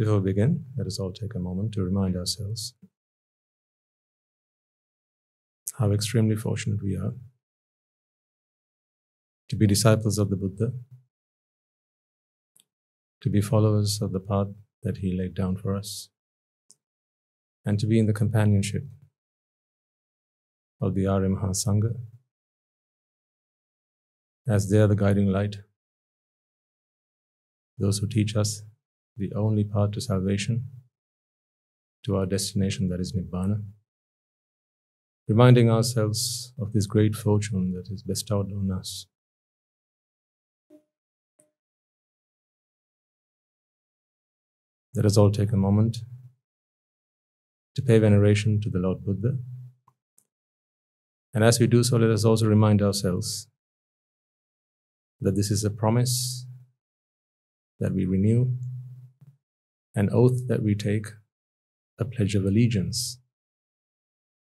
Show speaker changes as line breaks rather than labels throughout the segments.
Before we begin, let us all take a moment to remind ourselves how extremely fortunate we are to be disciples of the Buddha, to be followers of the path that he laid down for us, and to be in the companionship of the Arya Mahasangha as they are the guiding light, those who teach us the only path to salvation, to our destination that is Nibbana, reminding ourselves of this great fortune that is bestowed on us. Let us all take a moment to pay veneration to the Lord Buddha. And as we do so, let us also remind ourselves that this is a promise that we renew, an oath that we take, a pledge of allegiance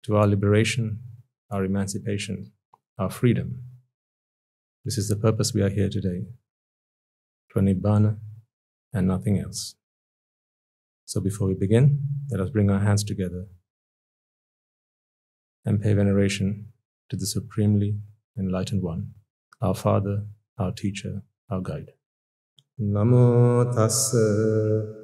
to our liberation, our emancipation, our freedom. This is the purpose we are here today to anibana, Nibbana and nothing else. So before we begin, let us bring our hands together and pay veneration to the Supremely Enlightened One, our Father, our Teacher, our Guide.
Namo tassa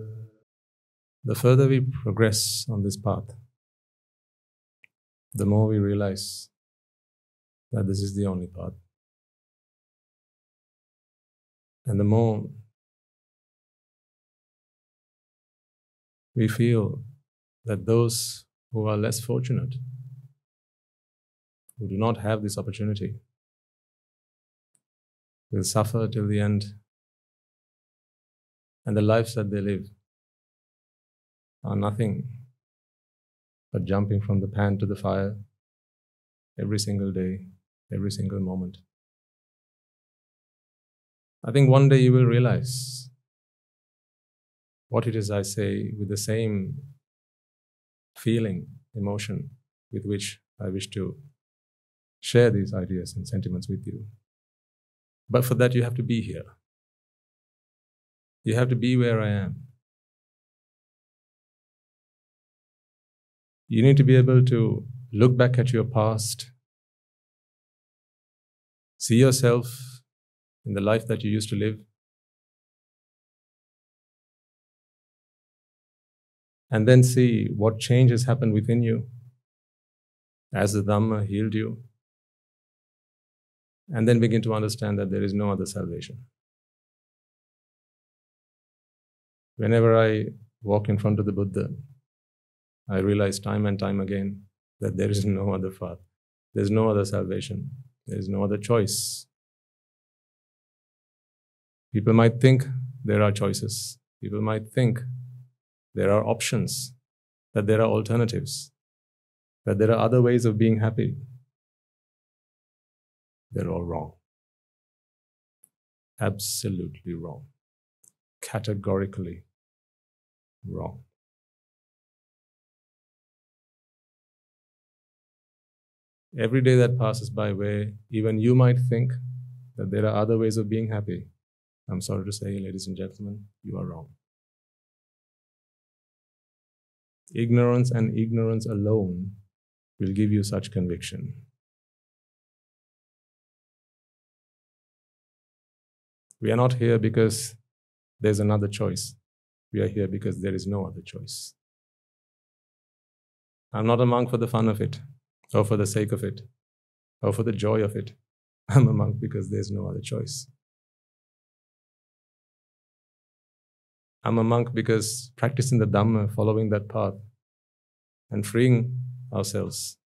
The further we progress on this path, the more we realize that this is the only path. And the more we feel that those who are less fortunate, who do not have this opportunity, will suffer till the end. And the lives that they live are nothing but jumping from the pan to the fire every single day, every single moment. I think one day you will realize what it is I say with the same feeling, emotion with which I wish to share these ideas and sentiments with you. But for that, you have to be here. You have to be where I am. You need to be able to look back at your past, see yourself in the life that you used to live, and then see what changes happened within you as the Dhamma healed you, and then begin to understand that there is no other salvation. Whenever I walk in front of the Buddha, I realize time and time again that there is no other path, there's no other salvation, there is no other choice. People might think there are choices, people might think there are options, that there are alternatives, that there are other ways of being happy. They're all wrong. Absolutely wrong. Categorically wrong. Every day that passes by, where even you might think that there are other ways of being happy, I'm sorry to say, ladies and gentlemen, you are wrong. Ignorance and ignorance alone will give you such conviction. We are not here because there's another choice. We are here because there is no other choice. I'm not a monk for the fun of it, or for the sake of it, or for the joy of it. I'm a monk because there's no other choice. I'm a monk because practicing the Dhamma, following that path, and freeing ourselves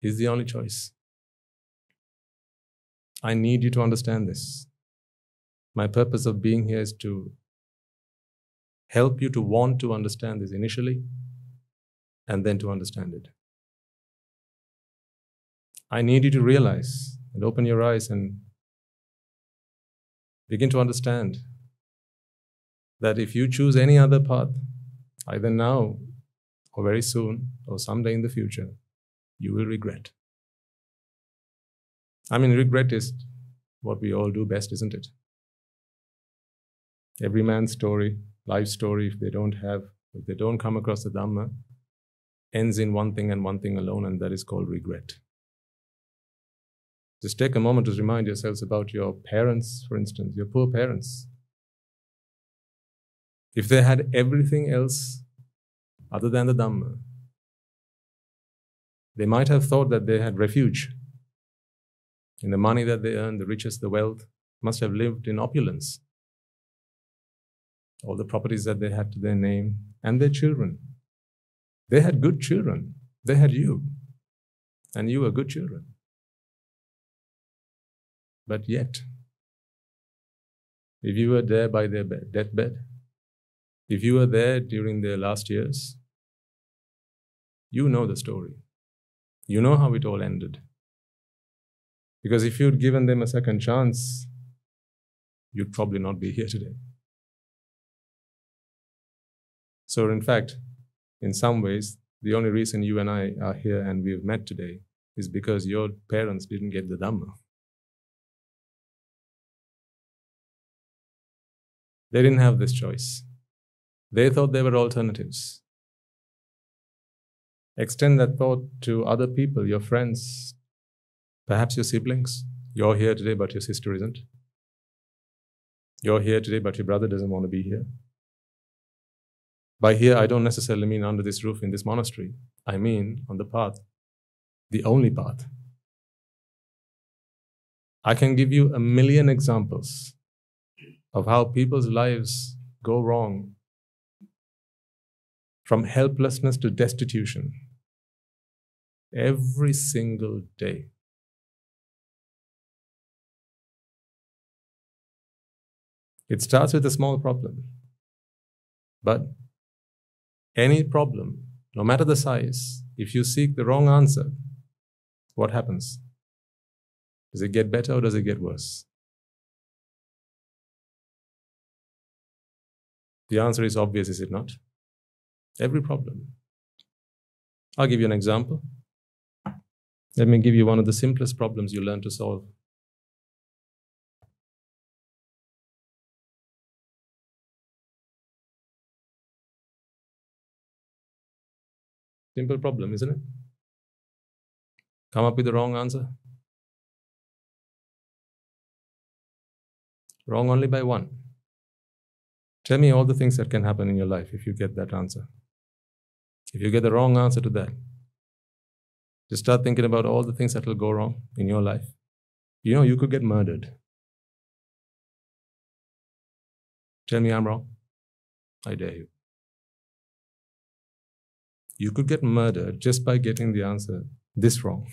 is the only choice. I need you to understand this. My purpose of being here is to help you to want to understand this initially and then to understand it. I need you to realize and open your eyes and begin to understand that if you choose any other path, either now or very soon or someday in the future, you will regret. I mean, regret is what we all do best, isn't it? Every man's story, life story, if they don't have, if they don't come across the Dhamma, ends in one thing and one thing alone, and that is called regret. Just take a moment to remind yourselves about your parents, for instance, your poor parents. If they had everything else other than the Dhamma, they might have thought that they had refuge in the money that they earned, the riches, the wealth, must have lived in opulence. All the properties that they had to their name and their children. They had good children. They had you. And you were good children. But yet, if you were there by their bed, deathbed, if you were there during their last years, you know the story. You know how it all ended. Because if you'd given them a second chance, you'd probably not be here today. So, in fact, in some ways, the only reason you and I are here and we've met today is because your parents didn't get the Dhamma. They didn't have this choice. They thought there were alternatives. Extend that thought to other people, your friends, perhaps your siblings. You're here today, but your sister isn't. You're here today, but your brother doesn't want to be here. By here, I don't necessarily mean under this roof in this monastery. I mean on the path, the only path. I can give you a million examples of how people's lives go wrong from helplessness to destitution every single day. It starts with a small problem. But any problem, no matter the size, if you seek the wrong answer, what happens? Does it get better or does it get worse? The answer is obvious, is it not? Every problem. I'll give you an example. Let me give you one of the simplest problems you learn to solve. Simple problem, isn't it? Come up with the wrong answer. Wrong only by one. Tell me all the things that can happen in your life if you get that answer. If you get the wrong answer to that, just start thinking about all the things that will go wrong in your life. You know, you could get murdered. Tell me I'm wrong. I dare you. You could get murdered just by getting the answer this wrong.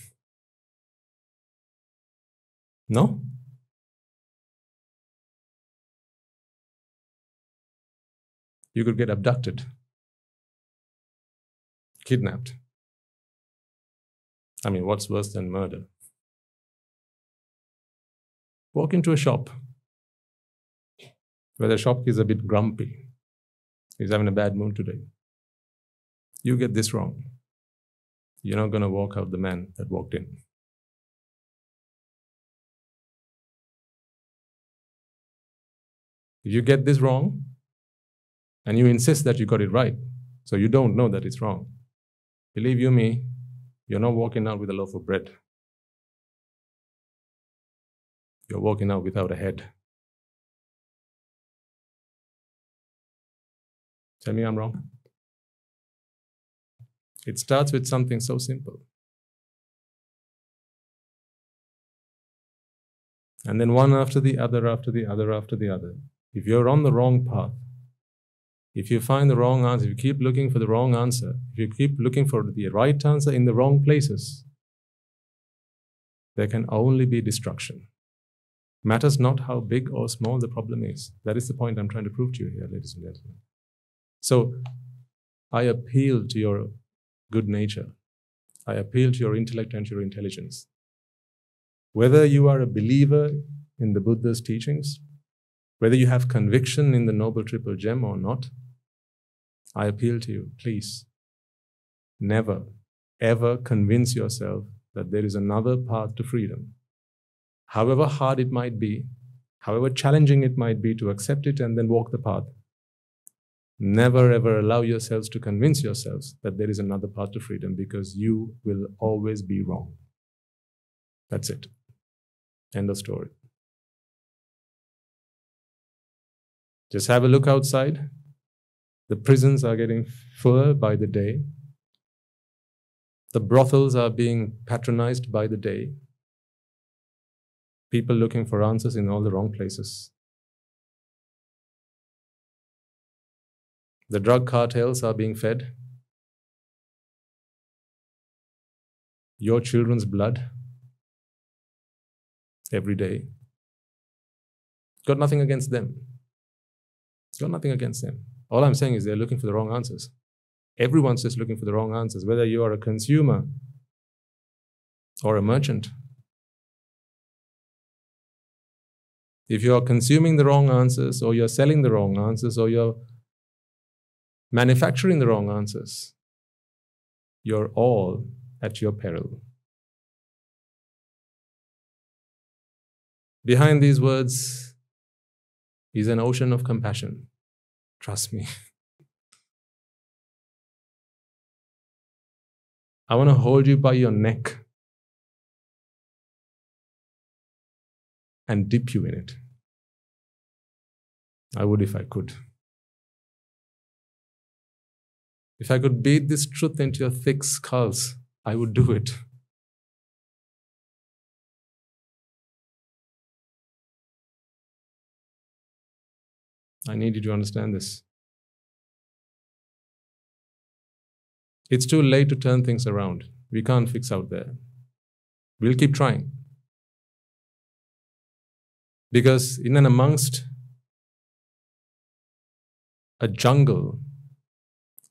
No? You could get abducted kidnapped. I mean, what's worse than murder? Walk into a shop where the shopkeeper is a bit grumpy. He's having a bad mood today. You get this wrong. You're not going to walk out the man that walked in. If you get this wrong and you insist that you got it right, so you don't know that it's wrong, Believe you me, you're not walking out with a loaf of bread. You're walking out without a head. Tell me I'm wrong. It starts with something so simple. And then one after the other, after the other, after the other. If you're on the wrong path, if you find the wrong answer, if you keep looking for the wrong answer, if you keep looking for the right answer in the wrong places, there can only be destruction. Matters not how big or small the problem is. That is the point I'm trying to prove to you here, ladies and gentlemen. So I appeal to your good nature. I appeal to your intellect and your intelligence. Whether you are a believer in the Buddha's teachings, whether you have conviction in the Noble Triple Gem or not, I appeal to you, please, never, ever convince yourself that there is another path to freedom. However hard it might be, however challenging it might be to accept it and then walk the path, never ever allow yourselves to convince yourselves that there is another path to freedom because you will always be wrong. That's it. End of story. Just have a look outside. The prisons are getting fuller by the day. The brothels are being patronized by the day. People looking for answers in all the wrong places. The drug cartels are being fed. Your children's blood every day. Got nothing against them. Got nothing against them. All I'm saying is they're looking for the wrong answers. Everyone's just looking for the wrong answers, whether you are a consumer or a merchant. If you are consuming the wrong answers, or you're selling the wrong answers, or you're manufacturing the wrong answers, you're all at your peril. Behind these words is an ocean of compassion. Trust me. I want to hold you by your neck and dip you in it. I would if I could. If I could beat this truth into your thick skulls, I would do it. I need you to understand this. It's too late to turn things around. We can't fix out there. We'll keep trying. Because in and amongst a jungle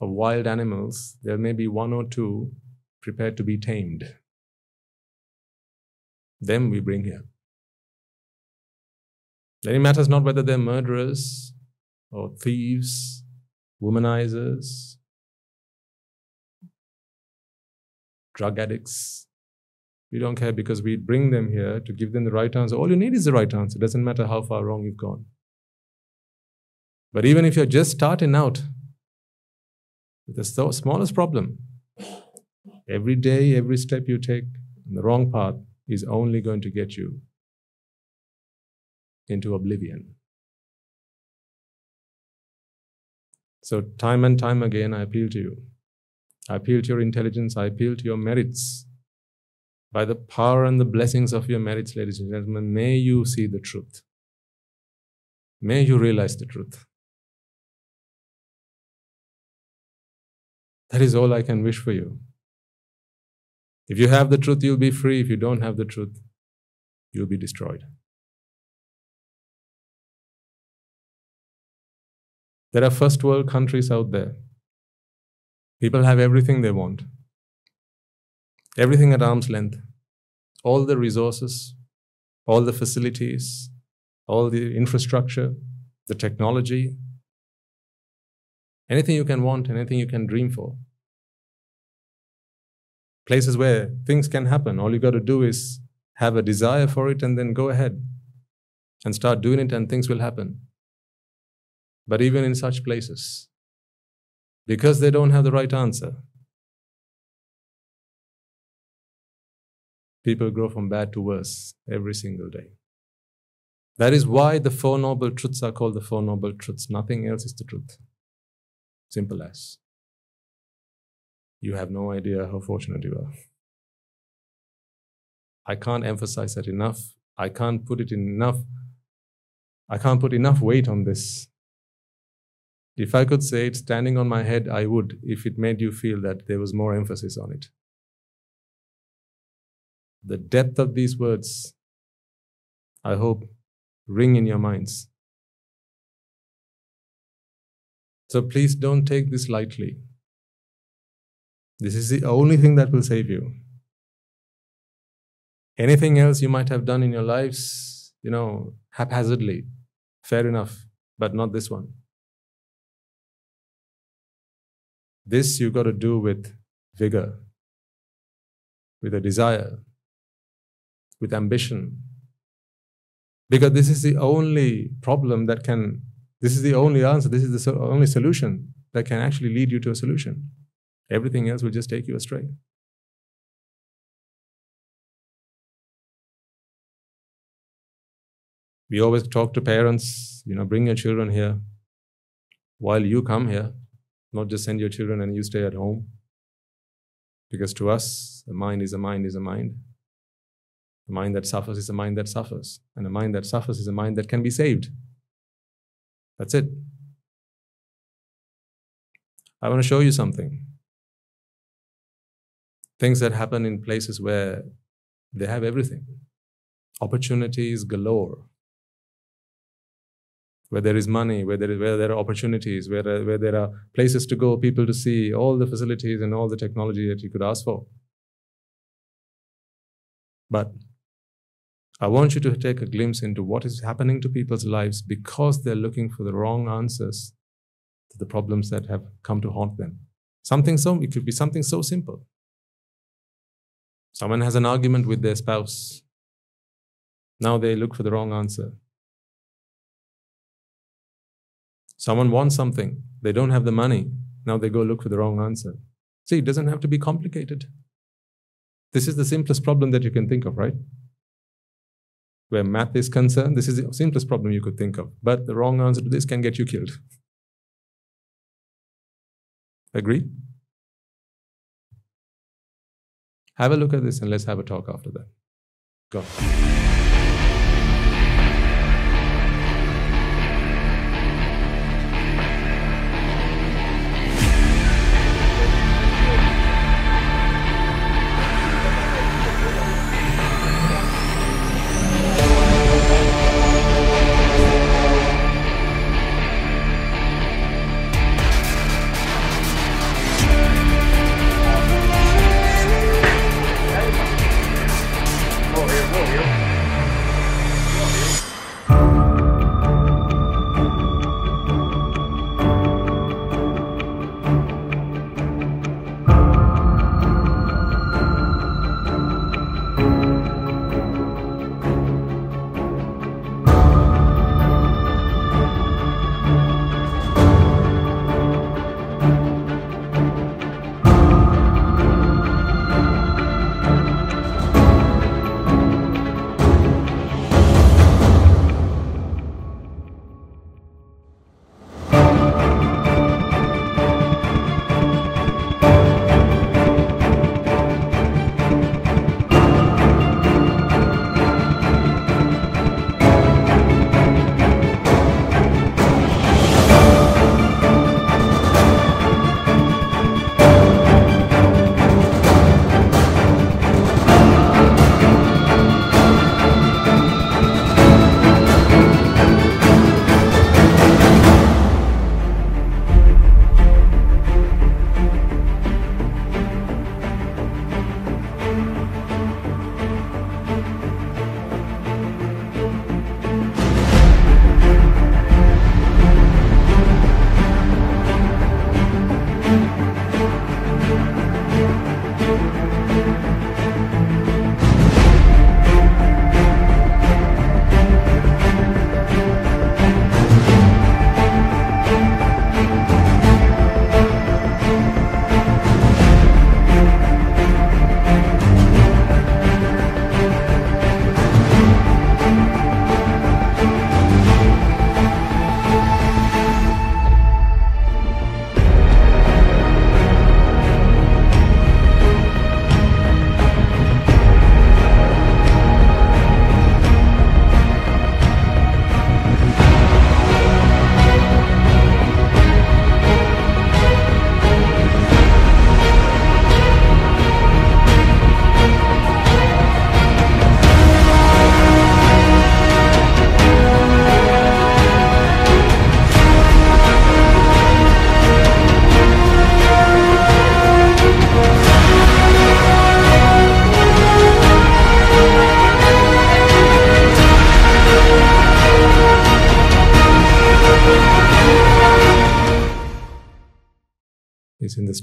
of wild animals, there may be one or two prepared to be tamed. Them we bring here. Then it matters not whether they're murderers or thieves, womanizers, drug addicts. We don't care because we bring them here to give them the right answer. All you need is the right answer. It doesn't matter how far wrong you've gone. But even if you're just starting out with the smallest problem, every day, every step you take in the wrong path is only going to get you into oblivion. So, time and time again, I appeal to you. I appeal to your intelligence. I appeal to your merits. By the power and the blessings of your merits, ladies and gentlemen, may you see the truth. May you realize the truth. That is all I can wish for you. If you have the truth, you'll be free. If you don't have the truth, you'll be destroyed. There are first world countries out there. People have everything they want, everything at arm's length, all the resources, all the facilities, all the infrastructure, the technology, anything you can want, anything you can dream for. Places where things can happen. All you got to do is have a desire for it and then go ahead and start doing it, and things will happen. But even in such places, because they don't have the right answer, people grow from bad to worse every single day. That is why the Four Noble Truths are called the Four Noble Truths. Nothing else is the truth. Simple as. You have no idea how fortunate you are. I can't emphasize that enough. I can't put it in enough. I can't put enough weight on this. If I could say it standing on my head, I would, if it made you feel that there was more emphasis on it. The depth of these words, I hope, ring in your minds. So please don't take this lightly. This is the only thing that will save you. Anything else you might have done in your lives, you know, haphazardly, fair enough, but not this one. This you've got to do with vigor, with a desire, with ambition. Because this is the only problem that can, this is the only answer, this is the only solution that can actually lead you to a solution. Everything else will just take you astray. We always talk to parents, you know, bring your children here while you come here, not just send your children and you stay at home. Because to us, a mind is a mind is a mind. A mind that suffers is a mind that suffers. And a mind that suffers is a mind that can be saved. That's it. I want to show you something things that happen in places where they have everything opportunities galore where there is money where there, is, where there are opportunities where, where there are places to go people to see all the facilities and all the technology that you could ask for but i want you to take a glimpse into what is happening to people's lives because they're looking for the wrong answers to the problems that have come to haunt them something so it could be something so simple Someone has an argument with their spouse. Now they look for the wrong answer. Someone wants something. They don't have the money. Now they go look for the wrong answer. See, it doesn't have to be complicated. This is the simplest problem that you can think of, right? Where math is concerned, this is the simplest problem you could think of. But the wrong answer to this can get you killed. Agree? Have a look at this and let's have a talk after that. Go.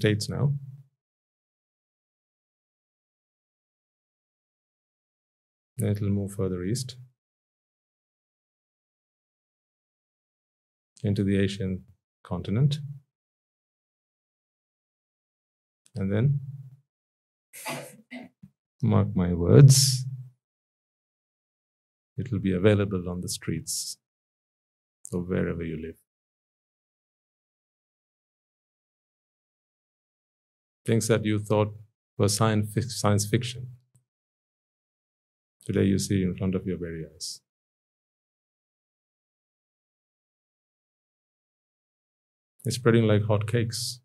States now. Then it will move further east into the Asian continent. And then, mark my words, it will be available on the streets of wherever you live. Things that you thought were science, science fiction, today you see in front of your very eyes. It's spreading like hot cakes.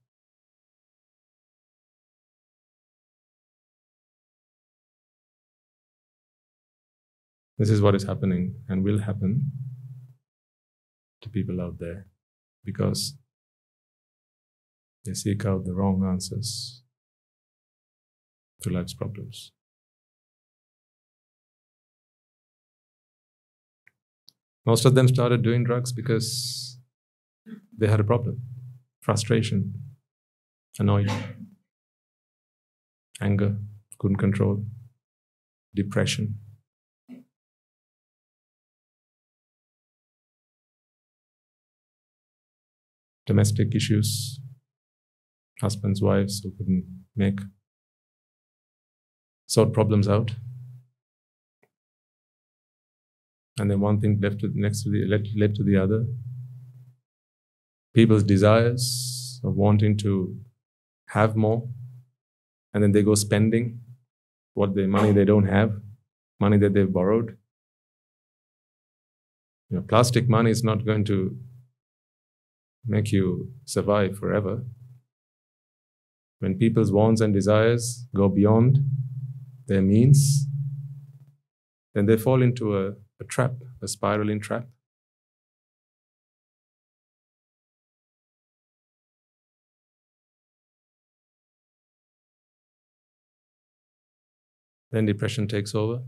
This is what is happening and will happen to people out there because they seek out the wrong answers to life's problems. Most of them started doing drugs because they had a problem frustration, annoyed, anger, couldn't control, depression. domestic issues, husbands, wives who couldn't make sort problems out. And then one thing left to, next to the led, led to the other. People's desires of wanting to have more, and then they go spending what the money they don't have, money that they've borrowed. You know, plastic money is not going to make you survive forever. When people's wants and desires go beyond their means, then they fall into a, a trap, a spiraling trap. Then depression takes over.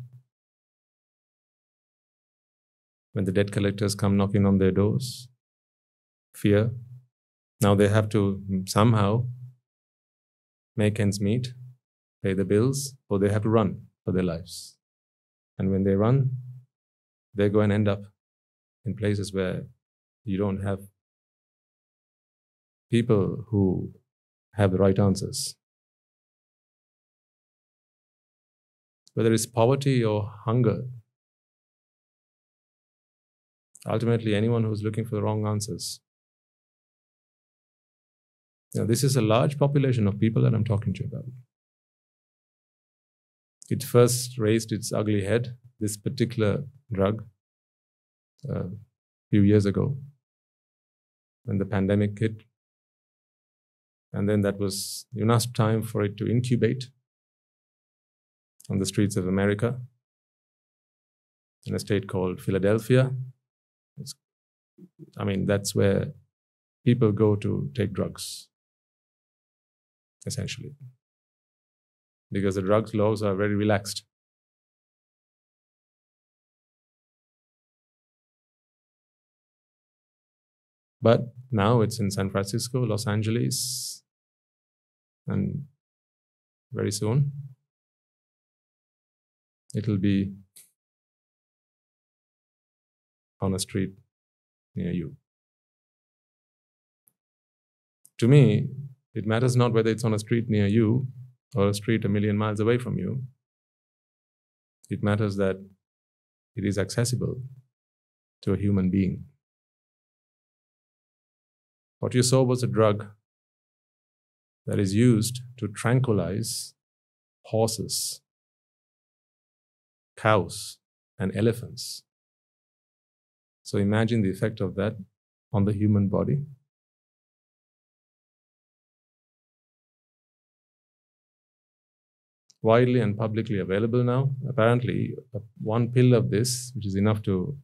When the debt collectors come knocking on their doors, fear. Now they have to somehow make ends meet, pay the bills, or they have to run for their lives. And when they run, they go and end up in places where you don't have people who have the right answers. Whether it's poverty or hunger, ultimately, anyone who's looking for the wrong answers now, this is a large population of people that I'm talking to about. It first raised its ugly head, this particular drug, a uh, few years ago when the pandemic hit. And then that was enough time for it to incubate on the streets of America in a state called Philadelphia. It's, I mean, that's where people go to take drugs essentially, because the drugs laws are very relaxed. But now it's in San Francisco, Los Angeles, and very soon it'll be on a street near you. To me, it matters not whether it's on a street near you or a street a million miles away from you. It matters that it is accessible to a human being. What you saw was a drug that is used to tranquilize horses, cows, and elephants. So imagine the effect of that on the human body. Widely and publicly available now. Apparently, uh, one pill of this, which is enough to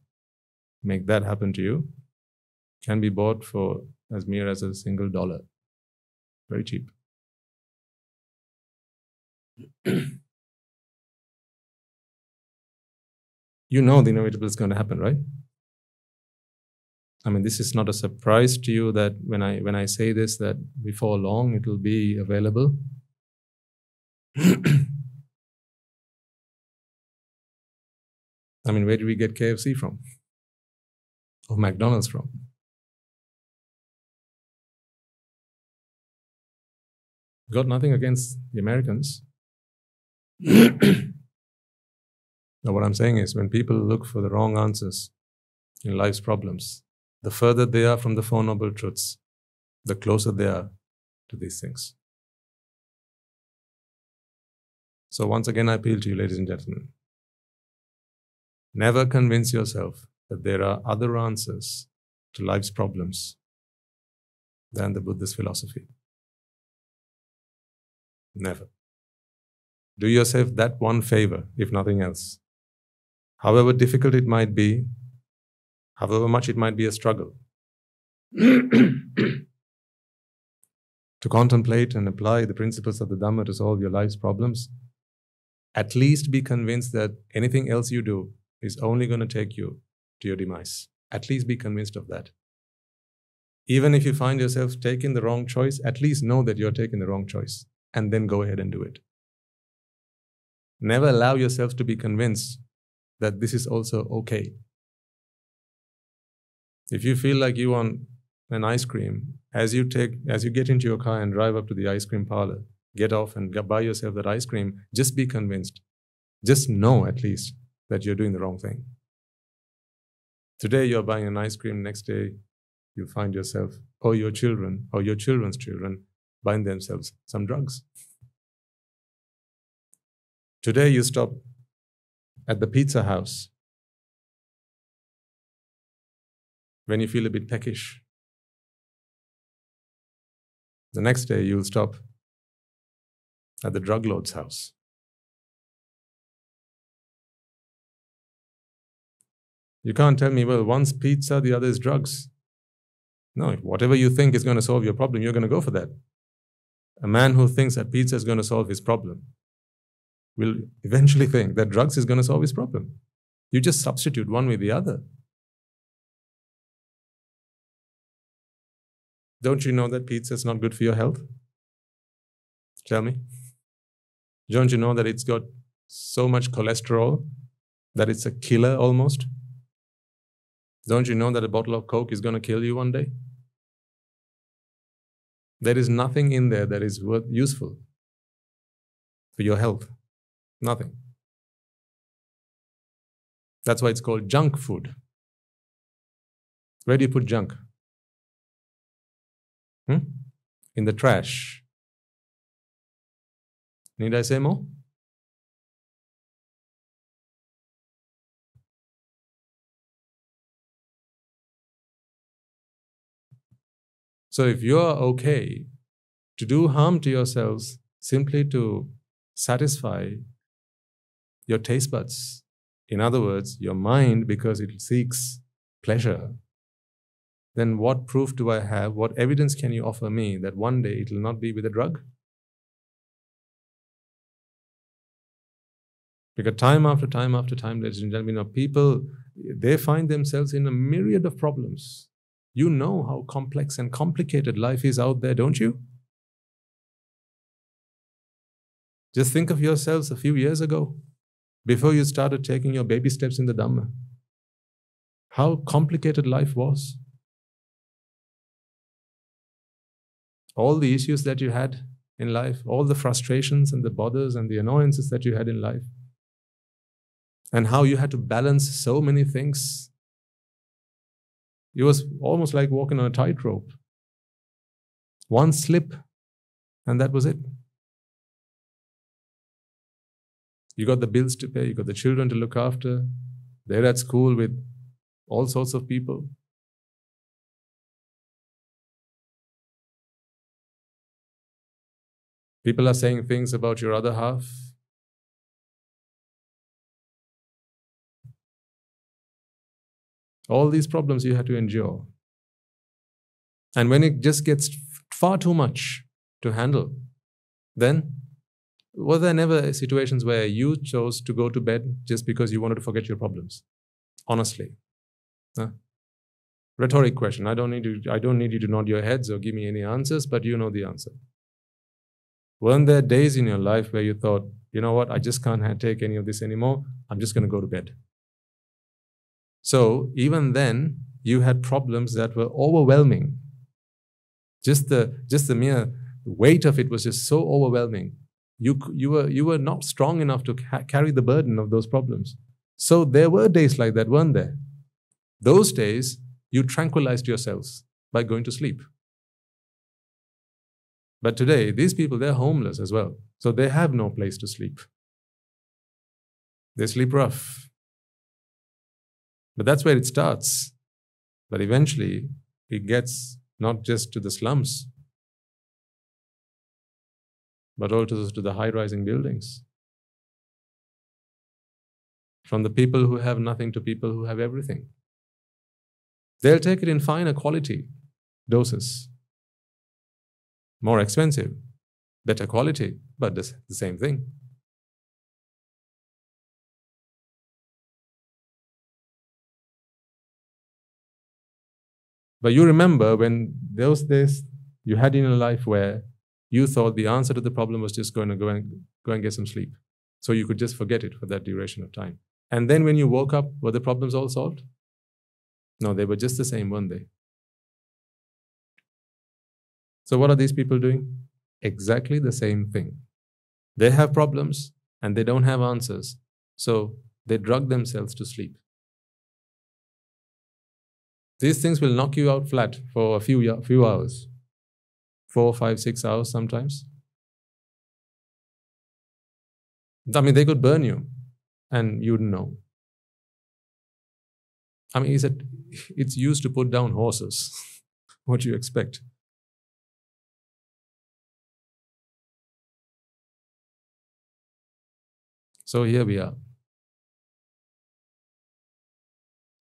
make that happen to you, can be bought for as mere as a single dollar. Very cheap. you know the inevitable is going to happen, right? I mean, this is not a surprise to you that when I when I say this, that before long it will be available. I mean, where do we get KFC from? Or McDonald's from? Got nothing against the Americans. now, what I'm saying is, when people look for the wrong answers in life's problems, the further they are from the Four Noble Truths, the closer they are to these things. So, once again, I appeal to you, ladies and gentlemen. Never convince yourself that there are other answers to life's problems than the Buddhist philosophy. Never. Do yourself that one favor, if nothing else. However difficult it might be, however much it might be a struggle, to contemplate and apply the principles of the Dhamma to solve your life's problems, at least be convinced that anything else you do is only going to take you to your demise. At least be convinced of that. Even if you find yourself taking the wrong choice, at least know that you're taking the wrong choice and then go ahead and do it. Never allow yourself to be convinced that this is also okay. If you feel like you want an ice cream, as you take as you get into your car and drive up to the ice cream parlor, get off and buy yourself that ice cream, just be convinced. Just know at least that you're doing the wrong thing. Today you're buying an ice cream, next day you find yourself or your children or your children's children buying themselves some drugs. Today you stop at the pizza house when you feel a bit peckish. The next day you'll stop at the drug lord's house. You can't tell me, well, one's pizza, the other is drugs. No, whatever you think is going to solve your problem, you're going to go for that. A man who thinks that pizza is going to solve his problem will eventually think that drugs is going to solve his problem. You just substitute one with the other. Don't you know that pizza is not good for your health? Tell me. Don't you know that it's got so much cholesterol that it's a killer almost? Don't you know that a bottle of Coke is going to kill you one day? There is nothing in there that is worth useful for your health. Nothing. That's why it's called junk food. Where do you put junk? Hmm? In the trash. Need I say more? So if you're okay to do harm to yourselves simply to satisfy your taste buds, in other words, your mind because it seeks pleasure, then what proof do I have? What evidence can you offer me that one day it will not be with a drug? Because time after time after time, ladies and gentlemen, know, people they find themselves in a myriad of problems. You know how complex and complicated life is out there, don't you? Just think of yourselves a few years ago, before you started taking your baby steps in the Dhamma. How complicated life was. All the issues that you had in life, all the frustrations and the bothers and the annoyances that you had in life, and how you had to balance so many things it was almost like walking on a tightrope. One slip, and that was it. You got the bills to pay, you got the children to look after. They're at school with all sorts of people. People are saying things about your other half. All these problems you had to endure. And when it just gets far too much to handle, then were there never situations where you chose to go to bed just because you wanted to forget your problems? Honestly. Huh? Rhetoric question. I don't need you, I don't need you to nod your heads or give me any answers, but you know the answer. Weren't there days in your life where you thought, you know what, I just can't take any of this anymore. I'm just going to go to bed. So even then, you had problems that were overwhelming. Just the, just the mere weight of it was just so overwhelming. You, you, were, you were not strong enough to ca- carry the burden of those problems. So there were days like that, weren't there? Those days, you tranquilized yourselves by going to sleep. But today, these people, they're homeless as well. So they have no place to sleep. They sleep rough. But that's where it starts. But eventually, it gets not just to the slums, but also to the high rising buildings. From the people who have nothing to people who have everything. They'll take it in finer quality doses. More expensive, better quality, but the same thing. But you remember when those days you had in your life where you thought the answer to the problem was just going to go and go and get some sleep. So you could just forget it for that duration of time. And then when you woke up, were the problems all solved? No, they were just the same, weren't they? So, what are these people doing? Exactly the same thing. They have problems and they don't have answers. So, they drug themselves to sleep. These things will knock you out flat for a few, few hours four, five, six hours sometimes. I mean, they could burn you and you'd know. I mean, he said it's used to put down horses. what do you expect? So here we are.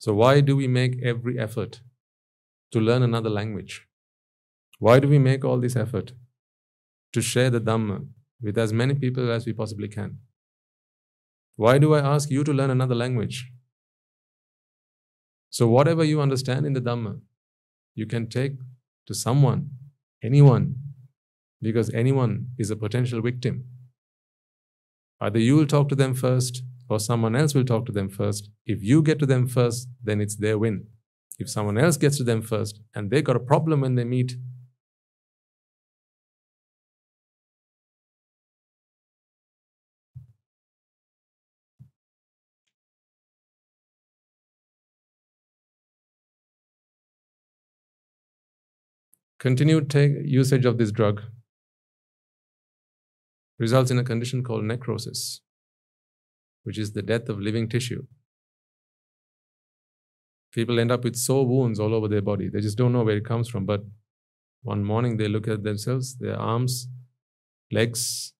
So, why do we make every effort to learn another language? Why do we make all this effort? To share the Dhamma with as many people as we possibly can. Why do I ask you to learn another language? So, whatever you understand in the Dhamma, you can take to someone, anyone, because anyone is a potential victim. Either you will talk to them first or someone else will talk to them first. If you get to them first, then it's their win. If someone else gets to them first and they've got a problem when they meet, Continued usage of this drug results in a condition called necrosis, which is the death of living tissue. People end up with sore wounds all over their body. They just don't know where it comes from. But one morning they look at themselves, their arms, legs,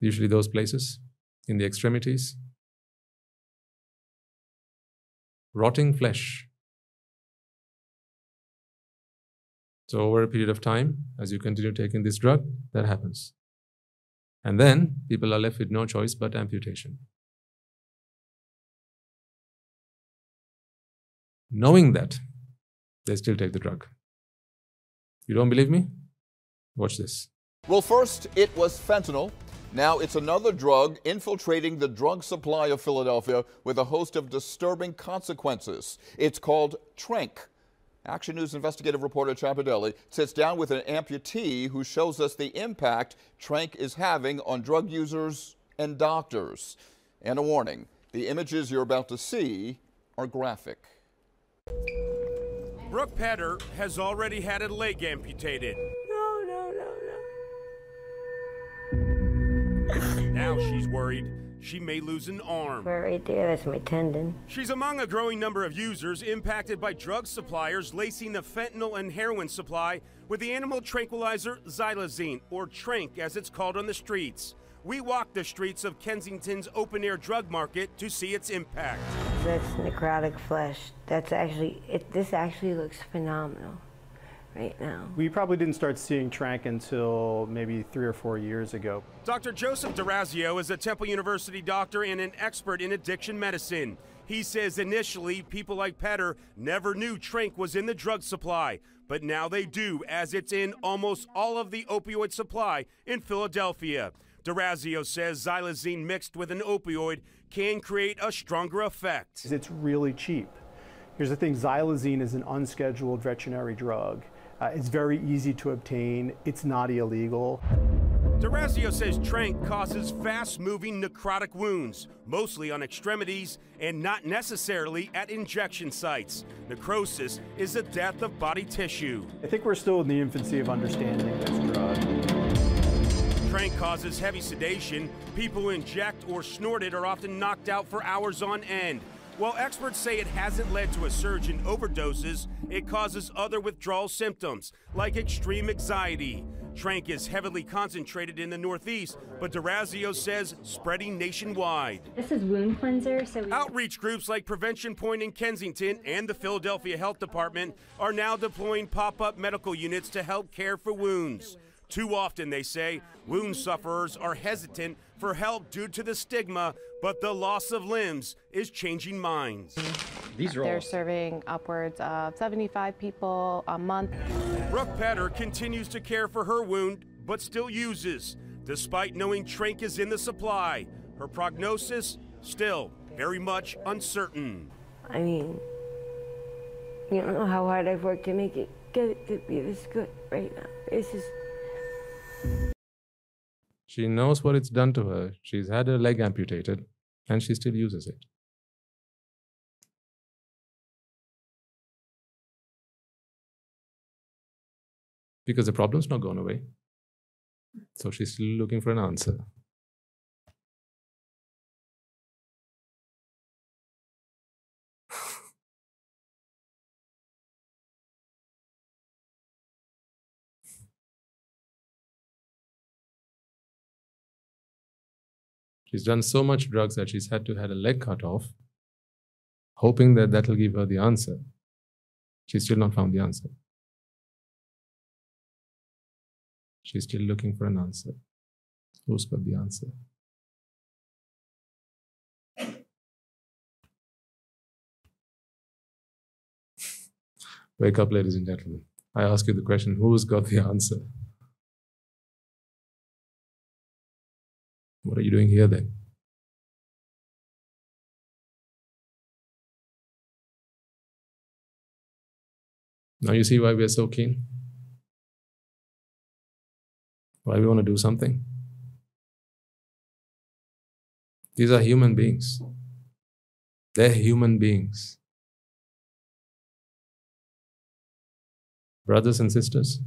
usually those places, in the extremities. Rotting flesh So, over a period of time, as you continue taking this drug, that happens. And then people are left with no choice but amputation. Knowing that, they still take the drug. You don't believe me? Watch this.
Well, first it was fentanyl. Now it's another drug infiltrating the drug supply of Philadelphia with a host of disturbing consequences. It's called Tranq. Action News investigative reporter Chad Pradelli sits down with an amputee who shows us the impact Tranq is having on drug users and doctors. And a warning, the images you're about to see are graphic.
Brooke Petter has already had a leg amputated.
No, no,
no, no. now she's worried she may lose an arm.
Right there, that's my tendon.
She's among a growing number of users impacted by drug suppliers lacing the fentanyl and heroin supply with the animal tranquilizer xylazine, or Tranq as it's called on the streets. We walked the streets of Kensington's open air drug market to see its impact.
That's necrotic flesh. That's actually, it, this actually looks phenomenal. right now.
We probably didn't start seeing Tranq until maybe three or four years ago.
Dr. Joseph D'Orazio is a Temple University doctor and an expert in addiction medicine. He says initially people like Petter never knew Tranq was in the drug supply, but now they do, as it's in almost all of the opioid supply in Philadelphia. D'Orazio says xylazine mixed with an opioid can create a stronger effect.
It's really cheap. Here's the thing xylazine is an unscheduled veterinary drug. Uh, it's very easy to obtain, it's not illegal.
D'Orazio says Tranq causes fast moving necrotic wounds, mostly on extremities and not necessarily at injection sites. Necrosis is the death of body tissue.
I think we're still in the infancy of understanding this drug.
Tranq causes heavy sedation. People who inject or snort it are often knocked out for hours on end. While experts say it hasn't led to a surge in overdoses, it causes other withdrawal symptoms, like extreme anxiety. Tranq is heavily concentrated in the Northeast, but D'Orazio says spreading nationwide.
This is wound cleanser, so
Outreach groups like Prevention Point in Kensington and the Philadelphia Health Department are now deploying pop up medical units to help care for wounds. Too often, they say, wound sufferers are hesitant for help due to the stigma, but the loss of limbs is changing minds.
These are They're serving upwards of 75 people a month.
Brooke Petter continues to care for her wound, but still uses, despite knowing Tranq is in the supply. Her prognosis still very much uncertain.
I mean, you don't know how hard I've worked to make it get it to be this good right now. It's just
She knows what it's done to her. She's had her leg amputated and she still uses it. Because the problem's not gone away. So she's still looking for an answer. She's done so much drugs that she's had to had a leg cut off, hoping that that'll give her the answer. She's still not found the answer. She's still looking for an answer. Who's got the answer? Wake up, ladies and gentlemen. I ask you the question who's got the answer? What are you doing here then? Now you see why we are so keen? Why we want to do something? These are human beings. They're human beings. Brothers and sisters,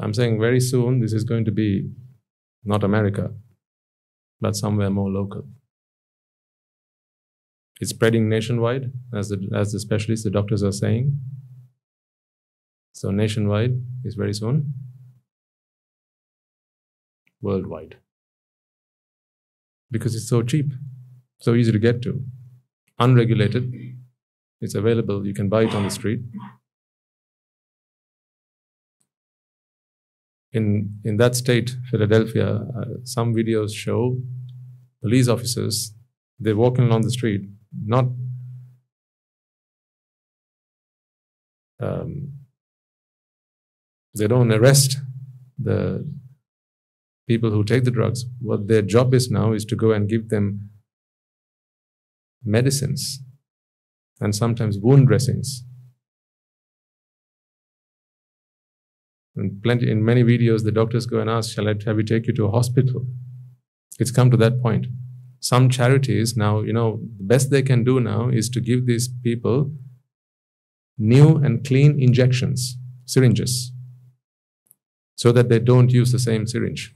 I'm saying very soon this is going to be not America, but somewhere more local. It's spreading nationwide, as the, as the specialists, the doctors are saying. So, nationwide is very soon, worldwide. Because it's so cheap, so easy to get to, unregulated, it's available, you can buy it on the street. In in that state, Philadelphia, uh, some videos show police officers they're walking along the street, not um, they don't arrest the people who take the drugs. What their job is now is to go and give them medicines and sometimes wound dressings And plenty in many videos, the doctors go and ask, "Shall I have you take you to a hospital?" It's come to that point. Some charities now, you know, the best they can do now is to give these people new and clean injections, syringes, so that they don't use the same syringe.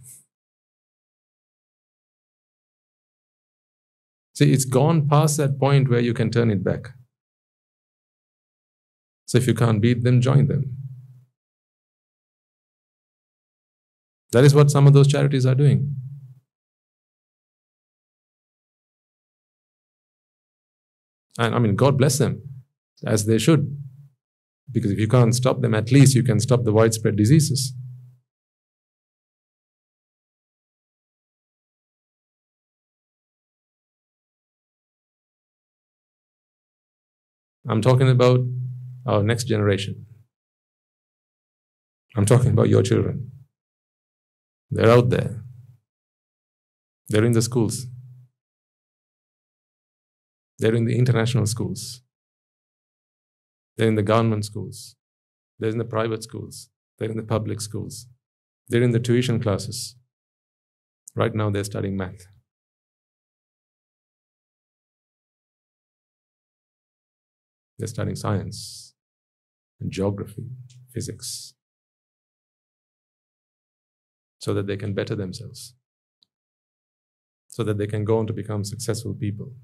See, it's gone past that point where you can turn it back. So if you can't beat them, join them. That is what some of those charities are doing. And I mean, God bless them, as they should. Because if you can't stop them, at least you can stop the widespread diseases. I'm talking about our next generation. I'm talking about your children. They're out there. They're in the schools. They're in the international schools. They're in the government schools. They're in the private schools. They're in the public schools. They're in the tuition classes. Right now, they're studying math. They're studying science and geography, physics, so that they can better themselves, so that they can go on to become successful people.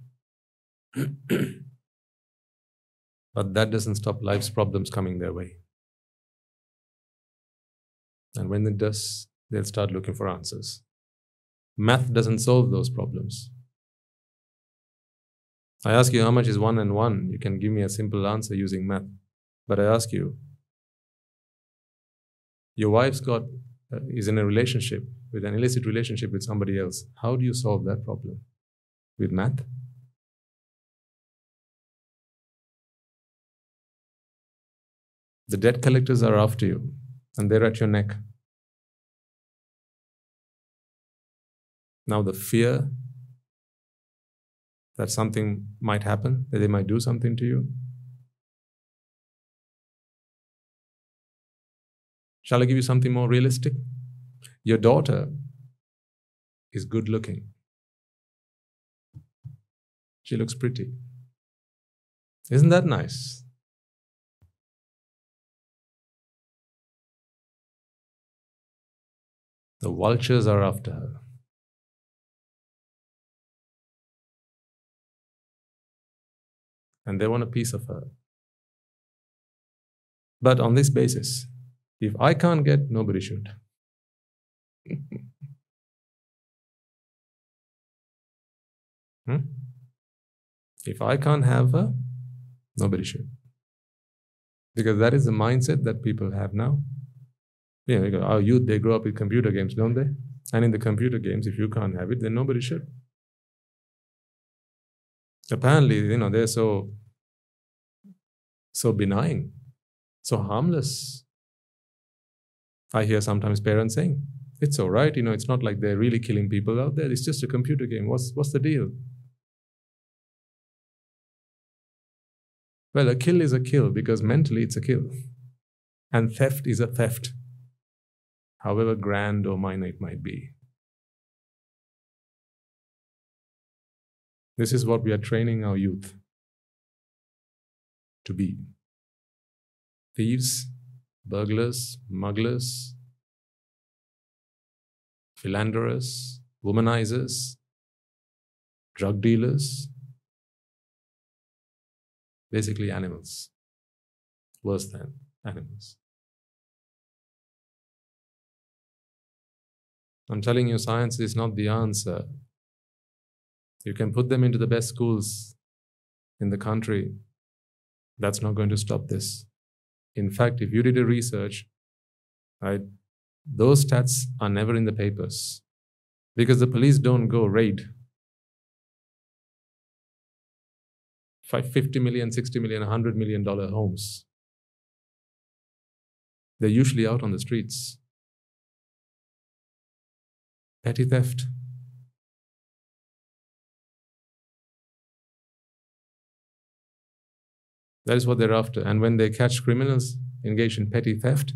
but that doesn't stop life's problems coming their way. And when it does, they'll start looking for answers. Math doesn't solve those problems. I ask you how much is one and one. You can give me a simple answer using math. But I ask you, your wife's got Uh, is in a relationship with an illicit relationship with somebody else. How do you solve that problem? With math? The debt collectors are after you and they're at your neck. Now, the fear that something might happen, that they might do something to you. Shall I give you something more realistic? Your daughter is good looking. She looks pretty. Isn't that nice? The vultures are after her. And they want a piece of her. But on this basis, if I can't get, nobody should. hmm? If I can't have her, nobody should. Because that is the mindset that people have now. Know, our youth, they grow up with computer games, don't they? And in the computer games, if you can't have it, then nobody should. Apparently, you know, they're so so benign, so harmless. I hear sometimes parents saying, it's all right, you know, it's not like they're really killing people out there. It's just a computer game. What's, what's the deal? Well, a kill is a kill because mentally it's a kill. And theft is a theft, however grand or minor it might be. This is what we are training our youth to be thieves, burglars, smugglers, philanderers, womanizers, drug dealers, basically animals, worse than animals. I'm telling you, science is not the answer. You can put them into the best schools in the country. That's not going to stop this. In fact, if you did a research, right, those stats are never in the papers because the police don't go raid 50 million, 60 million, 100 million dollar homes. They're usually out on the streets. Petty theft. That is what they're after. And when they catch criminals engaged in petty theft,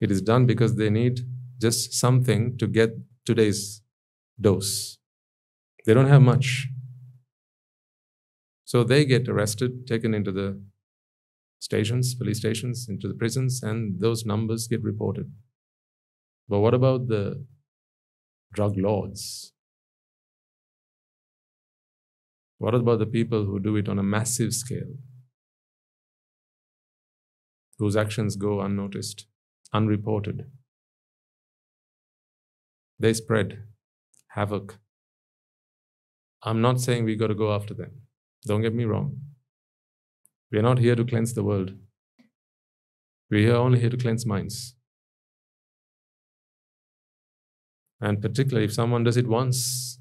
it is done because they need just something to get today's dose. They don't have much. So they get arrested, taken into the stations, police stations, into the prisons, and those numbers get reported. But what about the drug lords? What about the people who do it on a massive scale? Whose actions go unnoticed? unreported. They spread havoc. I'm not saying we got to go after them. Don't get me wrong. We are not here to cleanse the world. We are only here to cleanse minds. And particularly if someone does it once,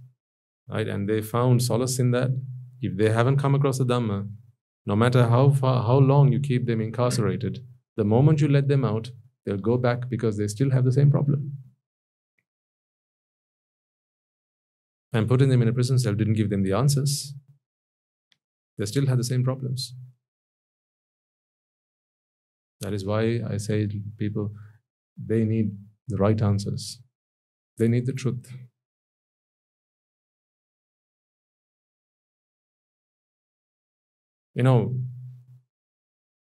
right, and they found solace in that, if they haven't come across the Dhamma, no matter how far, how long you keep them incarcerated, the moment you let them out, they'll go back because they still have the same problem. And putting them in a prison cell didn't give them the answers. They still had the same problems. That is why I say people, they need the right answers. They need the truth. You know,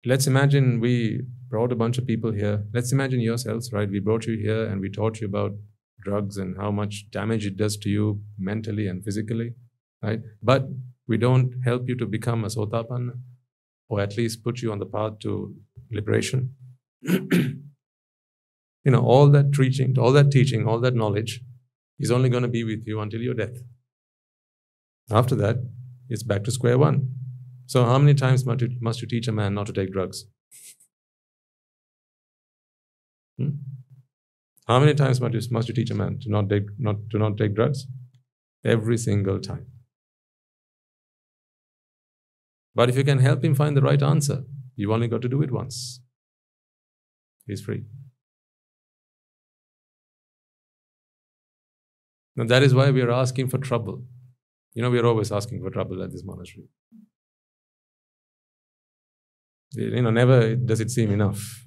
let's imagine we brought a bunch of people here. Let's imagine yourselves, right? We brought you here and we taught you about drugs and how much damage it does to you mentally and physically, right? But we don't help you to become a sotapanna or at least put you on the path to liberation. you know, all that teaching, all that teaching, all that knowledge is only going to be with you until your death. After that, it's back to square one. So, how many times must you, must you teach a man not to take drugs? Hmm? How many times must you, must you teach a man to not take, not, to not take drugs? Every single time. But if you can help him find the right answer, you've only got to do it once. He's free. Now that is why we are asking for trouble. You know, we are always asking for trouble at this monastery. You know, never does it seem enough.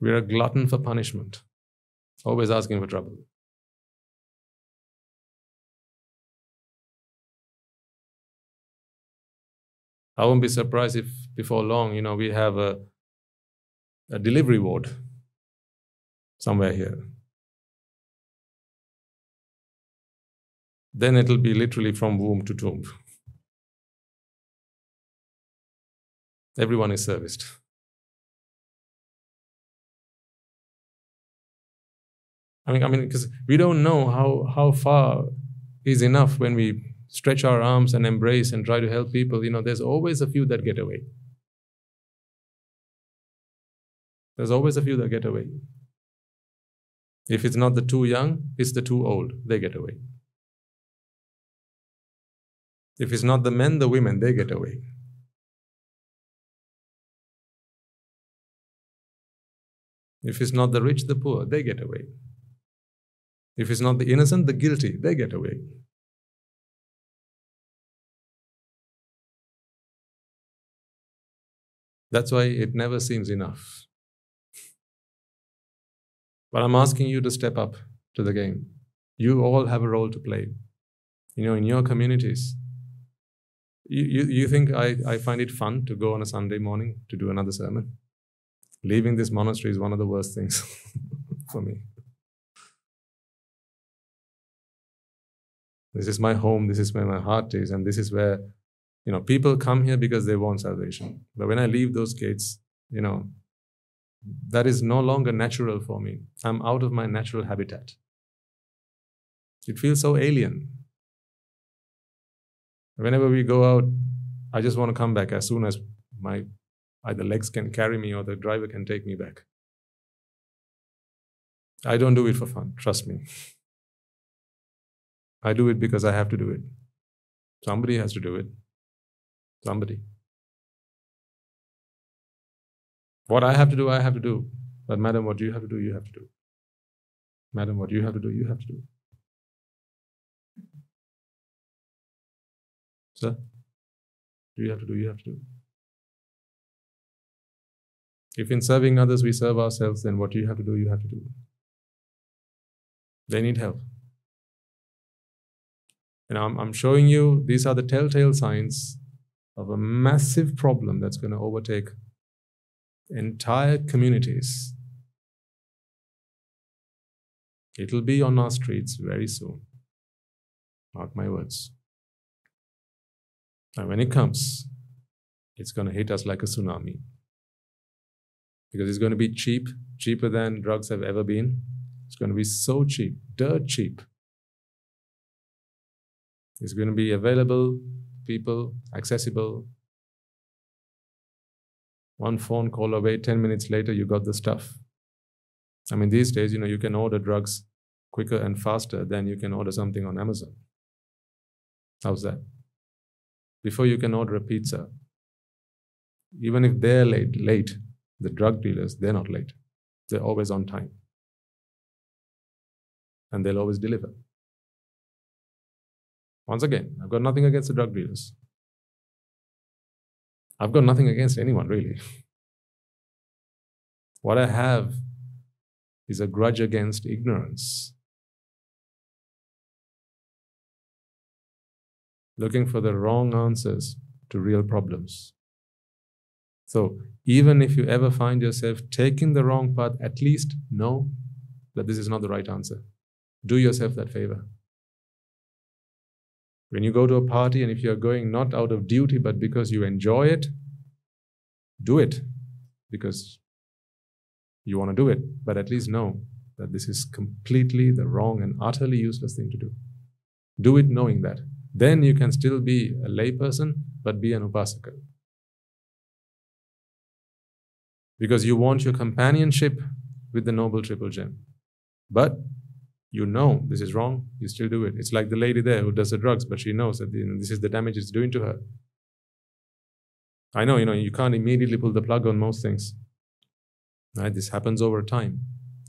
We are a glutton for punishment, always asking for trouble. I won't be surprised if before long, you know, we have a, a delivery ward somewhere here. Then it'll be literally from womb to tomb. Everyone is serviced. I mean, I mean, because we don't know how, how far is enough when we stretch our arms and embrace and try to help people. You know, there's always a few that get away. There's always a few that get away. If it's not the too young, it's the too old. They get away. If it's not the men, the women, they get away. If it's not the rich, the poor, they get away. If it's not the innocent, the guilty, they get away. That's why it never seems enough. But I'm asking you to step up to the game. You all have a role to play. You know, in your communities. You, you, you think I, I find it fun to go on a Sunday morning to do another sermon? Leaving this monastery is one of the worst things for me. This is my home, this is where my heart is, and this is where, you know, people come here because they want salvation. But when I leave those gates, you know, that is no longer natural for me. I'm out of my natural habitat. It feels so alien. Whenever we go out, I just want to come back as soon as my either legs can carry me or the driver can take me back. I don't do it for fun, trust me. I do it because I have to do it. Somebody has to do it. Somebody. What I have to do, I have to do. But, madam, what you have to do, you have to do. Madam, what you have to do, you have to do. Sir, do you have to do, you have to do. If in serving others we serve ourselves, then what you have to do, you have to do. They need help. And I'm, I'm showing you these are the telltale signs of a massive problem that's going to overtake entire communities. It'll be on our streets very soon. Mark my words. And when it comes, it's going to hit us like a tsunami. Because it's going to be cheap, cheaper than drugs have ever been. It's going to be so cheap, dirt cheap. It's going to be available, people, accessible. One phone call away, 10 minutes later, you got the stuff. I mean, these days, you know, you can order drugs quicker and faster than you can order something on Amazon. How's that? Before you can order a pizza, even if they're late, late, the drug dealers, they're not late. They're always on time. And they'll always deliver. Once again, I've got nothing against the drug dealers. I've got nothing against anyone, really. what I have is a grudge against ignorance. Looking for the wrong answers to real problems. So, even if you ever find yourself taking the wrong path, at least know that this is not the right answer. Do yourself that favor. When you go to a party, and if you are going not out of duty but because you enjoy it, do it because you want to do it. But at least know that this is completely the wrong and utterly useless thing to do. Do it knowing that. Then you can still be a layperson but be an upasaka. Because you want your companionship with the Noble Triple Gem. But you know this is wrong, you still do it. It's like the lady there who does the drugs, but she knows that this is the damage it's doing to her. I know, you know, you can't immediately pull the plug on most things. Right? This happens over time.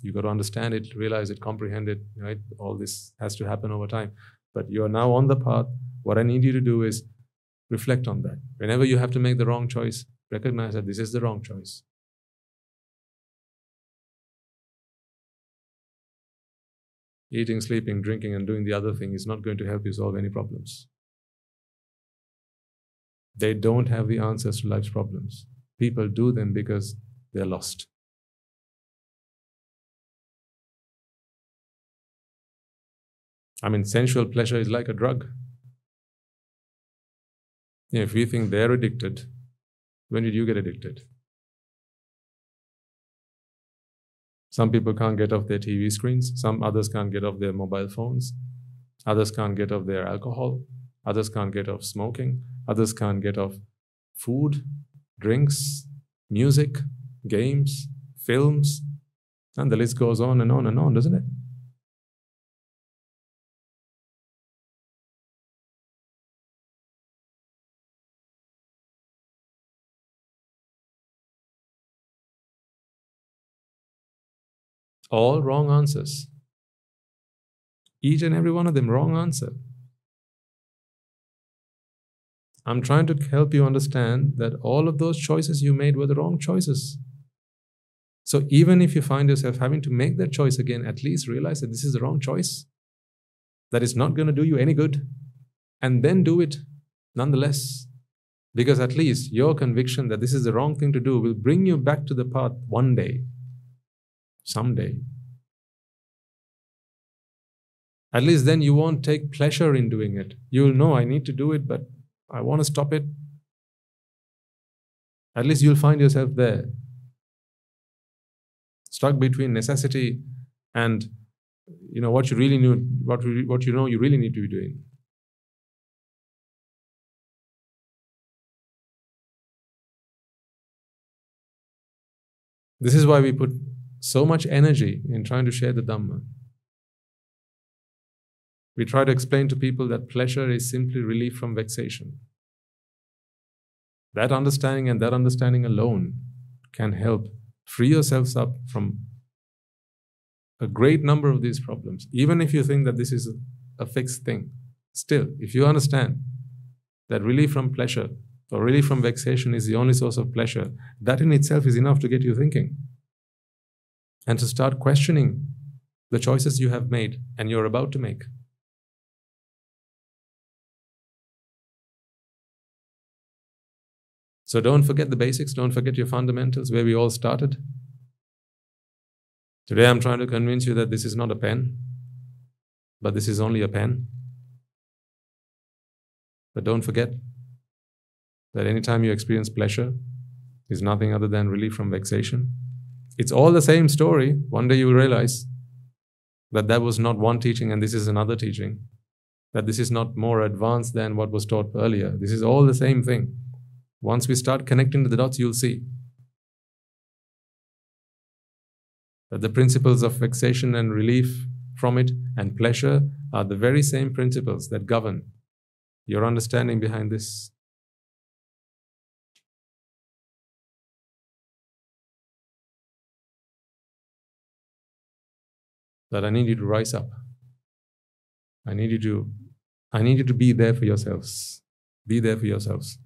You got to understand it, realize it, comprehend it. Right? All this has to happen over time. But you are now on the path. What I need you to do is reflect on that. Whenever you have to make the wrong choice, recognize that this is the wrong choice. Eating, sleeping, drinking, and doing the other thing is not going to help you solve any problems. They don't have the answers to life's problems. People do them because they're lost. I mean, sensual pleasure is like a drug. If we think they're addicted, when did you get addicted? Some people can't get off their TV screens. Some others can't get off their mobile phones. Others can't get off their alcohol. Others can't get off smoking. Others can't get off food, drinks, music, games, films. And the list goes on and on and on, doesn't it? All wrong answers. Each and every one of them, wrong answer. I'm trying to help you understand that all of those choices you made were the wrong choices. So even if you find yourself having to make that choice again, at least realize that this is the wrong choice, that it's not going to do you any good, and then do it nonetheless. Because at least your conviction that this is the wrong thing to do will bring you back to the path one day someday. At least then you won't take pleasure in doing it. You'll know I need to do it, but I want to stop it. At least you'll find yourself there, stuck between necessity and you know what you really knew, what, what you know you really need to be doing. This is why we put so much energy in trying to share the Dhamma. We try to explain to people that pleasure is simply relief from vexation. That understanding and that understanding alone can help free yourselves up from a great number of these problems. Even if you think that this is a fixed thing, still, if you understand that relief from pleasure or relief from vexation is the only source of pleasure, that in itself is enough to get you thinking and to start questioning the choices you have made and you're about to make. So don't forget the basics, don't forget your fundamentals, where we all started. Today I'm trying to convince you that this is not a pen, but this is only a pen. But don't forget that anytime you experience pleasure, is nothing other than relief from vexation. It's all the same story. One day you realize that that was not one teaching and this is another teaching, that this is not more advanced than what was taught earlier. This is all the same thing. Once we start connecting the dots, you'll see that the principles of vexation and relief from it and pleasure are the very same principles that govern your understanding behind this. That I need you to rise up. I need you to I need you to be there for yourselves. Be there for yourselves.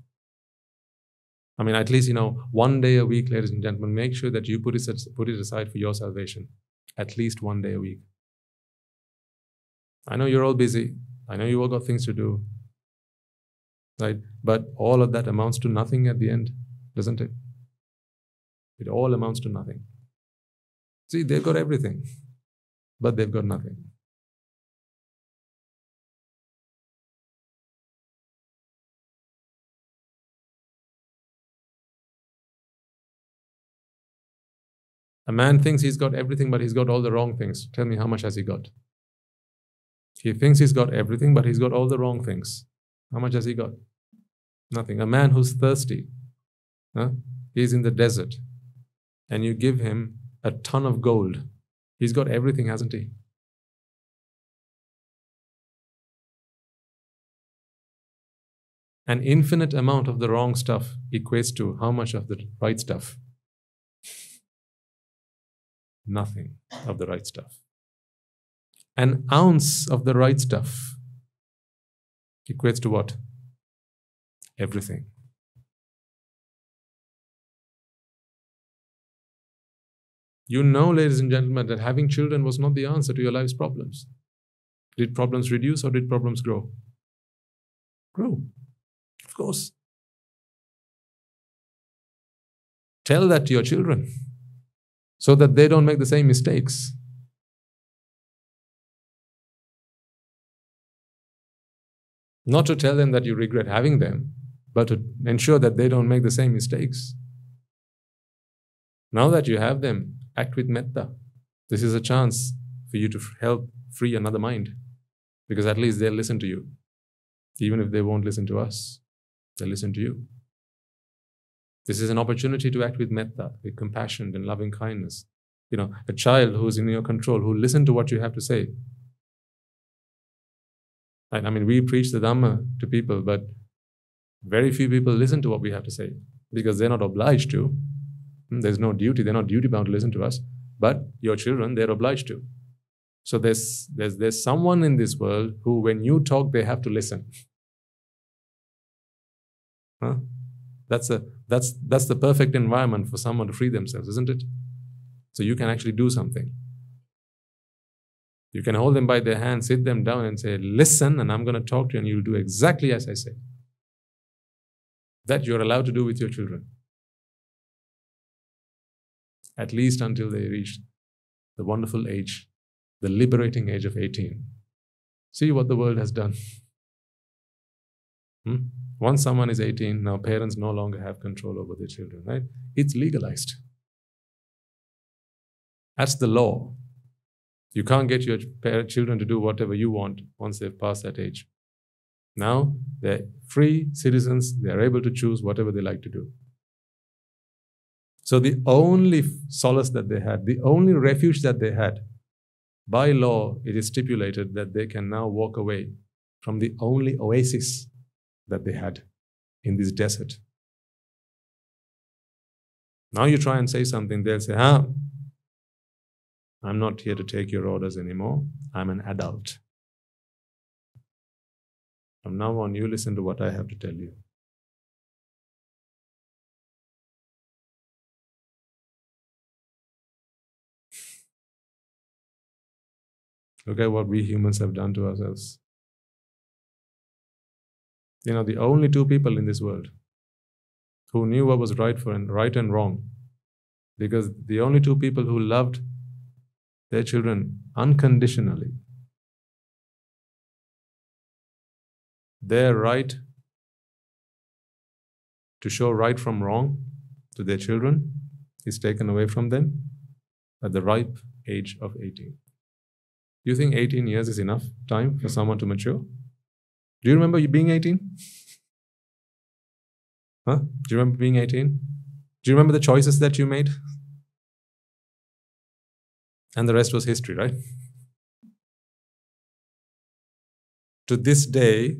I mean, at least, you know, one day a week, ladies and gentlemen, make sure that you put it, put it aside for your salvation. At least one day a week. I know you're all busy. I know you all got things to do. Right? But all of that amounts to nothing at the end, doesn't it? It all amounts to nothing. See, they've got everything, but they've got nothing. A man thinks he's got everything, but he's got all the wrong things. Tell me, how much has he got? He thinks he's got everything, but he's got all the wrong things. How much has he got? Nothing. A man who's thirsty, huh? he's in the desert, and you give him a ton of gold. He's got everything, hasn't he? An infinite amount of the wrong stuff equates to how much of the right stuff? Nothing of the right stuff. An ounce of the right stuff equates to what? Everything. You know, ladies and gentlemen, that having children was not the answer to your life's problems. Did problems reduce or did problems grow? Grow. Of course. Tell that to your children so that they don't make the same mistakes. Not to tell them that you regret having them, but to ensure that they don't make the same mistakes. Now that you have them, act with metta. This is a chance for you to help free another mind because at least they'll listen to you. Even if they won't listen to us, they'll listen to you. This is an opportunity to act with metta, with compassion and loving kindness. You know, a child who's in your control, who listen to what you have to say. I mean, we preach the Dhamma to people, but very few people listen to what we have to say because they're not obliged to. There's no duty, they're not duty bound to listen to us. But your children, they're obliged to. So there's, there's, there's someone in this world who, when you talk, they have to listen. Huh? That's, a, that's, that's the perfect environment for someone to free themselves, isn't it? So you can actually do something. You can hold them by their hand, sit them down, and say, Listen, and I'm going to talk to you, and you'll do exactly as I say. That you're allowed to do with your children. At least until they reach the wonderful age, the liberating age of 18. See what the world has done. Hmm? Once someone is 18, now parents no longer have control over their children, right? It's legalized. That's the law. You can't get your children to do whatever you want once they've passed that age. Now they're free citizens, they're able to choose whatever they like to do. So the only solace that they had, the only refuge that they had, by law, it is stipulated that they can now walk away from the only oasis that they had in this desert. Now you try and say something, they'll say, ah, I'm not here to take your orders anymore. I'm an adult. From now on, you listen to what I have to tell you. Look at what we humans have done to ourselves. You know, the only two people in this world who knew what was right for and right and wrong, because the only two people who loved their children unconditionally, their right to show right from wrong to their children is taken away from them at the ripe age of 18. Do you think 18 years is enough time for someone to mature? Do you remember you being 18? Huh? Do you remember being 18? Do you remember the choices that you made? And the rest was history, right? To this day,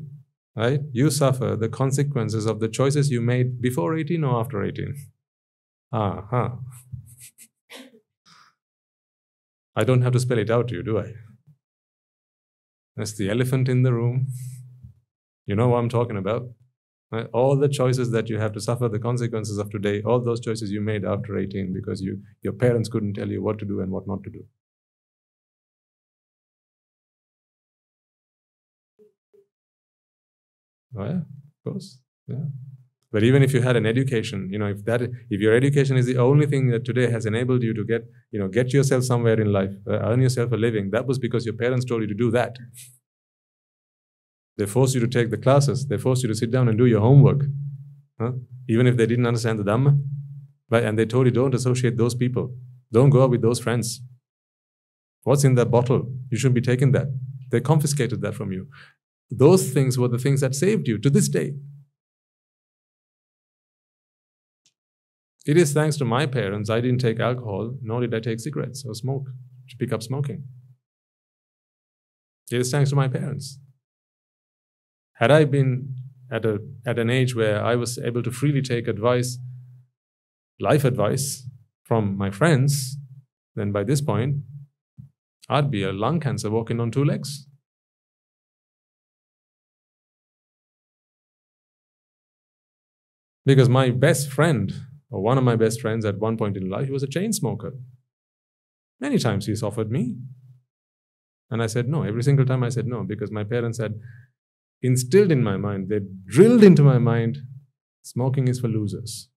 right, you suffer the consequences of the choices you made before 18 or after 18. Ah, huh. I don't have to spell it out to you, do I? That's the elephant in the room. You know what I'm talking about. Right? All the choices that you have to suffer the consequences of today, all those choices you made after 18 because you, your parents couldn't tell you what to do and what not to do. Oh yeah, of course. Yeah. But even if you had an education, you know, if that, if your education is the only thing that today has enabled you to get, you know, get yourself somewhere in life, uh, earn yourself a living, that was because your parents told you to do that. They forced you to take the classes. They forced you to sit down and do your homework, huh? even if they didn't understand the Dhamma. Right? And they told you don't associate those people. Don't go out with those friends. What's in that bottle? You shouldn't be taking that. They confiscated that from you. Those things were the things that saved you to this day. It is thanks to my parents I didn't take alcohol, nor did I take cigarettes or smoke, to pick up smoking. It is thanks to my parents. Had I been at, a, at an age where I was able to freely take advice, life advice from my friends, then by this point, I'd be a lung cancer walking on two legs. Because my best friend, or one of my best friends at one point in life, he was a chain smoker. Many times he's offered me. And I said no. Every single time I said no, because my parents had instilled in my mind, they drilled into my mind, smoking is for losers.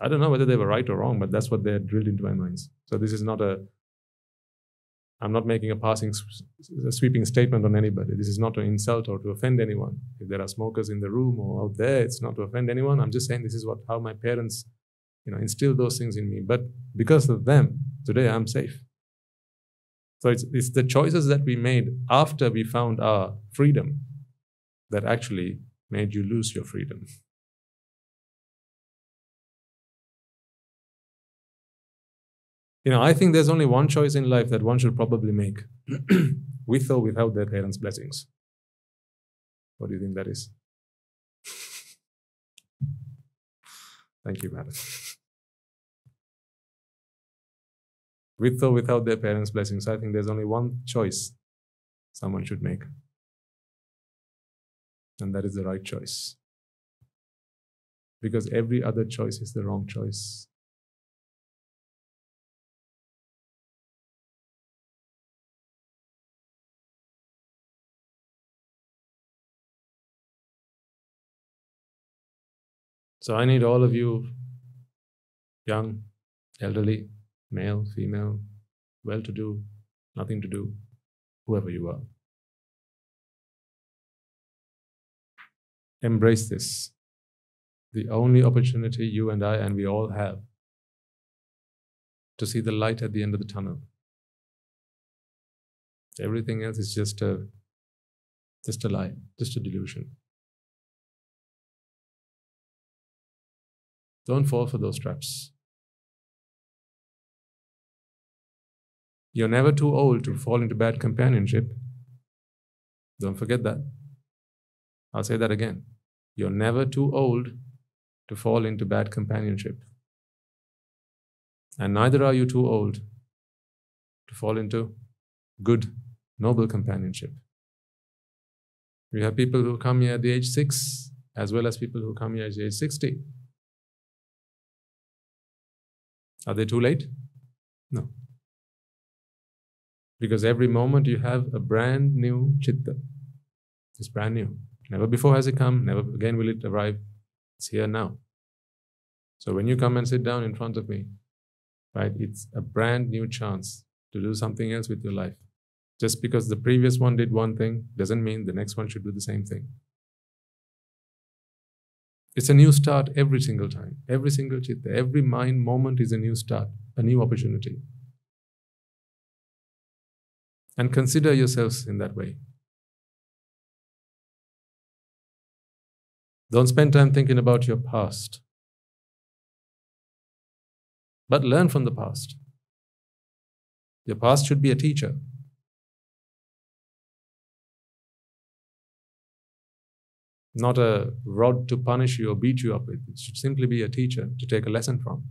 I don't know whether they were right or wrong, but that's what they had drilled into my minds. So this is not a I'm not making a passing, a sweeping statement on anybody. This is not to insult or to offend anyone. If there are smokers in the room or out there, it's not to offend anyone. I'm just saying this is what how my parents, you know, instilled those things in me. But because of them, today I'm safe. So it's, it's the choices that we made after we found our freedom that actually made you lose your freedom. You know, I think there's only one choice in life that one should probably make with or without their parents' blessings. What do you think that is? Thank you, madam. with or without their parents' blessings, I think there's only one choice someone should make. And that is the right choice. Because every other choice is the wrong choice. So I need all of you, young, elderly, male, female, well to do, nothing to do, whoever you are. Embrace this. The only opportunity you and I and we all have to see the light at the end of the tunnel. Everything else is just a just a lie, just a delusion. Don't fall for those traps. You're never too old to fall into bad companionship. Don't forget that. I'll say that again. You're never too old to fall into bad companionship. And neither are you too old to fall into good, noble companionship. We have people who come here at the age six, as well as people who come here at the age 60. Are they too late? No. Because every moment you have a brand new chitta. It's brand new. Never before has it come, never again will it arrive. It's here now. So when you come and sit down in front of me, right, it's a brand new chance to do something else with your life. Just because the previous one did one thing doesn't mean the next one should do the same thing. It's a new start every single time. Every single chitta, every mind moment is a new start, a new opportunity. And consider yourselves in that way. Don't spend time thinking about your past, but learn from the past. Your past should be a teacher. Not a rod to punish you or beat you up with. It should simply be a teacher to take a lesson from.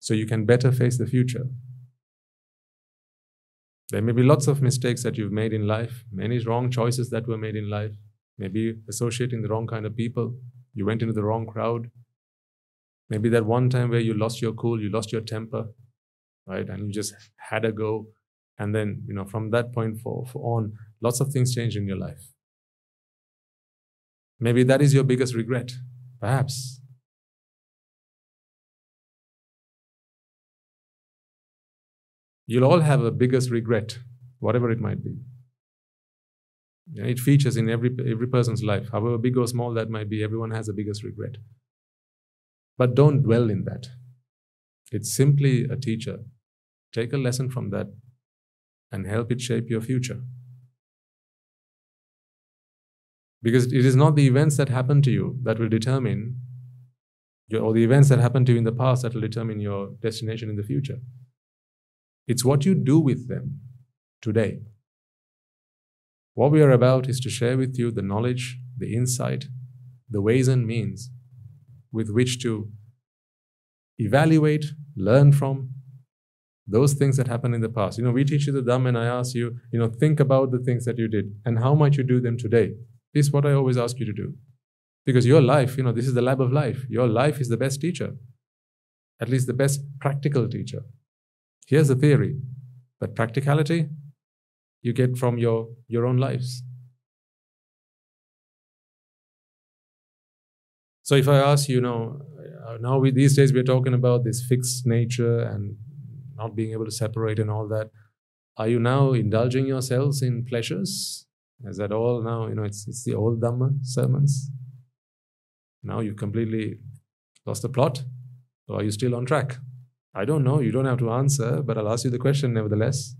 So you can better face the future. There may be lots of mistakes that you've made in life, many wrong choices that were made in life, maybe associating the wrong kind of people, you went into the wrong crowd. Maybe that one time where you lost your cool, you lost your temper, right? And you just had a go. And then, you know, from that point for, for on, lots of things changed in your life. Maybe that is your biggest regret, perhaps. You'll all have a biggest regret, whatever it might be. it features in every, every person's life. However big or small that might be, everyone has a biggest regret. But don't dwell in that. It's simply a teacher. Take a lesson from that and help it shape your future. Because it is not the events that happen to you that will determine, your, or the events that happened to you in the past that will determine your destination in the future. It's what you do with them today. What we are about is to share with you the knowledge, the insight, the ways and means with which to evaluate, learn from those things that happened in the past. You know, we teach you the Dhamma and I ask you, you know, think about the things that you did and how might you do them today. This is what I always ask you to do. Because your life, you know, this is the lab of life. Your life is the best teacher, at least the best practical teacher. Here's the theory, but practicality you get from your, your own lives. So if I ask you, you know, uh, now we, these days we're talking about this fixed nature and not being able to separate and all that. Are you now indulging yourselves in pleasures? Is that all now? You know, it's, it's the old Dhamma sermons. Now you've completely lost the plot, or are you still on track? I don't know. You don't have to answer, but I'll ask you the question nevertheless.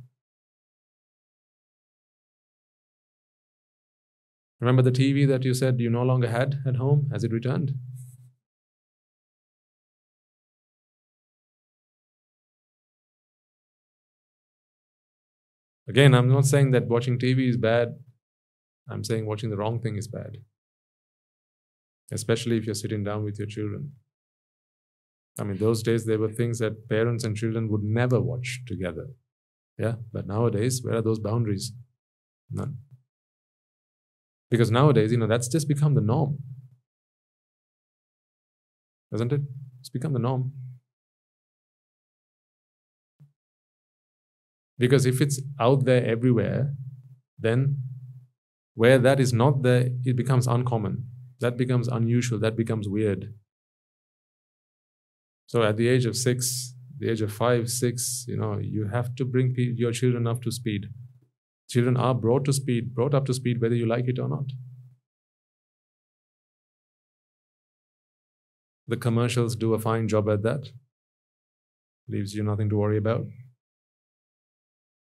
Remember the TV that you said you no longer had at home? Has it returned? Again, I'm not saying that watching TV is bad. I'm saying watching the wrong thing is bad. Especially if you're sitting down with your children. I mean, those days there were things that parents and children would never watch together. Yeah, but nowadays, where are those boundaries? None. Because nowadays, you know, that's just become the norm. Doesn't it? It's become the norm. Because if it's out there everywhere, then where that is not there, it becomes uncommon. That becomes unusual. That becomes weird. So at the age of six, the age of five, six, you know, you have to bring your children up to speed. Children are brought to speed, brought up to speed, whether you like it or not. The commercials do a fine job at that. Leaves you nothing to worry about.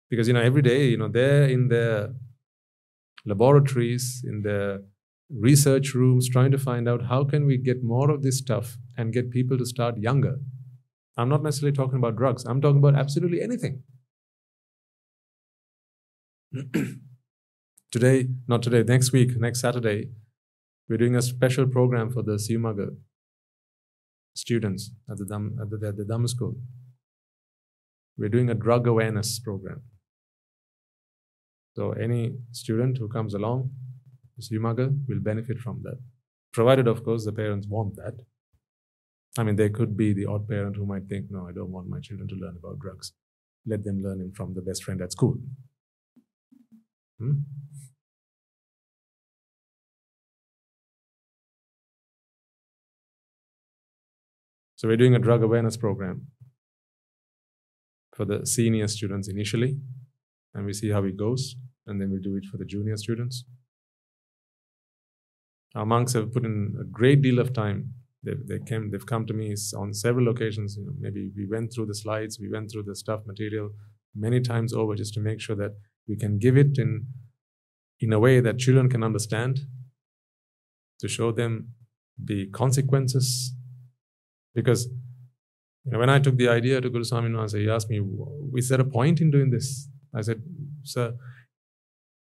Because, you know, every day, you know, they're in their laboratories, in their research rooms, trying to find out how can we get more of this stuff and get people to start younger. I'm not necessarily talking about drugs. I'm talking about absolutely anything. today, not today, next week, next Saturday, we're doing a special program for the Siumaga students at the, Dham, at the, at the Dhamma school. We're doing a drug awareness program. So any student who comes along, Siumaga, will benefit from that. Provided, of course, the parents want that. I mean, there could be the odd parent who might think, no, I don't want my children to learn about drugs. Let them learn it from the best friend at school. Hmm? So we're doing a drug awareness program for the senior students initially, and we see how it goes, and then we do it for the junior students. Our monks have put in a great deal of time. They, they came, they've come to me on several occasions. You know, maybe we went through the slides, we went through the stuff material many times over just to make sure that we can give it in in a way that children can understand, to show them the consequences. Because you know, when I took the idea to Guru Swami he asked me, "Is there a point in doing this?" I said, "Sir,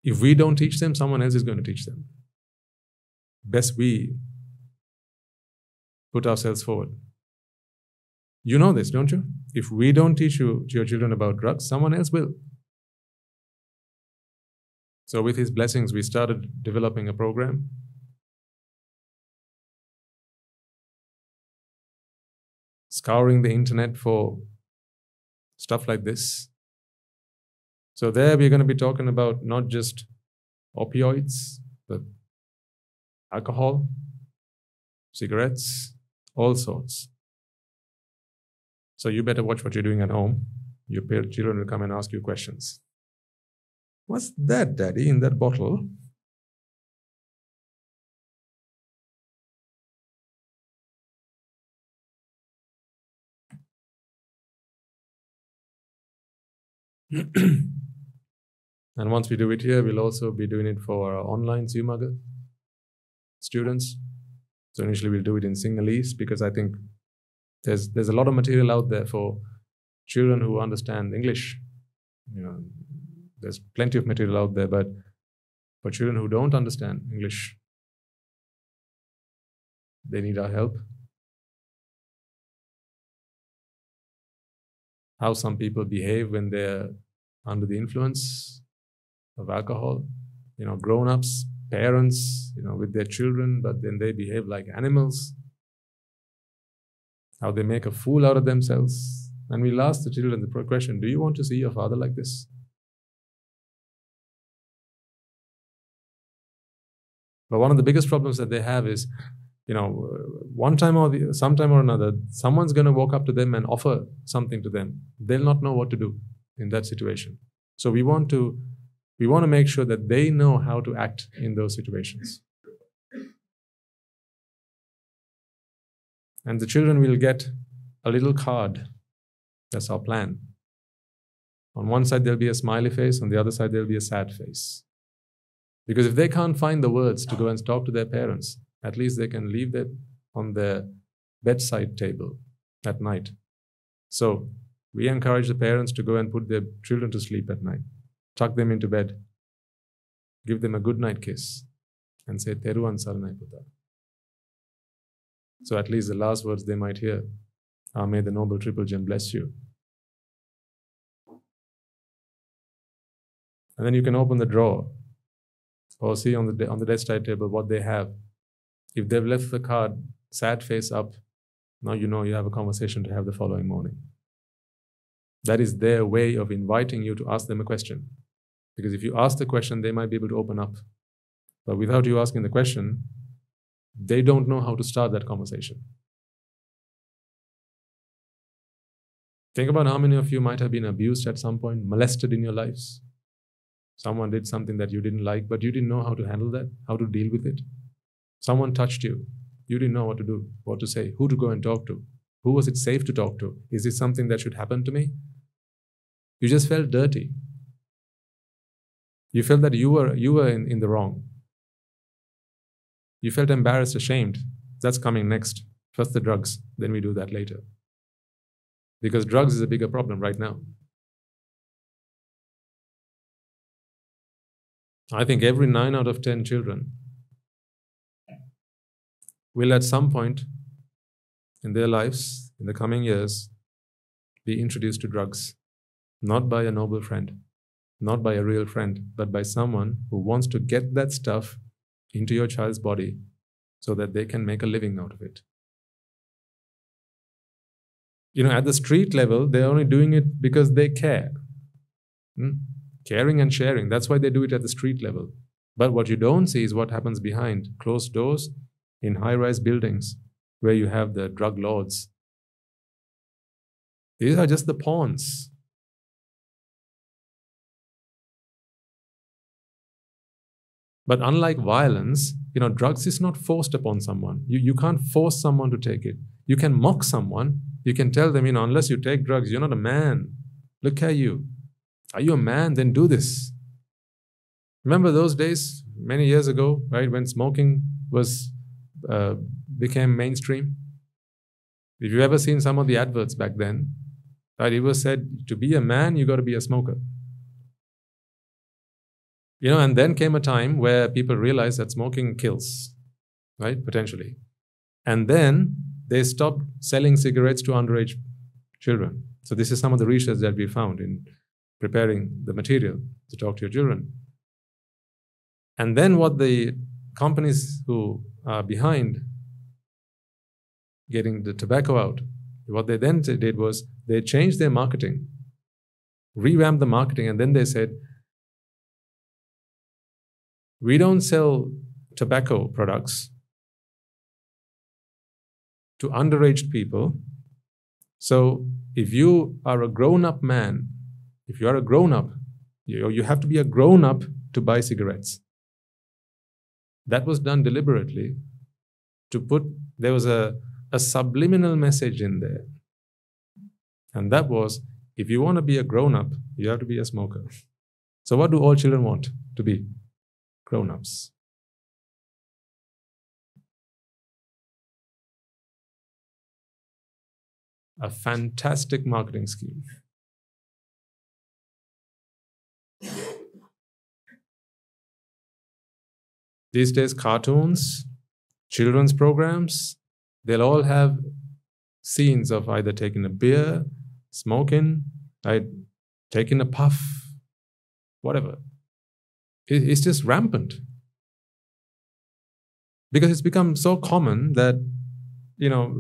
if we don't teach them, someone else is going to teach them. Best we put ourselves forward. You know this, don't you? If we don't teach you, your children about drugs, someone else will. So, with his blessings, we started developing a program. Scouring the internet for stuff like this. So, there we're going to be talking about not just opioids, but alcohol, cigarettes, all sorts. So, you better watch what you're doing at home. Your children will come and ask you questions. What's that, Daddy, in that bottle? and once we do it here, we'll also be doing it for our online Ziumaga students. So initially we'll do it in Sinhalese because I think there's there's a lot of material out there for children who understand English. You know, there's plenty of material out there, but for children who don't understand English, they need our help. How some people behave when they're under the influence of alcohol, you know, grown ups, parents, you know, with their children, but then they behave like animals. How they make a fool out of themselves. And we'll ask the children the question Do you want to see your father like this? But one of the biggest problems that they have is, you know, one time or the, sometime or another, someone's going to walk up to them and offer something to them. They'll not know what to do in that situation. So we want to we want to make sure that they know how to act in those situations. And the children will get a little card. That's our plan. On one side, there'll be a smiley face, on the other side, there'll be a sad face. Because if they can't find the words to go and talk to their parents, at least they can leave that on their bedside table at night. So we encourage the parents to go and put their children to sleep at night, tuck them into bed, give them a good night kiss, and say, Teruvan Saranai. So at least the last words they might hear are, May the Noble Triple Gem bless you. And then you can open the drawer or see on the on the bedside table what they have. If they've left the card sad face up, now you know you have a conversation to have the following morning. That is their way of inviting you to ask them a question. Because if you ask the question, they might be able to open up. But without you asking the question, they don't know how to start that conversation. Think about how many of you might have been abused at some point, molested in your lives. Someone did something that you didn't like, but you didn't know how to handle that, how to deal with it. Someone touched you. You didn't know what to do, what to say, who to go and talk to. Who was it safe to talk to? Is it something that should happen to me? You just felt dirty. You felt that you were, you were in, in the wrong. You felt embarrassed, ashamed. That's coming next. First the drugs, then we do that later. Because drugs is a bigger problem right now. I think every nine out of 10 children will at some point in their lives, in the coming years, be introduced to drugs, not by a noble friend, not by a real friend, but by someone who wants to get that stuff into your child's body so that they can make a living out of it. You know, at the street level, they're only doing it because they care. Hmm? Caring and sharing. That's why they do it at the street level. But what you don't see is what happens behind closed doors in high rise buildings where you have the drug lords. These are just the pawns. But unlike violence, you know, drugs is not forced upon someone. You, you can't force someone to take it. You can mock someone. You can tell them, you know, unless you take drugs, you're not a man. Look at you. Are you a man? Then do this. Remember those days, many years ago, right, when smoking was uh, became mainstream? If you ever seen some of the adverts back then, right, it was said to be a man, you got to be a smoker. You know, and then came a time where people realized that smoking kills, right? Potentially. And then they stopped selling cigarettes to underage children. So, this is some of the research that we found in preparing the material to talk to your children. And then, what the companies who are behind getting the tobacco out, what they then did was they changed their marketing, revamped the marketing, and then they said, we don't sell tobacco products to underage people. So if you are a grown up man, if you are a grown up, you, you have to be a grown up to buy cigarettes. That was done deliberately to put, there was a, a subliminal message in there. And that was if you want to be a grown up, you have to be a smoker. So, what do all children want to be? Grown ups. A fantastic marketing scheme. These days, cartoons, children's programs, they'll all have scenes of either taking a beer, smoking, right, taking a puff, whatever. It's just rampant. Because it's become so common that, you know,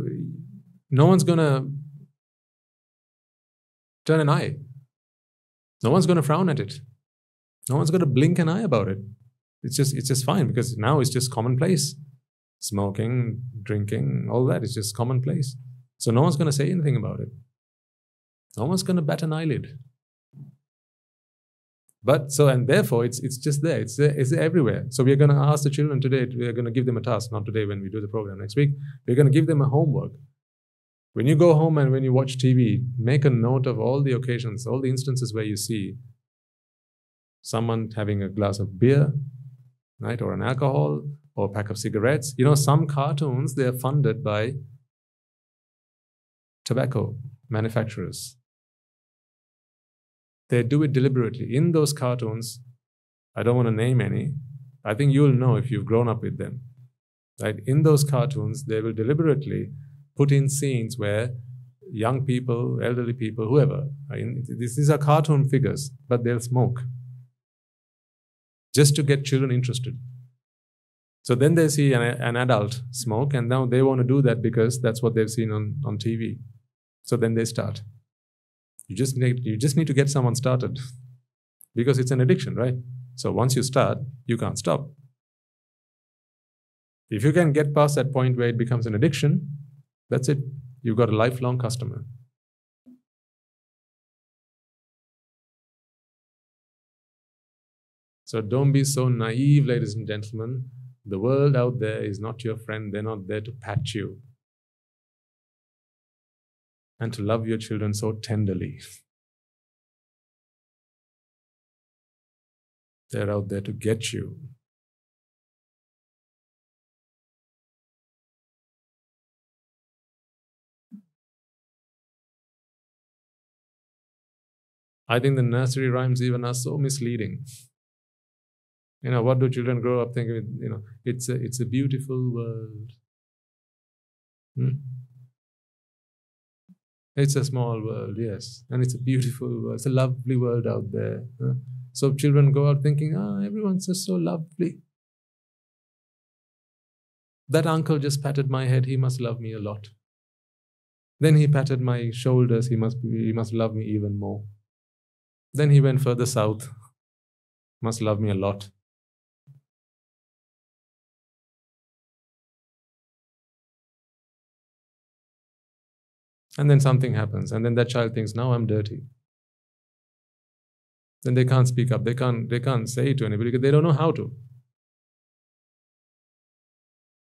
no one's going to turn an eye. No one's going to frown at it. No one's going to blink an eye about it. It's just, it's just fine because now it's just commonplace. Smoking, drinking, all that is just commonplace. So no one's going to say anything about it. No one's going to bat an eyelid. But so, and therefore, it's, it's just there. It's, it's everywhere. So we're going to ask the children today, we're going to give them a task, not today when we do the program next week. We're going to give them a homework. When you go home and when you watch TV, make a note of all the occasions, all the instances where you see someone having a glass of beer, right, or an alcohol, or a pack of cigarettes. You know, some cartoons, they're funded by tobacco manufacturers. They do it deliberately. In those cartoons, I don't want to name any, I think you'll know if you've grown up with them. Right? In those cartoons, they will deliberately put in scenes where young people, elderly people, whoever, I mean, these are cartoon figures, but they'll smoke just to get children interested. So then they see an, an, adult smoke, and now they want to do that because that's what they've seen on, on TV. So then they start. You just need you just need to get someone started because it's an addiction, right? So once you start, you can't stop. If you can get past that point where it becomes an addiction, that's it. You've got a lifelong customer. So don't be so naive, ladies and gentlemen. The world out there is not your friend. They're not there to pat you and to love your children so tenderly. They're out there to get you. I think the nursery rhymes even are so misleading. You know, what do children grow up thinking? You know, it's a, it's a beautiful world. Hmm? It's a small world, yes. And it's a beautiful world. It's a lovely world out there. Huh? So children go out thinking, ah, everyone's just so lovely. That uncle just patted my head. He must love me a lot. Then he patted my shoulders. He must, he must love me even more. Then he went further south. Must love me a lot. And then something happens, and then that child thinks, now I'm dirty. Then they can't speak up. They can't, they can't say it to anybody because they don't know how to.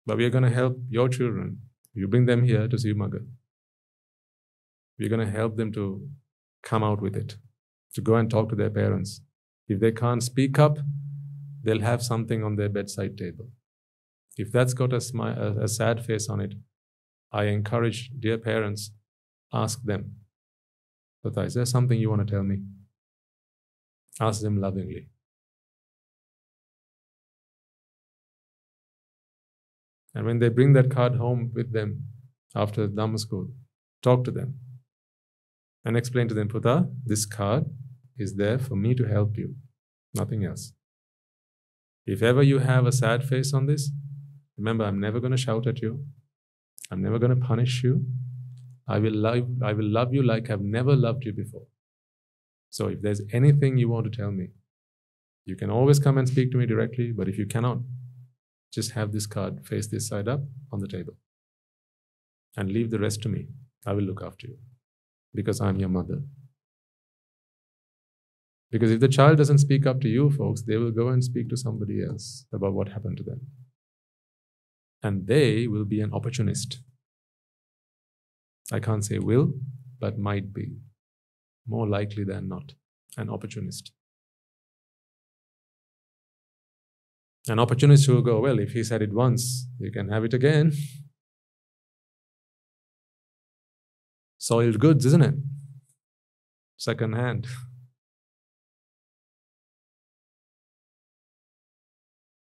But we are going to help your children. You bring them here to see Mother. We're going to help them to come out with it, to go and talk to their parents. If they can't speak up, they'll have something on their bedside table. If that's got a, smi- a, a sad face on it, I encourage dear parents, ask them, Tata, is there something you want to tell me? Ask them lovingly. And when they bring that card home with them after the Dhamma school, talk to them and explain to them, Puta, this card is there for me to help you, nothing else. If ever you have a sad face on this, remember, I'm never going to shout at you. I'm never going to punish you. I will love, I will love you like I've never loved you before. So if there's anything you want to tell me, you can always come and speak to me directly, but if you cannot, just have this card face this side up on the table and leave the rest to me. I will look after you because I'm your mother. Because if the child doesn't speak up to you, folks, they will go and speak to somebody else about what happened to them. And they will be an opportunist. I can't say will, but might be. More likely than not, an opportunist. An opportunist who will go, well, if he said it once, you can have it again. Soiled goods, isn't it? Second hand.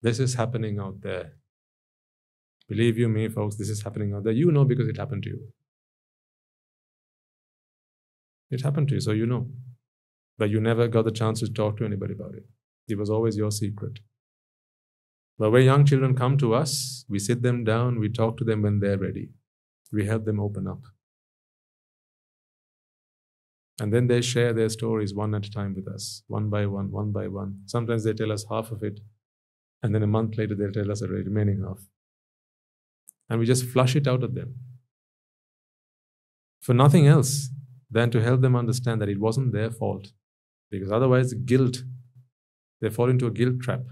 This is happening out there. Believe you me, folks, this is happening out there. You know because it happened to you. It happened to you, so you know. But you never got the chance to talk to anybody about it. It was always your secret. But when young children come to us, we sit them down, we talk to them when they're ready. We help them open up. And then they share their stories one at a time with us, one by one, one by one. Sometimes they tell us half of it, and then a month later they'll tell us the remaining half. And we just flush it out of them. For nothing else than to help them understand that it wasn't their fault. Because otherwise, guilt, they fall into a guilt trap.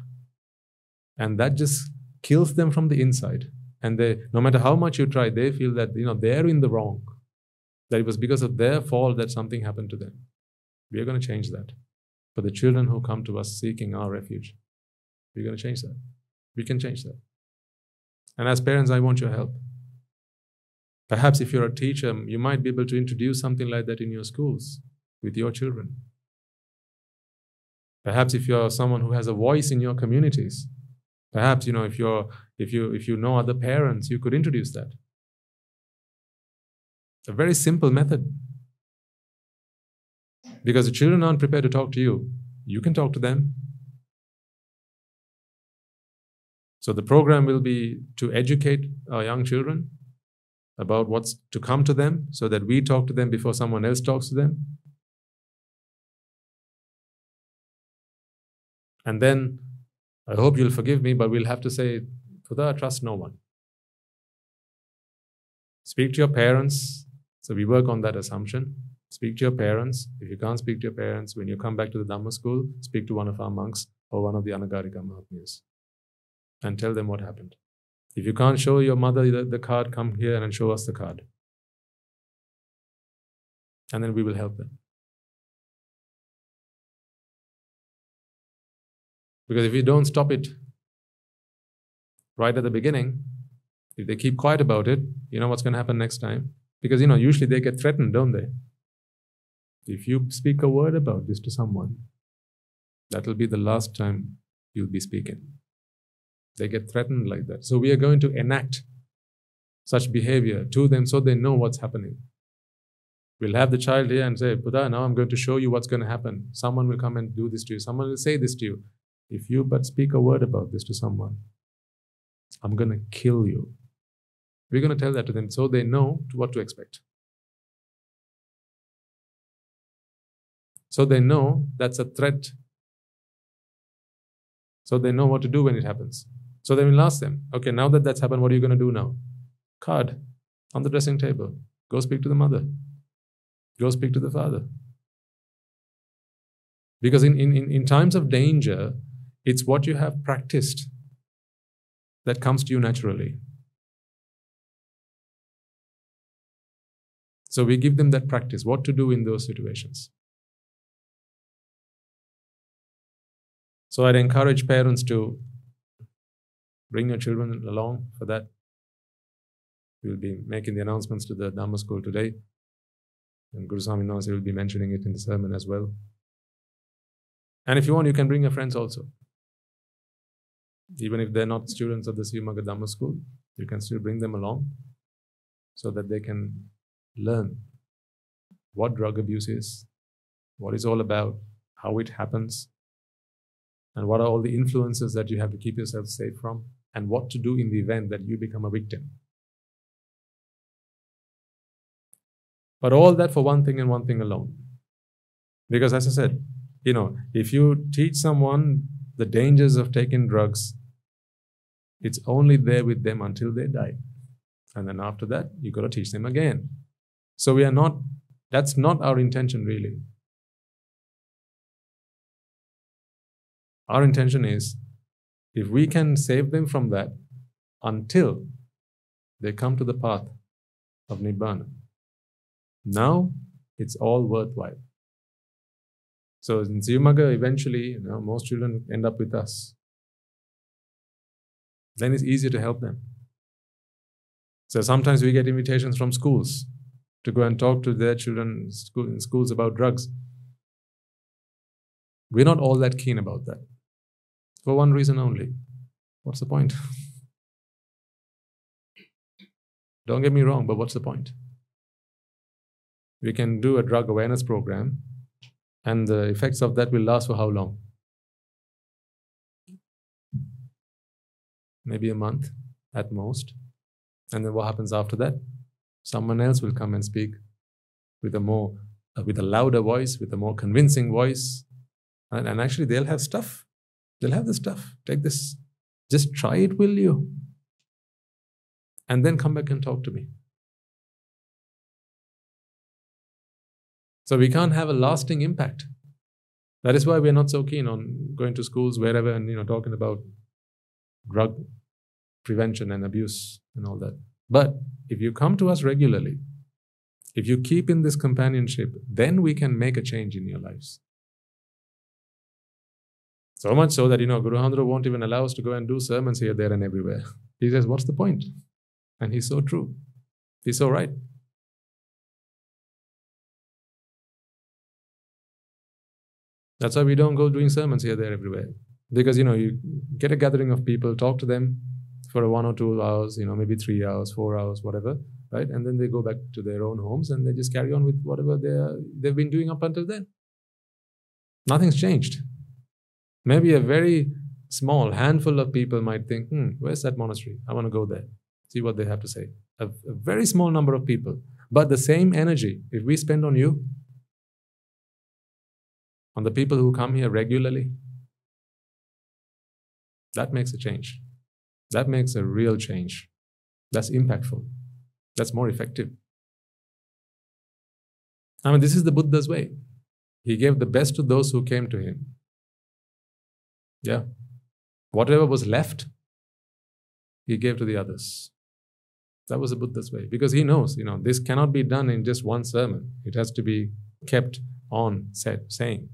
And that just kills them from the inside. And they, no matter how much you try, they feel that you know they're in the wrong. That it was because of their fault that something happened to them. We are going to change that. For the children who come to us seeking our refuge, we're going to change that. We can change that. And as parents, I want your help. Perhaps if you're a teacher, you might be able to introduce something like that in your schools with your children. Perhaps if you're someone who has a voice in your communities, perhaps you know if you're if you if you know other parents, you could introduce that. A very simple method. Because the children aren't prepared to talk to you, you can talk to them. So the program will be to educate our young children about what's to come to them so that we talk to them before someone else talks to them. And then I hope you'll forgive me, but we'll have to say, Khuda, trust no one. Speak to your parents. So we work on that assumption. Speak to your parents. If you can't speak to your parents, when you come back to the Dhamma school, speak to one of our monks or one of the Anagarika Mahatmas and tell them what happened. If you can't show your mother the, the card, come here and show us the card. And then we will help them. Because if you don't stop it right at the beginning, if they keep quiet about it, you know what's going to happen next time? Because, you know, usually they get threatened, don't they? If you speak a word about this to someone, that will be the last time you'll be speaking. They get threatened like that. So we are going to enact such behavior to them so they know what's happening. We'll have the child here and say, Putha, now I'm going to show you what's going to happen. Someone will come and do this to you. Someone will say this to you. If you but speak a word about this to someone, I'm going to kill you. We're going to tell that to them so they know what to expect. So they know that's a threat. So they know what to do when it happens. So then we'll ask them, okay, now that that's happened, what are you going to do now? Card on the dressing table. Go speak to the mother. Go speak to the father. Because in, in, in times of danger, it's what you have practiced that comes to you naturally. So we give them that practice, what to do in those situations. So I'd encourage parents to bring your children along for that. We'll be making the announcements to the Dhamma school today. And Guru Swami Nasi will be mentioning it in the sermon as well. And if you want, you can bring your friends also. Even if they're not students of the Sivamagga Dhamma school, you can still bring them along so that they can learn what drug abuse is, what it's all about, how it happens, and what are all the influences that you have to keep yourself safe from, and what to do in the event that you become a victim. But all that for one thing and one thing alone. Because as I said, you know, if you teach someone the dangers of taking drugs, it's only there with them until they die. And then after that, you've got to teach them again. So we are not, that's not our intention really. Our intention is if we can save them from that until they come to the path of Nibbana, now it's all worthwhile. So in Sivamagga, eventually, you know, most children end up with us. Then it's easier to help them. So sometimes we get invitations from schools to go and talk to their children in schools about drugs. We're not all that keen about that. For one reason only. What's the point? Don't get me wrong, but what's the point? We can do a drug awareness program, and the effects of that will last for how long? Maybe a month at most. And then what happens after that? Someone else will come and speak with a more, uh, with a louder voice, with a more convincing voice, and, and actually they'll have stuff. They'll have the stuff. Take this. Just try it, will you? And then come back and talk to me. So we can't have a lasting impact. That is why we're not so keen on going to schools wherever and you know talking about drug prevention and abuse and all that. But if you come to us regularly, if you keep in this companionship, then we can make a change in your lives. So much so that, you know, Guru Handra won't even allow us to go and do sermons here, there, and everywhere. He says, What's the point? And he's so true. He's so right. That's why we don't go doing sermons here, there, everywhere. Because, you know, you get a gathering of people, talk to them, for one or two hours, you know, maybe three hours, four hours, whatever, right? And then they go back to their own homes and they just carry on with whatever they are, they've been doing up until then. Nothing's changed. Maybe a very small handful of people might think, hmm, where's that monastery? I want to go there, see what they have to say. A, a very small number of people. But the same energy, if we spend on you, on the people who come here regularly, that makes a change. That makes a real change. That's impactful. That's more effective. I mean, this is the Buddha's way. He gave the best to those who came to him. Yeah. Whatever was left, he gave to the others. That was the Buddha's way. Because he knows, you know, this cannot be done in just one sermon. It has to be kept on said, saying.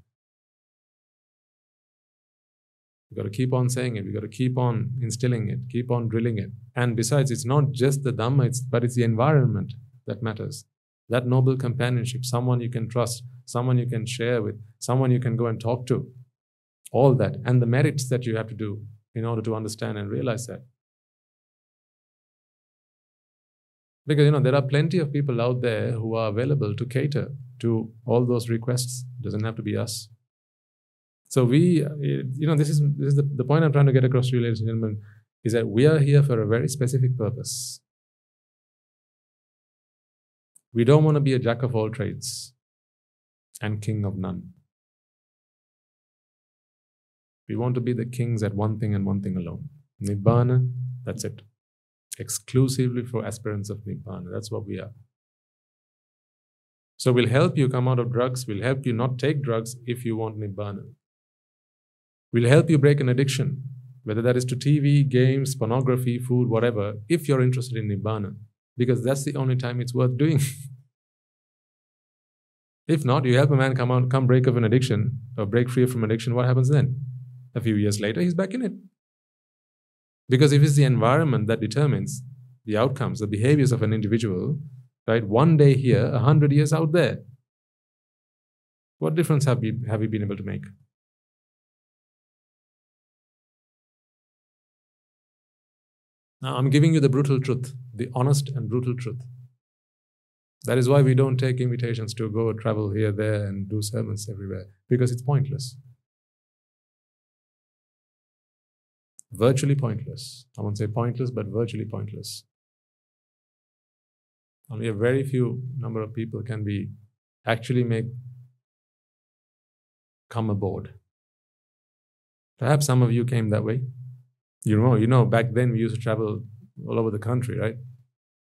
We've got to keep on saying it. We've got to keep on instilling it, keep on drilling it. And besides, it's not just the Dhamma, it's, but it's the environment that matters. That noble companionship, someone you can trust, someone you can share with, someone you can go and talk to. All that. And the merits that you have to do in order to understand and realize that. Because you know there are plenty of people out there who are available to cater to all those requests. It doesn't have to be us. So we, uh, you know, this is this is the, the point I'm trying to get across to you, ladies and gentlemen, is that we are here for a very specific purpose. We don't want to be a jack of all trades and king of none. We want to be the kings at one thing and one thing alone. Nibbana, that's it. Exclusively for aspirants of Nibbana. That's what we are. So we'll help you come out of drugs, we'll help you not take drugs if you want Nibbana. We'll help you break an addiction, whether that is to TV, games, pornography, food, whatever, if you're interested in Nibbana, because that's the only time it's worth doing. If not, you help a man come out, come break of an addiction or break free from addiction, what happens then? A few years later, he's back in it. Because if it's the environment that determines the outcomes, the behaviors of an individual, right? One day here, a hundred years out there. What difference have we, have we been able to make? Now, I'm giving you the brutal truth, the honest and brutal truth. That is why we don't take invitations to go travel here, there, and do sermons everywhere, because it's pointless. Virtually pointless. I won't say pointless, but virtually pointless. Only a very few number of people can be actually make come aboard. Perhaps some of you came that way. You know, you know, back then we used to travel all over the country, right?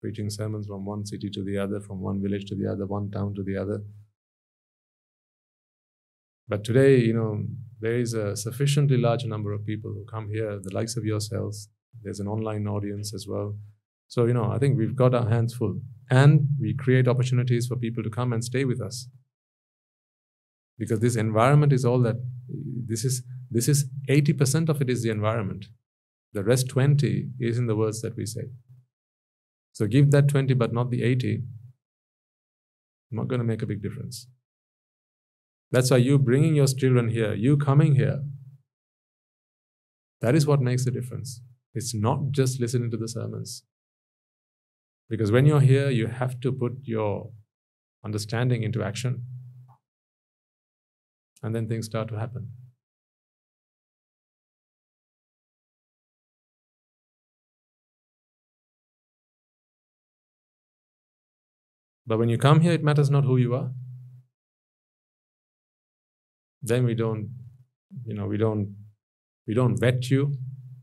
Preaching sermons from one city to the other, from one village to the other, one town to the other. But today, you know, there is a sufficiently large number of people who come here, the likes of yourselves. There's an online audience as well. So, you know, I think we've got our hands full. And we create opportunities for people to come and stay with us. Because this environment is all that this is this is 80% of it is the environment. The rest 20 is in the words that we say. So give that 20 but not the 80, not going to make a big difference. That's why you bringing your children here, you coming here, that is what makes the difference. It's not just listening to the sermons. Because when you're here, you have to put your understanding into action. And then things start to happen. But when you come here, it matters not who you are. Then we don't, you know, we don't, we don't vet you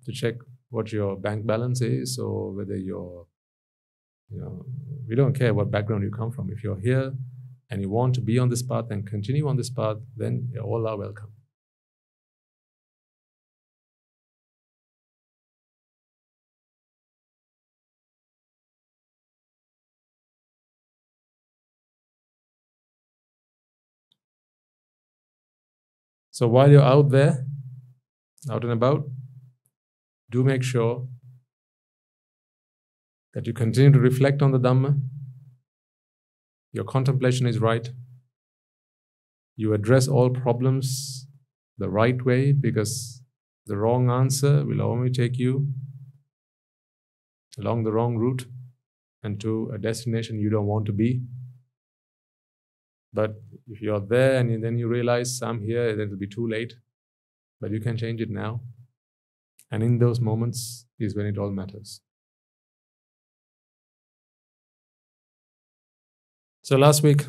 to check what your bank balance is or whether you're, you know, we don't care what background you come from. If you're here and you want to be on this path and continue on this path, then all are welcome. So while you're out there, out and about, do make sure that you continue to reflect on the Dhamma. Your contemplation is right. You address all problems the right way because the wrong answer will only take you along the wrong route and to a destination you don't want to be. But if you're there and then you realize I'm here, then it'll be too late. But you can change it now. And in those moments is when it all matters. So last week,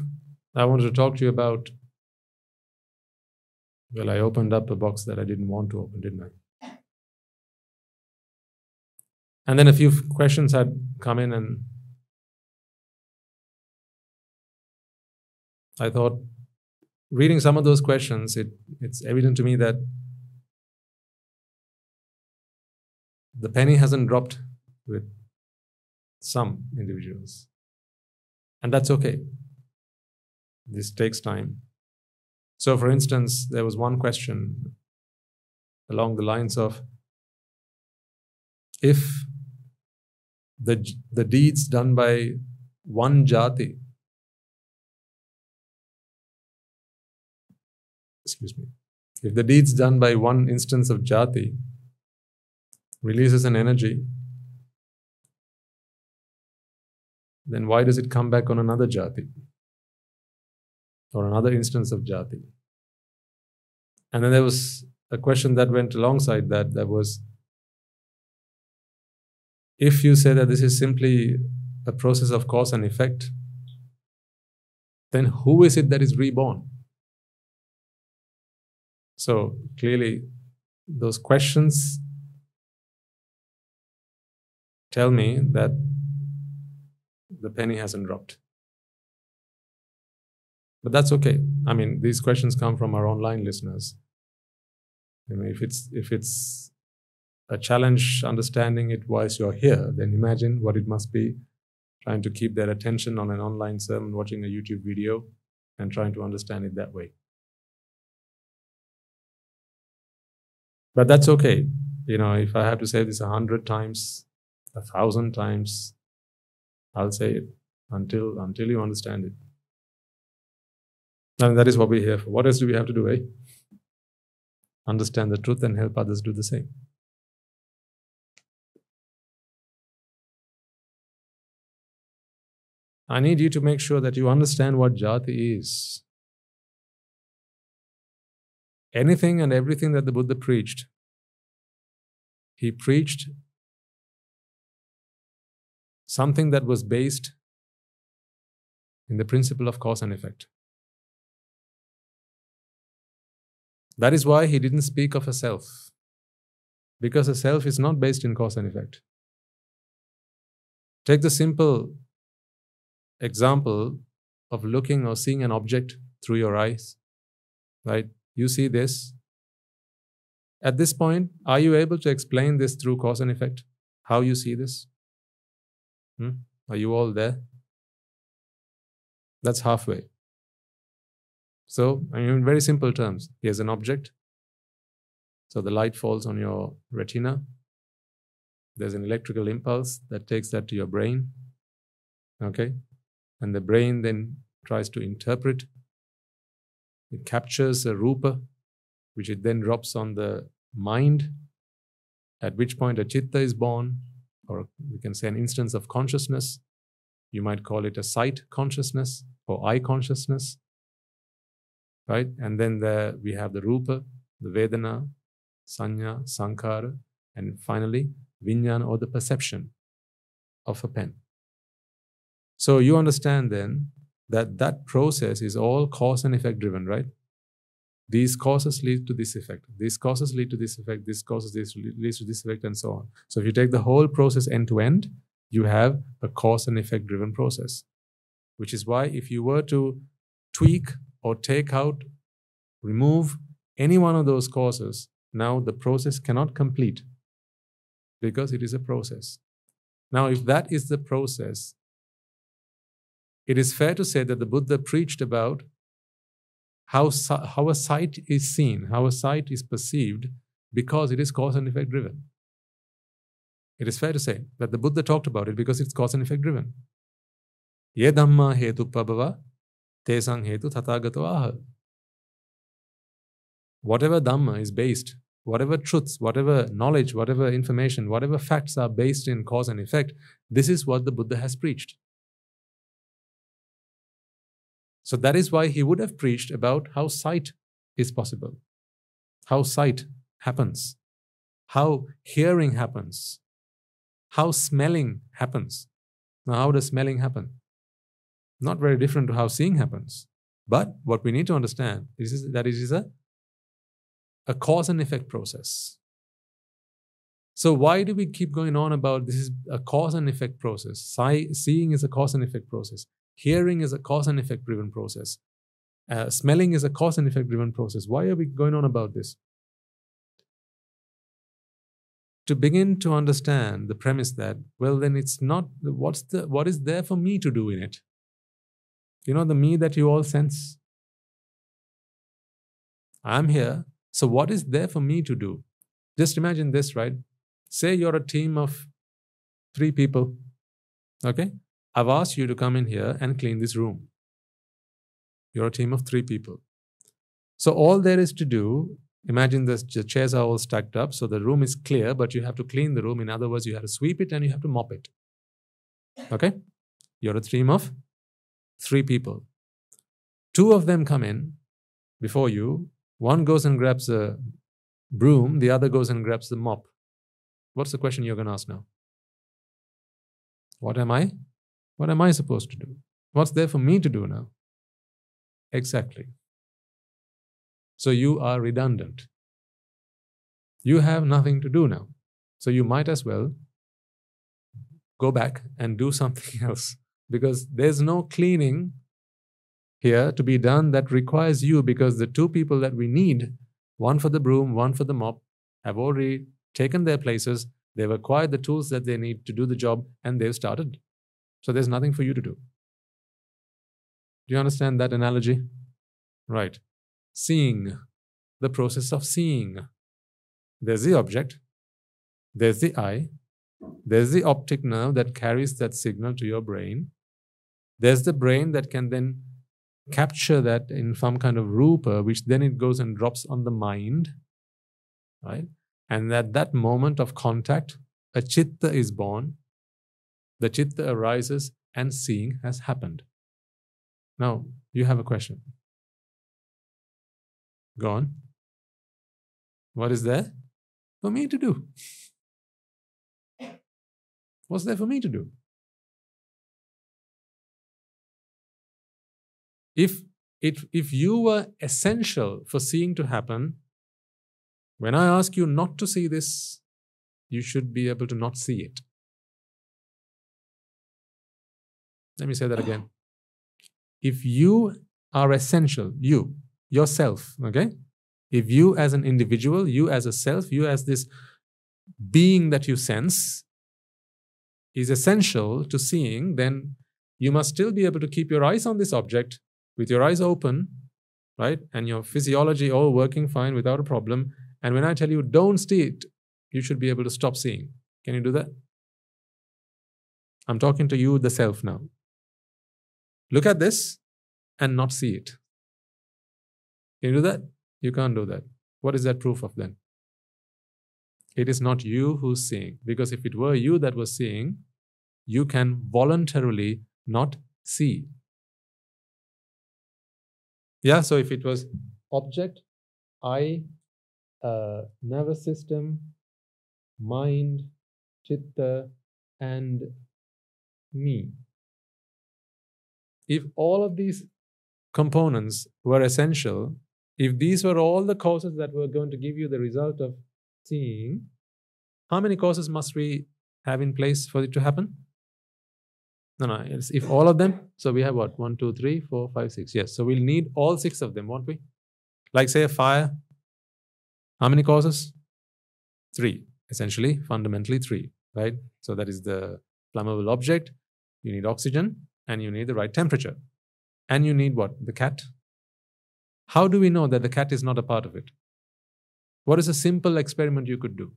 I wanted to talk to you about. Well, I opened up a box that I didn't want to open, didn't I? And then a few questions had come in, and I thought, reading some of those questions, it, it's evident to me that the penny hasn't dropped with some individuals. And that's okay. This takes time. So, for instance, there was one question along the lines of if the, the deeds done by one jati excuse me, if the deeds done by one instance of jati releases an energy, then why does it come back on another jati or another instance of jati? And then there was a question that went alongside that that was if you say that this is simply a process of cause and effect, then who is it that is reborn? So clearly, those questions tell me that the penny hasn't dropped. But that's okay. I mean, these questions come from our online listeners. You know, if it's if it's a challenge understanding it whilst you're here, then imagine what it must be trying to keep their attention on an online sermon, watching a YouTube video, and trying to understand it that way. But that's okay. You know, if I have to say this a hundred times, a thousand times, I'll say it until until you understand it. And that is what we're here for. What else do we have to do, eh? Understand the truth and help others do the same. I need you to make sure that you understand what jati is. Anything and everything that the Buddha preached, he preached something that was based in the principle of cause and effect. That is why he didn't speak of a self, because a self is not based in cause and effect. Take the simple example of looking or seeing an object through your eyes, right? You see this. At this point, are you able to explain this through cause and effect? How you see this? Hmm? Are you all there? That's halfway. So, I mean, in very simple terms, here's an object. So the light falls on your retina. There's an electrical impulse that takes that to your brain. Okay? And the brain then tries to interpret. It captures a rupa, which it then drops on the mind, at which point a chitta is born, or we can say an instance of consciousness. You might call it a sight consciousness or eye consciousness. Right? And then the, we have the rupa, the vedana, sanya, sankara, and finally, vinyana or the perception of a pen. So you understand then that that process is all cause and effect driven, right? These causes lead to this effect. These causes lead to this effect. This causes this leads to this effect, and so on. So if you take the whole process end to end, you have a cause and effect driven process. Which is why if you were to tweak or take out, remove any one of those causes, now the process cannot complete because it is a process. Now, if that is the process, it is fair to say that the Buddha preached about how, how a sight is seen, how a sight is perceived, because it is cause and effect driven. It is fair to say that the Buddha talked about it because it's cause and effect driven. Ye dhamma hetu pabhava, tesang hetu tathagato aha. Whatever dhamma is based, whatever truths, whatever knowledge, whatever information, whatever facts are based in cause and effect, this is what the Buddha has preached. So that is why he would have preached about how sight is possible, how sight happens, how hearing happens, how smelling happens. Now, how does smelling happen? Not very different to how seeing happens. But what we need to understand is that it is a, a cause and effect process. So why do we keep going on about this is a cause and effect process? seeing is a cause and effect process. Hearing is a cause and effect driven process. Uh, smelling is a cause and effect driven process. Why are we going on about this? To begin to understand the premise that, well, then it's not what's the what is there for me to do in it? You know, the me that you all sense. I'm here. So what is there for me to do? Just imagine this, right? Say you're a team of three people. Okay? I've asked you to come in here and clean this room. You're a team of three people. So all there is to do, imagine this, the chairs are all stacked up, so the room is clear, but you have to clean the room. In other words, you have to sweep it and you have to mop it. Okay? You're a team of three people. Two of them come in before you. One goes and grabs a broom, the other goes and grabs the mop. What's the question you're going to ask now? What am I? What am I supposed to do? What's there for me to do now? Exactly. So you are redundant. You have nothing to do now. So you might as well go back and do something else because there's no cleaning here to be done that requires you because the two people that we need, one for the broom, one for the mop, have already taken their places. They've acquired the tools that they need to do the job and they've started so there's nothing for you to do. Do you understand that analogy? Right. Seeing, the process of seeing. There's the object, there's the eye, there's the optic nerve that carries that signal to your brain. There's the brain that can then capture that in some kind of rupa, which then it goes and drops on the mind. Right? And at that moment of contact, a chitta is born. The chitta arises and seeing has happened. Now, you have a question. Go on. What is there for me to do? What's there for me to do? If, it, if you were essential for seeing to happen, when I ask you not to see this, you should be able to not see it. Let me say that again. If you are essential, you, yourself, okay? If you as an individual, you as a self, you as this being that you sense is essential to seeing, then you must still be able to keep your eyes on this object with your eyes open, right? And your physiology all working fine without a problem. And when I tell you don't see it, you should be able to stop seeing. Can you do that? I'm talking to you, the self, now. Look at this and not see it. Can you do that? You can't do that. What is that proof of then? It is not you who's seeing. Because if it were you that was seeing, you can voluntarily not see. Yeah, so if it was object, eye, uh, nervous system, mind, chitta, and me. If all of these components were essential, if these were all the causes that were going to give you the result of seeing, how many causes must we have in place for it to happen? No, no, it's if all of them, so we have what? One, two, three, four, five, six. Yes, so we'll need all six of them, won't we? Like, say, a fire. How many causes? Three, essentially, fundamentally three, right? So that is the flammable object. You need oxygen and you need the right temperature. And you need what? The cat. How do we know that the cat is not a part of it? What is a simple experiment you could do?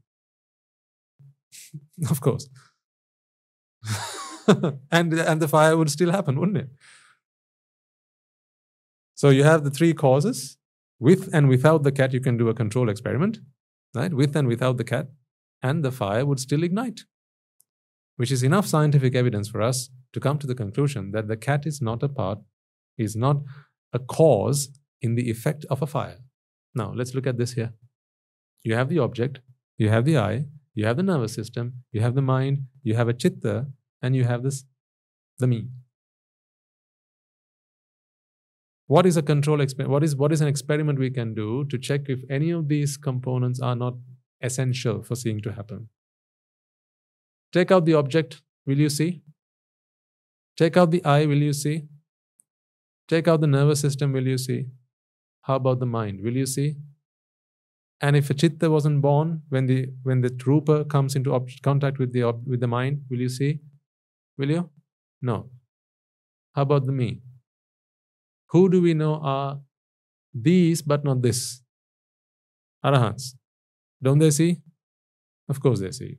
of course. and, and the fire would still happen, wouldn't it? So you have the three causes. With and without the cat, you can do a control experiment, right? With and without the cat, and the fire would still ignite, which is enough scientific evidence for us to come to the conclusion that the cat is not a part, is not a cause in the effect of a fire. Now, let's look at this here. You have the object, you have the eye, you have the nervous system, you have the mind, you have a chitta, and you have this, the me. What is a control experiment? What is, what is an experiment we can do to check if any of these components are not essential for seeing to happen? Take out the object, will you see? Take out the eye, will you see? Take out the nervous system, will you see? How about the mind? Will you see? And if a chitta wasn't born when the when the rupa comes into contact with the with the mind, will you see? Will you? No. How about the me? Who do we know are these but not this? Arahants. Don't they see? Of course they see.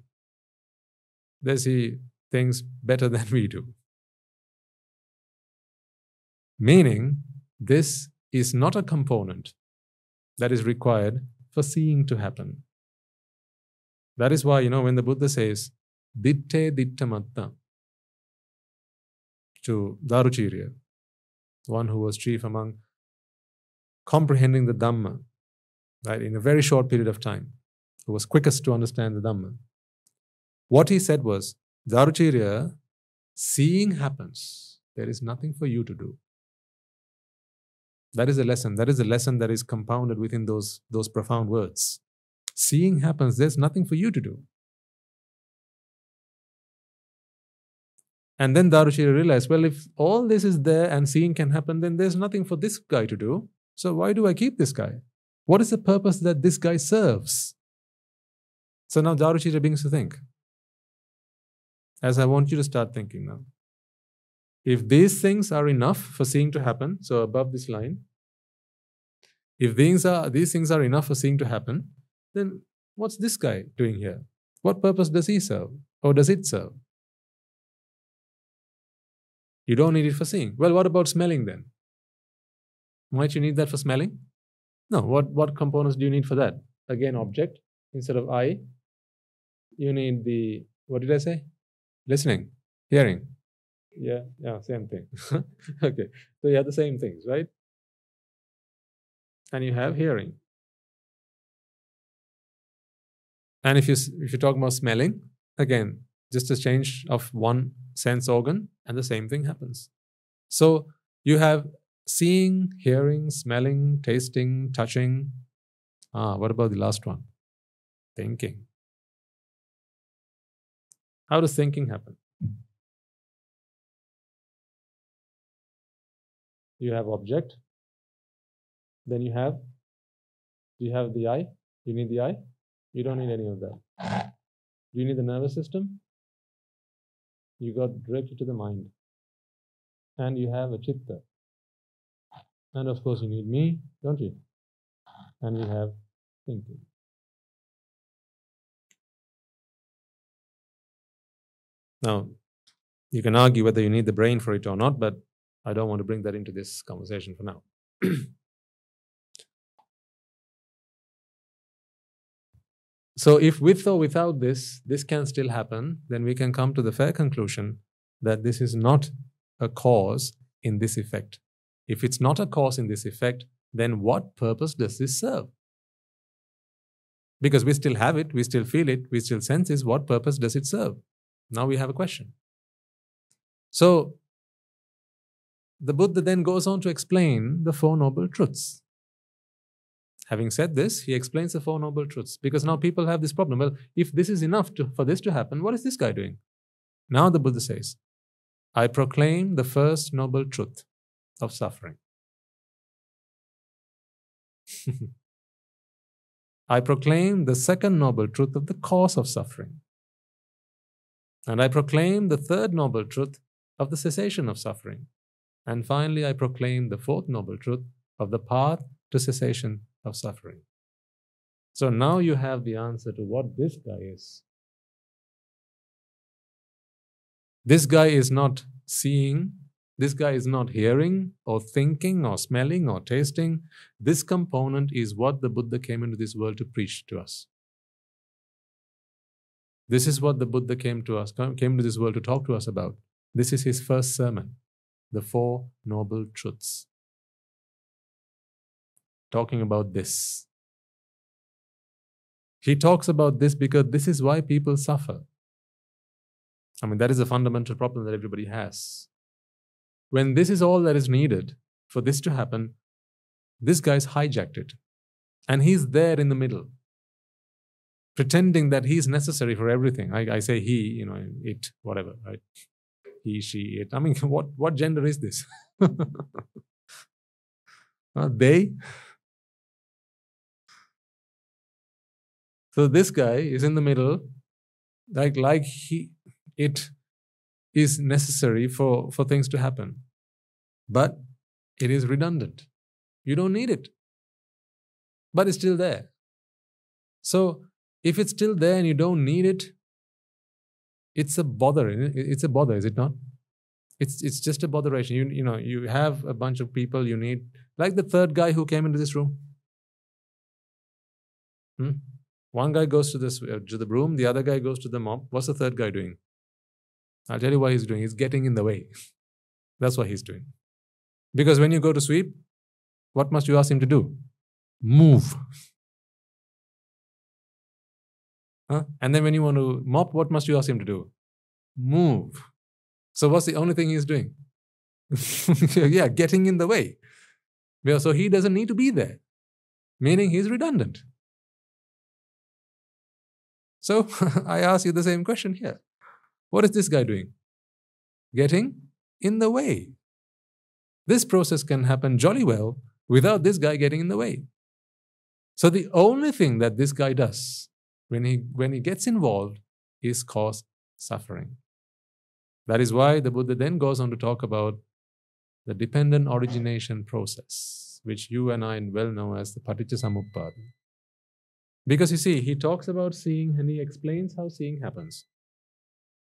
They see things better than we do. Meaning, this is not a component that is required for seeing to happen. That is why, you know, when the Buddha says, Ditte matta, to Daruchirya, one who was chief among comprehending the Dhamma, right, in a very short period of time, who was quickest to understand the Dhamma. What he said was, Daruchirya, seeing happens. There is nothing for you to do. That is a lesson. That is a lesson that is compounded within those, those profound words. Seeing happens, there's nothing for you to do. And then Daruchirya realized, well, if all this is there and seeing can happen, then there's nothing for this guy to do. So why do I keep this guy? What is the purpose that this guy serves? So now Daruchirya begins to think. As I want you to start thinking now. If these things are enough for seeing to happen, so above this line, if these are these things are enough for seeing to happen, then what's this guy doing here? What purpose does he serve? Or does it serve? You don't need it for seeing. Well, what about smelling then? Might you need that for smelling? No. What, what components do you need for that? Again, object instead of eye. You need the, what did I say? Listening, hearing. Yeah, yeah, same thing. okay. So you have the same things, right? And you have hearing. And if you if you talk about smelling, again, just a change of one sense organ, and the same thing happens. So you have seeing, hearing, smelling, tasting, touching. Ah, what about the last one? Thinking. How does thinking happen? You have object, then you have, you have the eye? You need the eye? You don't need any of that. Do you need the nervous system? You got directed to the mind. And you have a chitta. And of course, you need me, don't you? And you have thinking. Now, you can argue whether you need the brain for it or not, but I don't want to bring that into this conversation for now. so, if with or without this, this can still happen, then we can come to the fair conclusion that this is not a cause in this effect. If it's not a cause in this effect, then what purpose does this serve? Because we still have it, we still feel it, we still sense it, what purpose does it serve? Now we have a question. So, the Buddha then goes on to explain the Four Noble Truths. Having said this, he explains the Four Noble Truths because now people have this problem. Well, if this is enough to, for this to happen, what is this guy doing? Now the Buddha says, I proclaim the first noble truth of suffering. I proclaim the second noble truth of the cause of suffering. And I proclaim the third noble truth of the cessation of suffering. And finally, I proclaim the fourth noble truth of the path to cessation of suffering. So now you have the answer to what this guy is. This guy is not seeing this guy is not hearing or thinking or smelling or tasting. This component is what the Buddha came into this world to preach to us. This is what the Buddha came to us, came to this world to talk to us about. This is his first sermon, the Four Noble Truths. Talking about this. He talks about this because this is why people suffer. I mean, that is a fundamental problem that everybody has when this is all that is needed for this to happen, this guy's hijacked it. And he's there in the middle, pretending that he's necessary for everything. I, I say he, you know, it, whatever, right? He, she, it. I mean, what, what gender is this? uh, they? So this guy is in the middle, like like he it is necessary for, for things to happen. But it is redundant. You don't need it. But it's still there. So if it's still there and you don't need it, it's a bother. It's a bother, is it not? It's it's just a botheration. You you know you have a bunch of people you need, like the third guy who came into this room. Hmm? One guy goes to this uh, to the broom, the other guy goes to the mop. What's the third guy doing? I'll tell you what he's doing. He's getting in the way. That's what he's doing. Because when you go to sweep, what must you ask him to do? Move. Huh? And then when you want to mop, what must you ask him to do? Move. So what's the only thing he's doing? yeah, getting in the way. So he doesn't need to be there, meaning he's redundant. So I ask you the same question here. What is this guy doing? Getting in the way. This process can happen jolly well without this guy getting in the way. So the only thing that this guy does when he, when he gets involved is cause suffering. That is why the Buddha then goes on to talk about the dependent origination process, which you and I well know as the Paticca Samuppada. Because you see, he talks about seeing and he explains how seeing happens.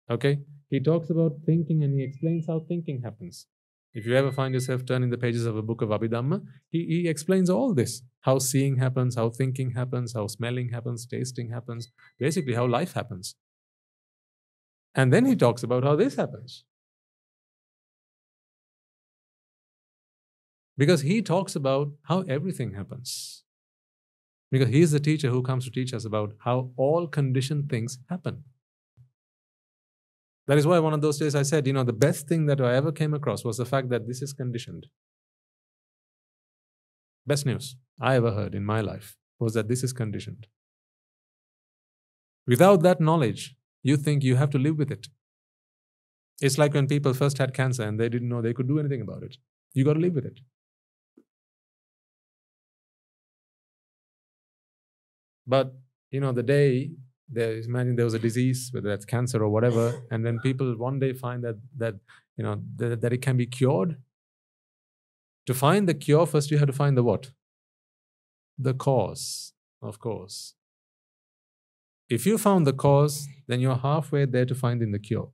Okay? He talks about thinking and he explains how thinking happens. If you ever find yourself turning the pages of a book of Abhidhamma, he, he explains all this how seeing happens, how thinking happens, how smelling happens, tasting happens, basically, how life happens. And then he talks about how this happens. Because he talks about how everything happens. Because he is the teacher who comes to teach us about how all conditioned things happen. That is why one of those days I said, you know, the best thing that I ever came across was the fact that this is conditioned. Best news I ever heard in my life was that this is conditioned. Without that knowledge, you think you have to live with it. It's like when people first had cancer and they didn't know they could do anything about it. You got to live with it. But, you know, the day there imagine there was a disease whether that's cancer or whatever and then people one day find that that you know that, that it can be cured. To find the cure first you have to find the what? The cause of course. If you found the cause then you're halfway there to finding the cure.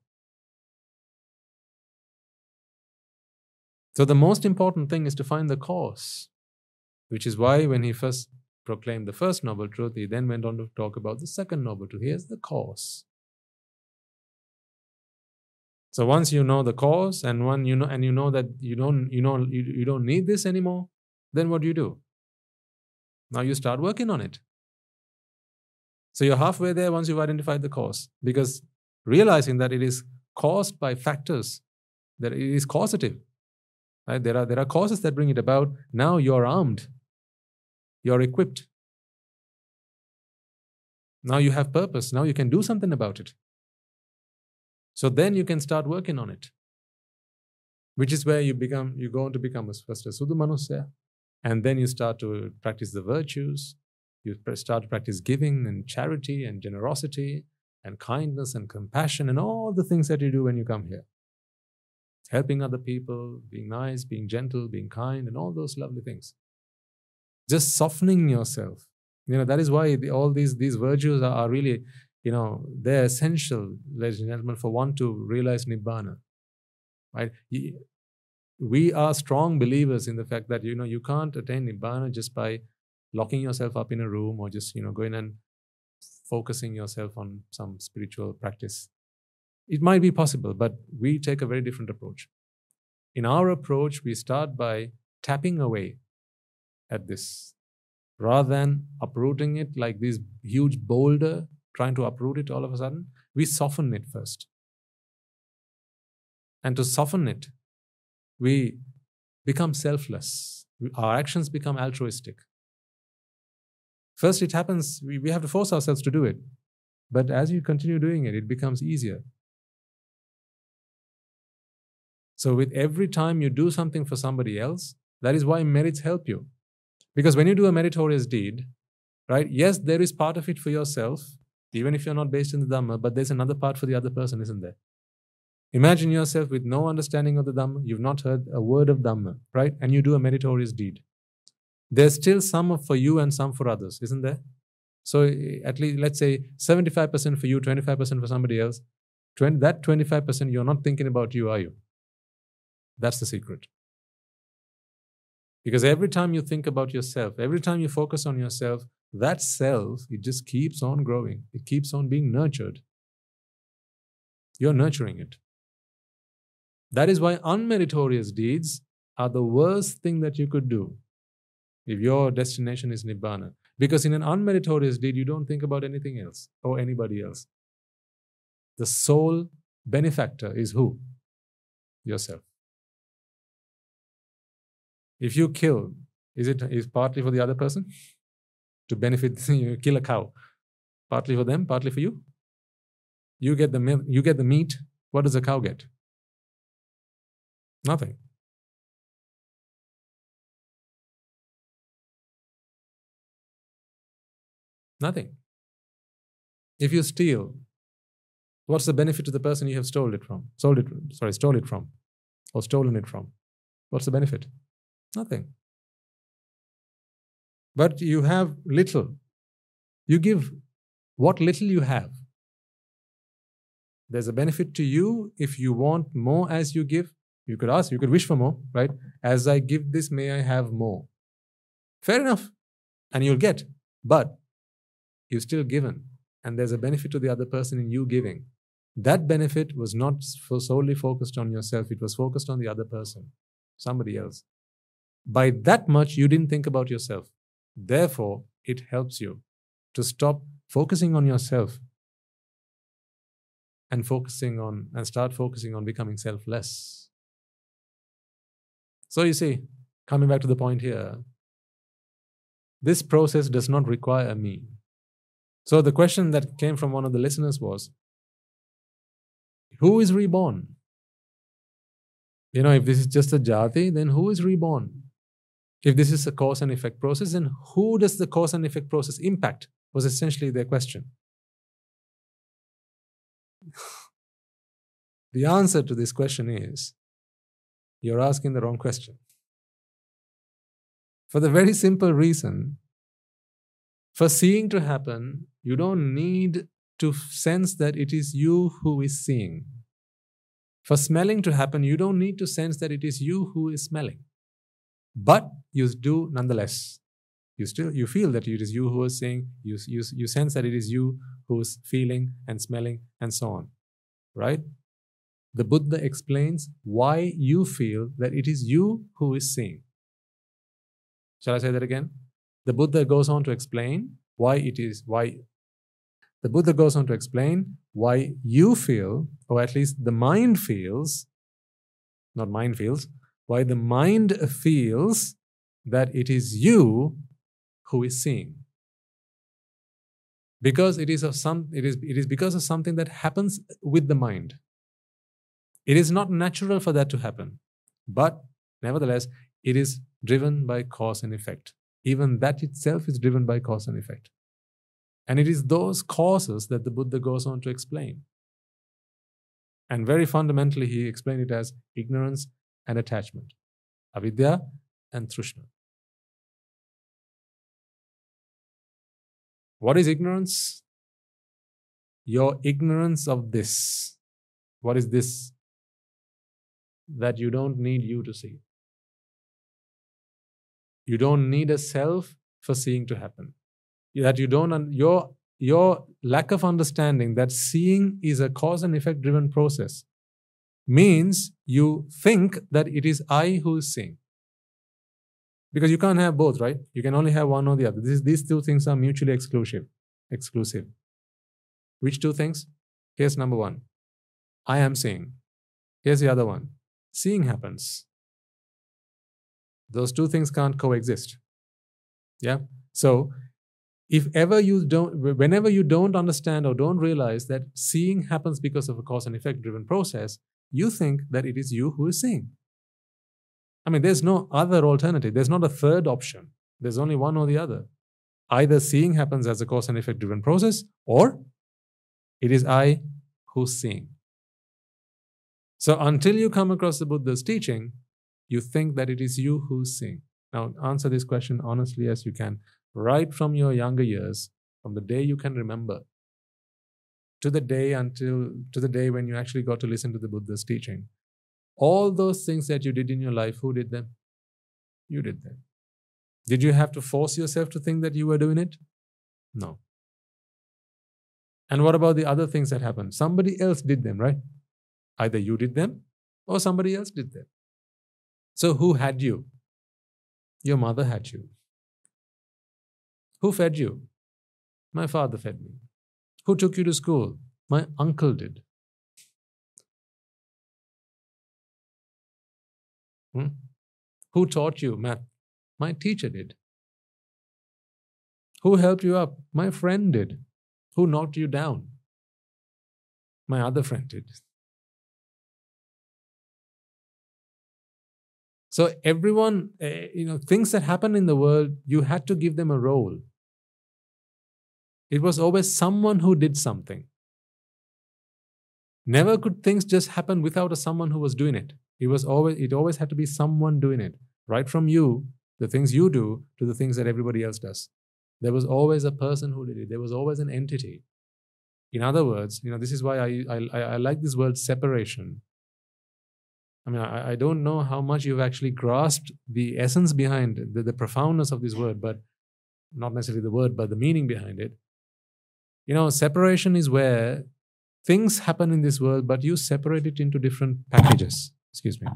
So the most important thing is to find the cause which is why when he first proclaimed the first noble truth, he then went on to talk about the second noble truth. Here's the cause. So once you know the cause and one you know and you know that you don't you know you, you don't need this anymore, then what do you do? Now you start working on it. So you're halfway there once you've identified the cause. Because realizing that it is caused by factors, that it is causative. Right? There, are, there are causes that bring it about. Now you're armed you're equipped. Now you have purpose. Now you can do something about it. So then you can start working on it. Which is where you become, you go on to become first a Sudumanusya, and then you start to practice the virtues. You start to practice giving and charity and generosity and kindness and compassion and all the things that you do when you come here. Helping other people, being nice, being gentle, being kind, and all those lovely things just softening yourself. You know that is why the, all these these virtues are, are, really you know they're essential ladies and gentlemen for one to realize nibbana right? We are strong believers in the fact that you know you can't attain nibbana just by locking yourself up in a room or just you know going and focusing yourself on some spiritual practice. It might be possible but we take a very different approach. In our approach we start by tapping away at this. Rather than uprooting it like this huge boulder, trying to uproot it all of a sudden, we soften it first. And to soften it, we become selfless. Our actions become altruistic. First, it happens, we, we have to force ourselves to do it. But as you continue doing it, it becomes easier. So, with every time you do something for somebody else, that is why merits help you. Because when you do a meritorious deed, right, yes, there is part of it for yourself, even if you're not based in the Dhamma, but there's another part for the other person, isn't there? Imagine yourself with no understanding of the Dhamma, you've not heard a word of Dhamma, right? And you do a meritorious deed. There's still some for you and some for others, isn't there? So at least, let's say 75% for you, 25% for somebody else. 20, that 25% you're not thinking about you, are you? That's the secret. Because every time you think about yourself, every time you focus on yourself, that self, it just keeps on growing. It keeps on being nurtured. You're nurturing it. That is why unmeritorious deeds are the worst thing that you could do if your destination is Nibbana. Because in an unmeritorious deed, you don't think about anything else or anybody else. The sole benefactor is who? Yourself. If you kill, is it is partly for the other person to benefit? You kill a cow, partly for them, partly for you. You get the milk, you get the meat. What does a cow get? Nothing. Nothing. If you steal, What's the benefit to the person you have stole it from? Sold it, sorry, stole it from, or stolen it from? What's the benefit? Nothing. But you have little. You give what little you have. There's a benefit to you if you want more as you give. You could ask, you could wish for more, right? As I give this, may I have more. Fair enough. And you'll get. But you've still given. And there's a benefit to the other person in you giving. That benefit was not solely focused on yourself, it was focused on the other person, somebody else. By that much, you didn't think about yourself. Therefore, it helps you to stop focusing on yourself and focusing on and start focusing on becoming selfless. So, you see, coming back to the point here, this process does not require me. So, the question that came from one of the listeners was who is reborn? You know, if this is just a jati, then who is reborn? If this is a cause and effect process, then who does the cause and effect process impact? Was essentially their question. the answer to this question is you're asking the wrong question. For the very simple reason, for seeing to happen, you don't need to sense that it is you who is seeing. For smelling to happen, you don't need to sense that it is you who is smelling. But you do nonetheless. You still you feel that it is you who is seeing, you, you, you sense that it is you who is feeling and smelling and so on. Right? The Buddha explains why you feel that it is you who is seeing. Shall I say that again? The Buddha goes on to explain why it is, why the Buddha goes on to explain why you feel, or at least the mind feels, not mind feels, why the mind feels that it is you who is seeing. Because it is of some it is it is because of something that happens with the mind. It is not natural for that to happen. But nevertheless, it is driven by cause and effect. Even that itself is driven by cause and effect. And it is those causes that the Buddha goes on to explain. And very fundamentally, he explained it as ignorance and attachment, avidya and trishna. What is ignorance? Your ignorance of this. What is this? That you don't need you to see. You don't need a self for seeing to happen that you don't your your lack of understanding that seeing is a cause and effect driven process means you think that it is I who is seeing. Because you can't have both, right? You can only have one or the other. This, these two things are mutually exclusive. Exclusive. Which two things? Here's number one. I am seeing. Here's the other one. Seeing happens. Those two things can't coexist. Yeah? So if ever you don't whenever you don't understand or don't realize that seeing happens because of a cause and effect driven process you think that it is you who is seeing. I mean there's no other alternative. There's not a third option. There's only one or the other. Either seeing happens as a cause and effect driven process or it is i who's seeing. So until you come across the buddha's teaching you think that it is you who's seeing. Now answer this question honestly as you can. Right from your younger years, from the day you can remember, to the day until to the day when you actually got to listen to the Buddha's teaching. All those things that you did in your life, who did them? You did them. Did you have to force yourself to think that you were doing it? No. And what about the other things that happened? Somebody else did them, right? Either you did them or somebody else did them. So who had you? Your mother had you. Who fed you? My father fed me. Who took you to school? My uncle did. Hmm? Who taught you math? My teacher did. Who helped you up? My friend did. Who knocked you down? My other friend did. So everyone, uh, you know, things that happen in the world, you had to give them a role. It was always someone who did something. Never could things just happen without a someone who was doing it. It was always it always had to be someone doing it. Right from you, the things you do, to the things that everybody else does. There was always a person who did it. There was always an entity. In other words, you know, this is why I I, I like this word separation. I mean, I, I don't know how much you've actually grasped the essence behind the, the profoundness of this word, but not necessarily the word, but the meaning behind it. You know, separation is where things happen in this world, but you separate it into different packages. Excuse me.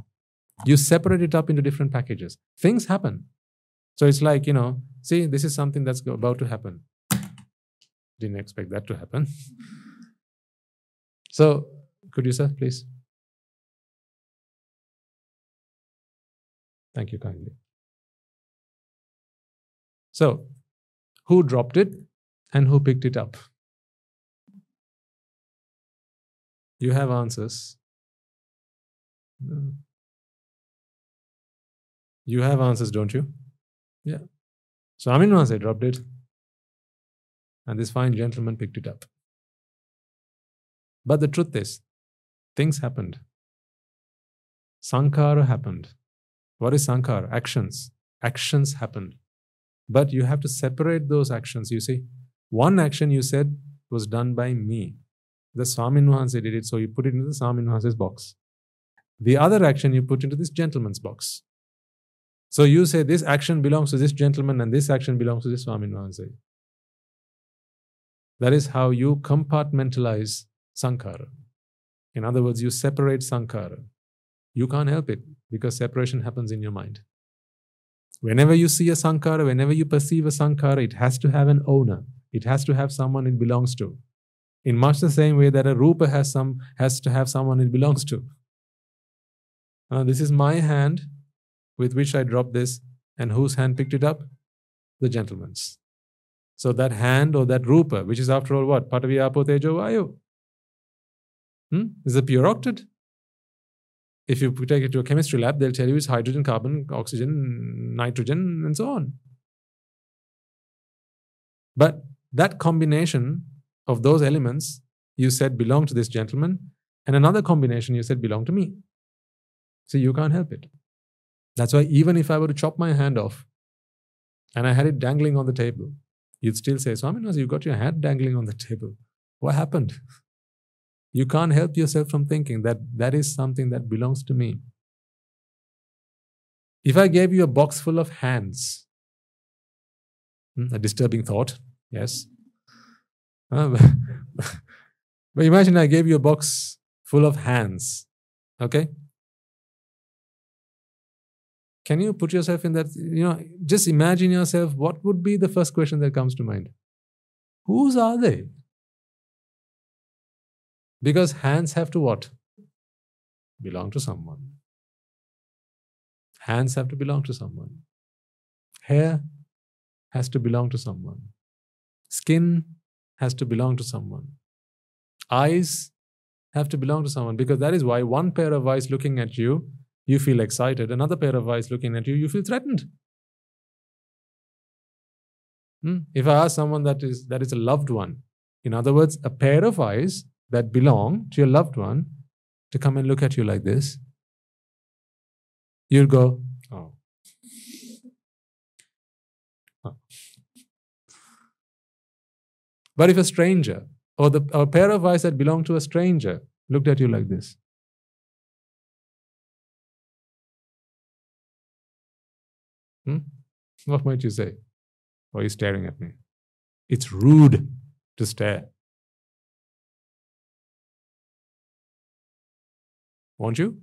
You separate it up into different packages. Things happen. So it's like, you know, see, this is something that's about to happen. Didn't expect that to happen. So, could you, sir, please? Thank you kindly. So, who dropped it and who picked it up? You have answers. Mm. You have answers, don't you? Yeah. So Swamin Wahanse dropped it, and this fine gentleman picked it up. But the truth is, things happened. Sankhara happened. What is Sankhara? Actions. Actions happened. But you have to separate those actions. You see, one action you said was done by me. The Swamin did it, so you put it into the Swamin box. The other action you put into this gentleman's box. So you say this action belongs to this gentleman and this action belongs to this Swamin. That is how you compartmentalize Sankhara. In other words, you separate Sankhara. You can't help it because separation happens in your mind. Whenever you see a Sankhara, whenever you perceive a Sankhara, it has to have an owner. It has to have someone it belongs to. In much the same way that a rupa has some has to have someone it belongs to. Uh, this is my hand with which I dropped this, and whose hand picked it up? The gentleman's. So that hand or that rupa, which is after all what? Patavi apo vayu. Hmm? Is a pure octet. If you take it to a chemistry lab, they'll tell you it's hydrogen, carbon, oxygen, nitrogen, and so on. But that combination of those elements you said belong to this gentleman, and another combination you said belong to me. So you can't help it. That's why even if I were to chop my hand off and I had it dangling on the table, you'd still say, Swaminaz, you got your hand dangling on the table. What happened? You can't help yourself from thinking that that is something that belongs to me. If I gave you a box full of hands, hmm, a disturbing thought, yes. But imagine I gave you a box full of hands, okay? Can you put yourself in that? You know, just imagine yourself. What would be the first question that comes to mind? Whose are they? Because hands have to what? Belong to someone. Hands have to belong to someone. Hair has to belong to someone. Skin has to belong to someone. Eyes have to belong to someone because that is why one pair of eyes looking at you you feel excited. Another pair of eyes looking at you, you feel threatened. Hmm? If I ask someone that is that is a loved one, in other words, a pair of eyes that belong to your loved one, to come and look at you like this, you'll go, oh. oh. But if a stranger or the a pair of eyes that belong to a stranger looked at you like this, Hmm? What might you say? Are you staring at me? It's rude to stare. Won't you?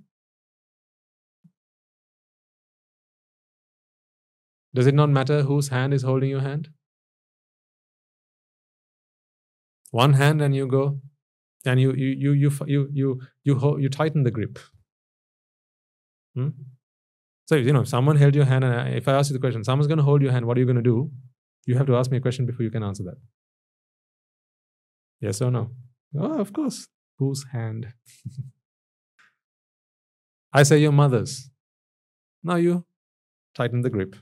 Does it not matter whose hand is holding your hand? One hand and you go, and you you you you you you you, you tighten the grip. Hmm? So, you know, someone held your hand, and if I ask you the question, someone's going to hold your hand, what are you going to do? You have to ask me a question before you can answer that. Yes or no? Oh, of course. Whose hand? I say your mother's. Now you tighten the grip.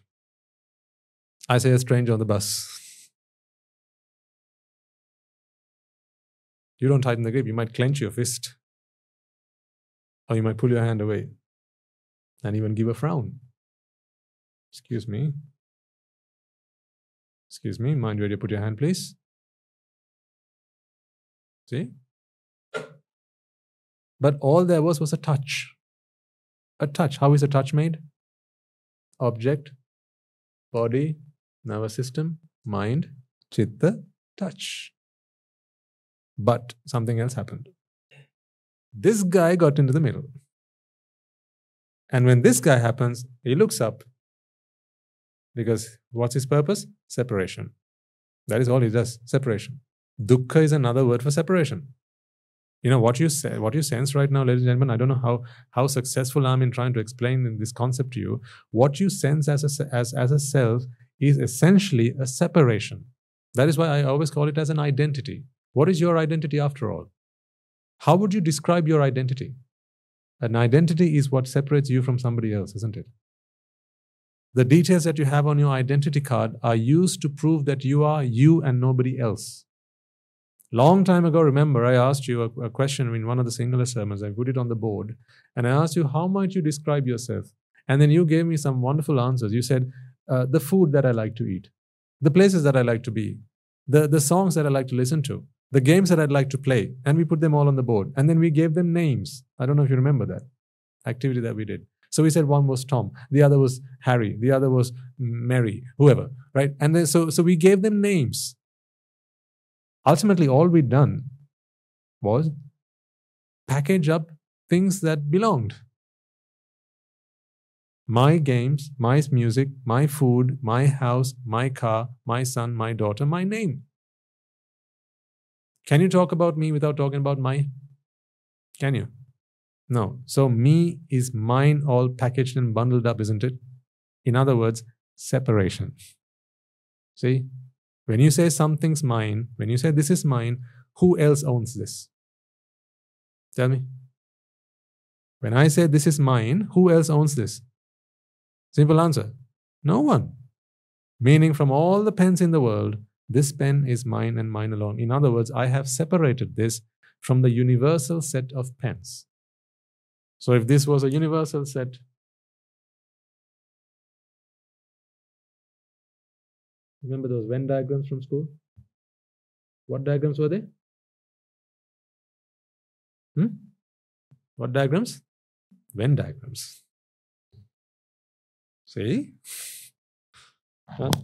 I say a stranger on the bus. You don't tighten the grip, you might clench your fist Or you might pull your hand away and even give a frown. Excuse me. Excuse me, mind where you put your hand, please. See? But all there was was a touch. A touch. How is a touch made? Object, body, nervous system, mind, chitta, touch. But something else happened. This guy got into the middle. And when this guy happens, he looks up. Because what's his purpose? Separation. That is all he does separation. Dukkha is another word for separation. You know what you say, what you sense right now, ladies and gentlemen. I don't know how how successful I'm in trying to explain this concept to you. What you sense as a as as a self is essentially a separation. That is why I always call it as an identity. What is your identity after all? How would you describe your identity? An identity is what separates you from somebody else, isn't it? The details that you have on your identity card are used to prove that you are you and nobody else. Long time ago, remember, I asked you a, a question in one of the Sinhala sermons. I put it on the board and I asked you, How might you describe yourself? And then you gave me some wonderful answers. You said, uh, The food that I like to eat, the places that I like to be, the, the songs that I like to listen to, the games that I'd like to play. And we put them all on the board. And then we gave them names. I don't know if you remember that activity that we did. So we said one was Tom, the other was Harry, the other was Mary, whoever, right? And then so so we gave them names. Ultimately, all we'd done was package up things that belonged. My games, my music, my food, my house, my car, my son, my daughter, my name. Can you talk about me without talking about my? Can you? No. So me is mine all packaged and bundled up, isn't it? In other words, separation. See? When you say something's mine, when you say this is mine, who else owns this? Tell me. When I say this is mine, who else owns this? Simple answer no one. Meaning, from all the pens in the world, this pen is mine and mine alone. In other words, I have separated this from the universal set of pens. So, if this was a universal set, Remember those Venn diagrams from school? What diagrams were they? Hmm? What diagrams? Venn diagrams. See?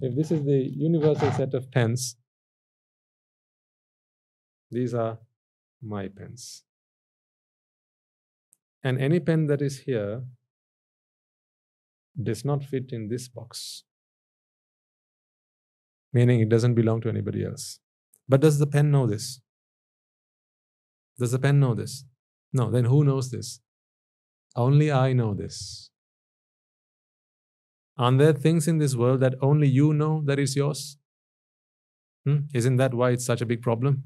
If this is the universal set of pens, these are my pens. And any pen that is here does not fit in this box meaning it doesn't belong to anybody else. But does the pen know this? Does the pen know this? No, then who knows this? Only I know this. Aren't there things in this world that only you know that is yours? Hmm? Isn't that why it's such a big problem?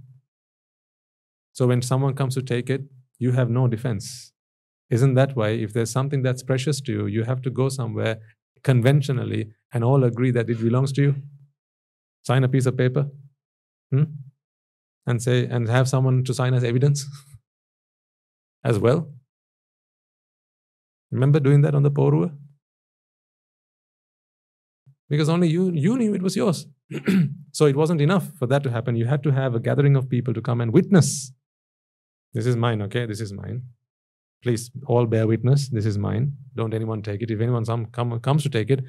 So when someone comes to take it, you have no defense. Isn't that why, if there's something that's precious to you, you have to go somewhere conventionally and all agree that it belongs to you? sign a piece of paper hmm? and say and have someone to sign as evidence as well remember doing that on the poruwa because only you you knew it was yours. So it wasn't enough for that to happen. You had to have a gathering of people to come and witness. This is mine okay? This is mine. Please all bear witness. This is mine. Don't anyone take it. If anyone some, come, comes to take it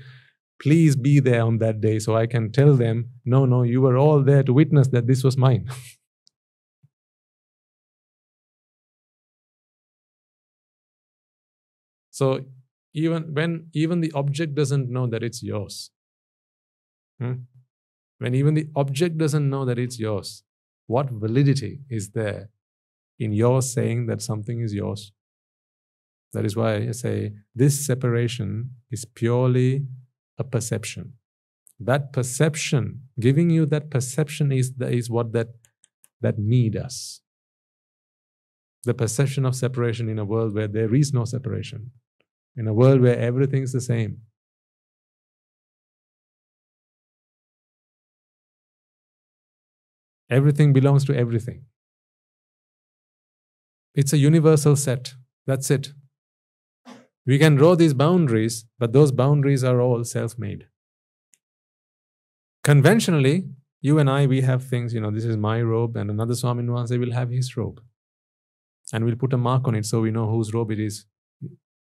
please be there on that day so I can tell them, no, no, you were all there to witness that this was mine. so even when even the object doesn't know that it's yours, hmm? when even the object doesn't know that it's yours, what validity is there in your saying that something is yours? That is why I say this separation is purely a perception. That perception, giving you that perception is, the, is what that, that me does. The perception of separation in a world where there is no separation, in a world where everything is the same. Everything belongs to everything. It's a universal set. That's it. We can draw these boundaries, but those boundaries are all self made. Conventionally, you and I, we have things, you know, this is my robe, and another Swamin Wahanse will have his robe. And we'll put a mark on it so we know whose robe it is.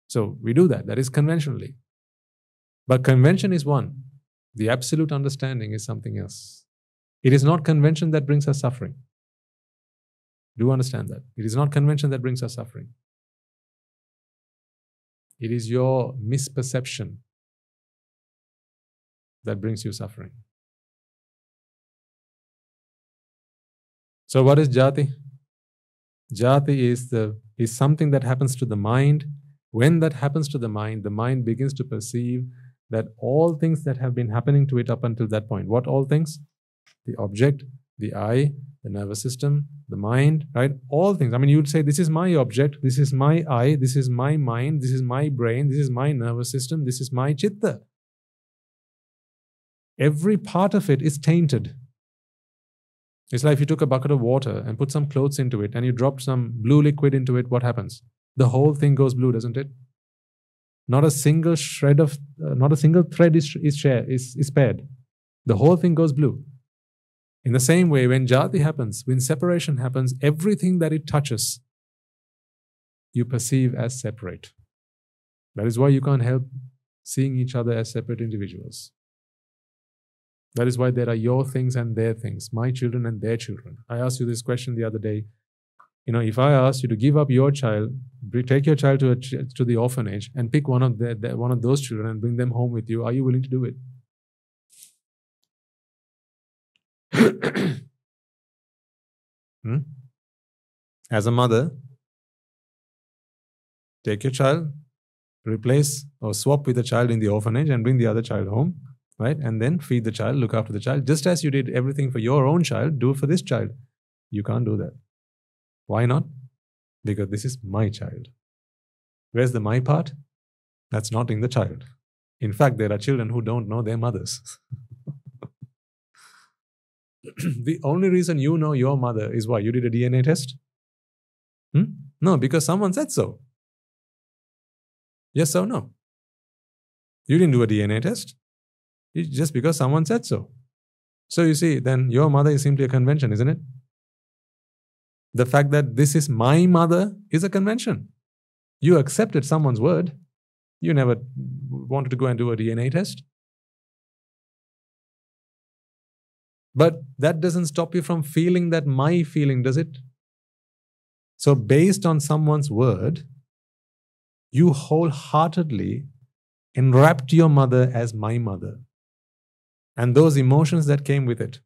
So we do that. That is conventionally. But convention is one, the absolute understanding is something else. It is not convention that brings us suffering. Do you understand that? It is not convention that brings us suffering. It is your misperception that brings you suffering. So, what is jati? Jati is the is something that happens to the mind. When that happens to the mind, the mind begins to perceive that all things that have been happening to it up until that point. What all things? The object, the eye, the nervous system, the mind, right? All things. I mean, you'd say, This is my object, this is my eye, this is my mind, this is my brain, this is my nervous system, this is my chitta. Every part of it is tainted. It's like if you took a bucket of water and put some clothes into it and you dropped some blue liquid into it, what happens? The whole thing goes blue, doesn't it? Not a single shred of, uh, not a single thread is, is, share, is, is spared. The whole thing goes blue. In the same way, when jati happens, when separation happens, everything that it touches, you perceive as separate. That is why you can't help seeing each other as separate individuals. That is why there are your things and their things, my children and their children. I asked you this question the other day. You know, if I asked you to give up your child, take your child to, a, to the orphanage and pick one of, the, one of those children and bring them home with you, are you willing to do it? Hmm? As a mother, take your child, replace or swap with the child in the orphanage and bring the other child home, right? And then feed the child, look after the child. Just as you did everything for your own child, do it for this child. You can't do that. Why not? Because this is my child. Where's the my part? That's not in the child. In fact, there are children who don't know their mothers. the only reason you know your mother is why you did a DNA test? Hmm? No, because someone said so. Yes or no? You didn't do a DNA test. It's just because someone said so. So you see, then your mother is simply a convention, isn't it? The fact that this is my mother is a convention. You accepted someone's word. You never wanted to go and do a DNA test. But that doesn't stop you from feeling that my feeling, does it? So, based on someone's word, you wholeheartedly enwrapped your mother as my mother. And those emotions that came with it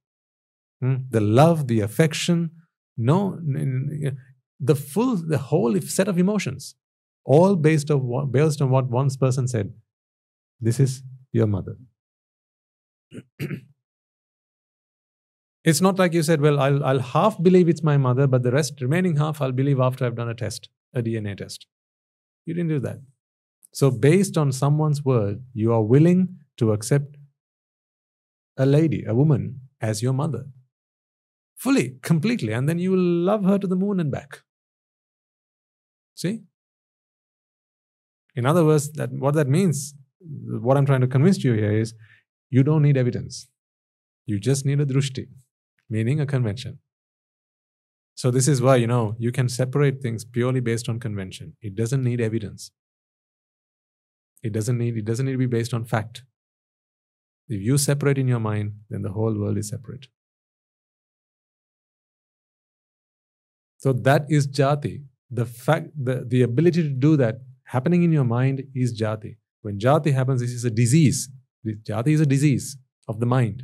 hmm, the love, the affection, no, the full, the whole set of emotions, all based, of based on what one person said. This is your mother. It's not like you said, well, I'll, I'll half believe it's my mother, but the rest, remaining half, I'll believe after I've done a test, a DNA test. You didn't do that. So, based on someone's word, you are willing to accept a lady, a woman, as your mother. Fully, completely. And then you will love her to the moon and back. See? In other words, that what that means, what I'm trying to convince you here is you don't need evidence. You just need a drushti meaning a convention. So this is why, you know, you can separate things purely based on convention. It doesn't need evidence. It doesn't need, it doesn't need to be based on fact. If you separate in your mind, then the whole world is separate. So that is jati. The fact, the, the ability to do that happening in your mind is jati. When jati happens, this is a disease. Jati is a disease of the mind.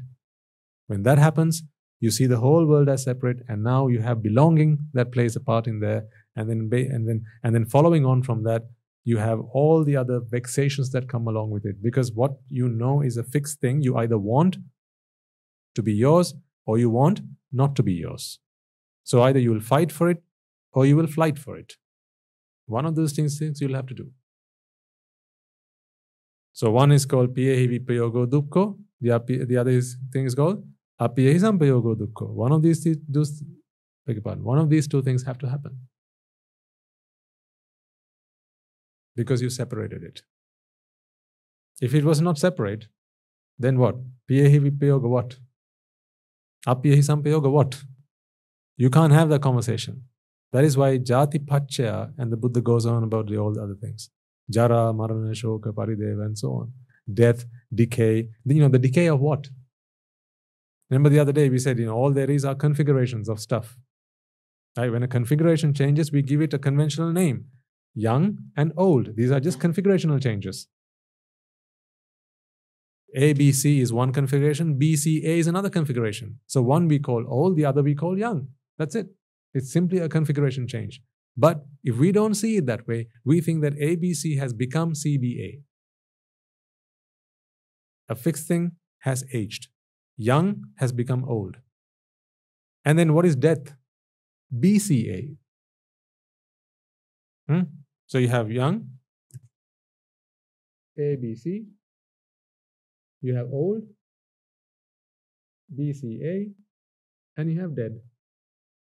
When that happens, you see the whole world as separate and now you have belonging that plays a part in there. And then and then and then following on from that you have all the other vexations that come along with it. Because what you know is a fixed thing. You either want to be yours or you want not to be yours. So either you will fight for it or you will flight for it. One of those things, things you'll have to do. So one is called piyehi vipayogo dukkho the, the other is, thing is called One of these, those, beg your pardon, one of these two things have to happen. because you separated it. If it was not separate, then what? Piyehi vipayoga what? Apyehi sampayoga what? You can't have that conversation. That is why jati paccaya and the Buddha goes on about the, all the other things. Jara, marana, shoka, parideva, and so on. Death, decay. You know, the decay of what? Remember the other day we said, you know, all there is are configurations of stuff. Right? When a configuration changes, we give it a conventional name. Young and old. These are just configurational changes. ABC is one configuration, BCA is another configuration. So one we call old, the other we call young. That's it. It's simply a configuration change. But if we don't see it that way, we think that ABC has become CBA. A fixed thing has aged. Young has become old. And then what is death? BCA. Hmm? So you have young, ABC, you have old, BCA, and you have dead,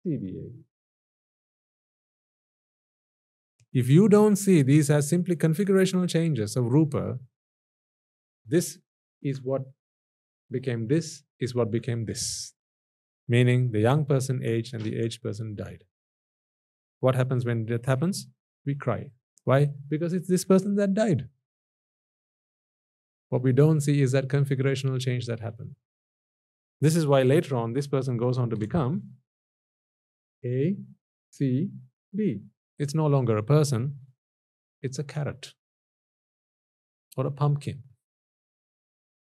CBA. If you don't see these as simply configurational changes of Rupa, this is what became this, is what became this. Meaning the young person aged and the aged person died. What happens when death happens? We cry. Why? Because it's this person that died. What we don't see is that configurational change that happened. This is why later on this person goes on to become A, C, B. It's no longer a person, it's a carrot or a pumpkin.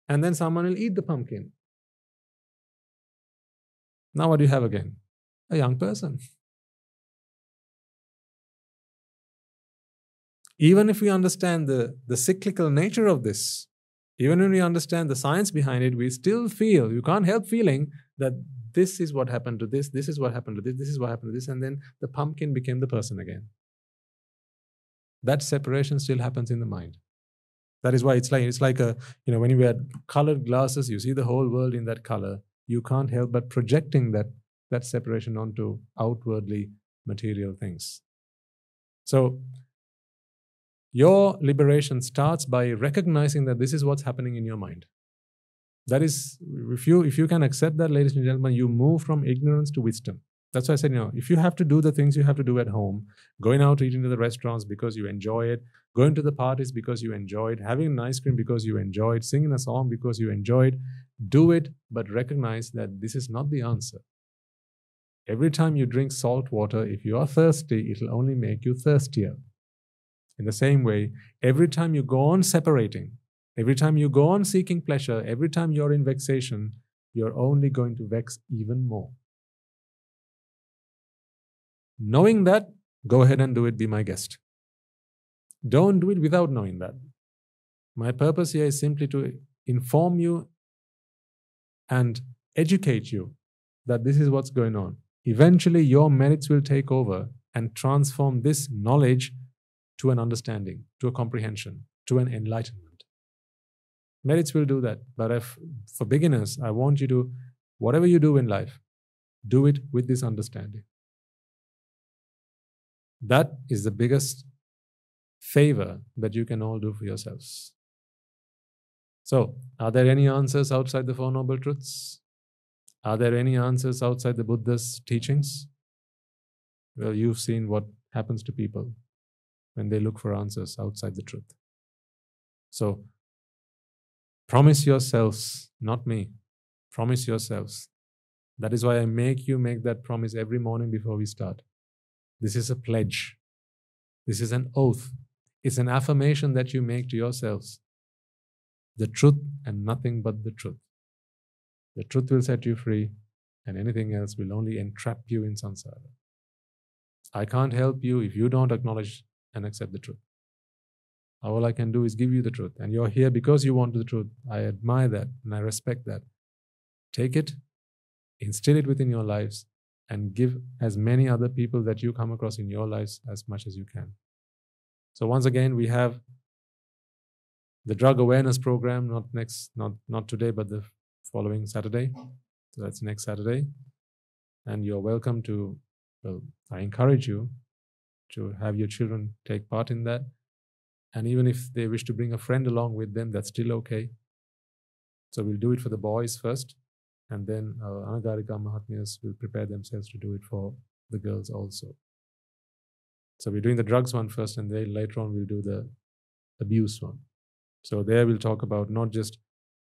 And then someone will eat the pumpkin. Now, what do you have again? A young person. Even if we understand the, the cyclical nature of this, even when we understand the science behind it, we still feel, you can't help feeling that this is what happened to this, this is what happened to this, this is what happened to this, and then the pumpkin became the person again. That separation still happens in the mind. That is why it's like it's like a you know when you wear colored glasses, you see the whole world in that color. You can't help but projecting that that separation onto outwardly material things. So your liberation starts by recognizing that this is what's happening in your mind. That is, if you if you can accept that, ladies and gentlemen, you move from ignorance to wisdom. That's why I said, you know, if you have to do the things you have to do at home, going out eating to the restaurants because you enjoy it, going to the parties because you enjoy it, having an ice cream because you enjoy it, singing a song because you enjoy it, do it, but recognize that this is not the answer. Every time you drink salt water, if you are thirsty, it'll only make you thirstier. In the same way, every time you go on separating, every time you go on seeking pleasure, every time you're in vexation, you're only going to vex even more. Knowing that, go ahead and do it, be my guest. Don't do it without knowing that. My purpose here is simply to inform you and educate you that this is what's going on. Eventually, your merits will take over and transform this knowledge to an understanding, to a comprehension, to an enlightenment. Merits will do that. But if for beginners, I want you to, whatever you do in life, do it with this understanding. That is the biggest favor that you can all do for yourselves. So, are there any answers outside the Four Noble Truths? Are there any answers outside the Buddha's teachings? Well, you've seen what happens to people when they look for answers outside the truth. So, promise yourselves, not me, promise yourselves. That is why I make you make that promise every morning before we start. This is a pledge. This is an oath. It's an affirmation that you make to yourselves. The truth and nothing but the truth. The truth will set you free, and anything else will only entrap you in samsara. I can't help you if you don't acknowledge and accept the truth. All I can do is give you the truth. And you're here because you want the truth. I admire that and I respect that. Take it, instill it within your lives, and give as many other people that you come across in your lives as much as you can. So once again, we have the drug awareness program, not next, not not today, but the following Saturday. So that's next Saturday. And you're welcome to, well, I encourage you to have your children take part in that. And even if they wish to bring a friend along with them, that's still okay. So we'll do it for the boys first, and then uh, Anagarika Mahatmyas will prepare themselves to do it for the girls also. So we're doing the drugs one first, and then later on we'll do the abuse one. So there we'll talk about not just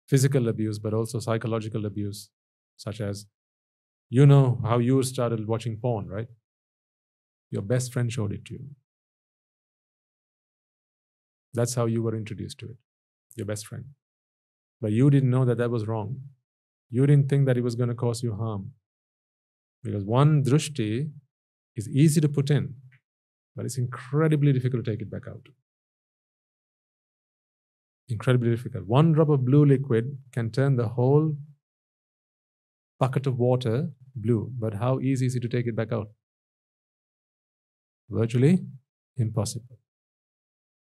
physical abuse, but also psychological abuse, such as you know how you started watching porn, right? Your best friend showed it to you. That's how you were introduced to it, your best friend. But you didn't know that that was wrong. You didn't think that it was going to cause you harm. Because one drushti is easy to put in, but it's incredibly difficult to take it back out. Incredibly difficult. One drop of blue liquid can turn the whole bucket of water blue, but how easy is it to take it back out? Virtually impossible.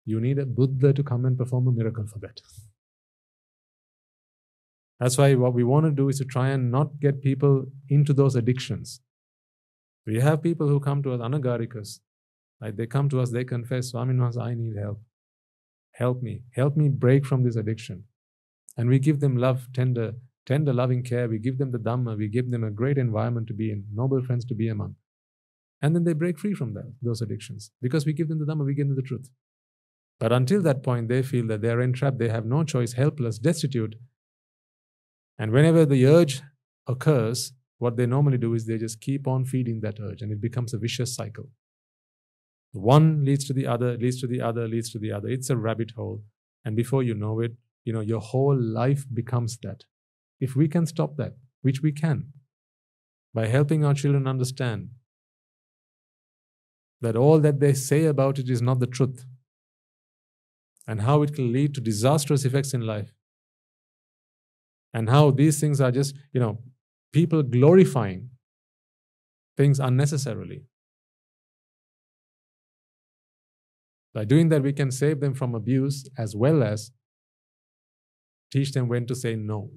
You need a Buddha to come and perform a miracle for that. That's why what we want to do is to try and not get people into those addictions. We have people who come to us, anagarikas, like they come to us, they confess, Swamin I need help. Help me. Help me break from this addiction. And we give them love, tender, tender loving care. We give them the Dhamma. We give them a great environment to be in, noble friends to be among. And then they break free from that, those addictions. Because we give them the Dhamma, we give them the truth. But until that point, they feel that they are entrapped, they have no choice, helpless, destitute, and whenever the urge occurs, what they normally do is they just keep on feeding that urge and it becomes a vicious cycle. One leads to the other, leads to the other, leads to the other. It's a rabbit hole. And before you know it, you know, your whole life becomes that. If we can stop that, which we can, by helping our children understand that all that they say about it is not the truth, and how it can lead to disastrous effects in life, and how these things are just, you know, people glorifying things unnecessarily. By doing that, we can save them from abuse as well as teach them when to say no,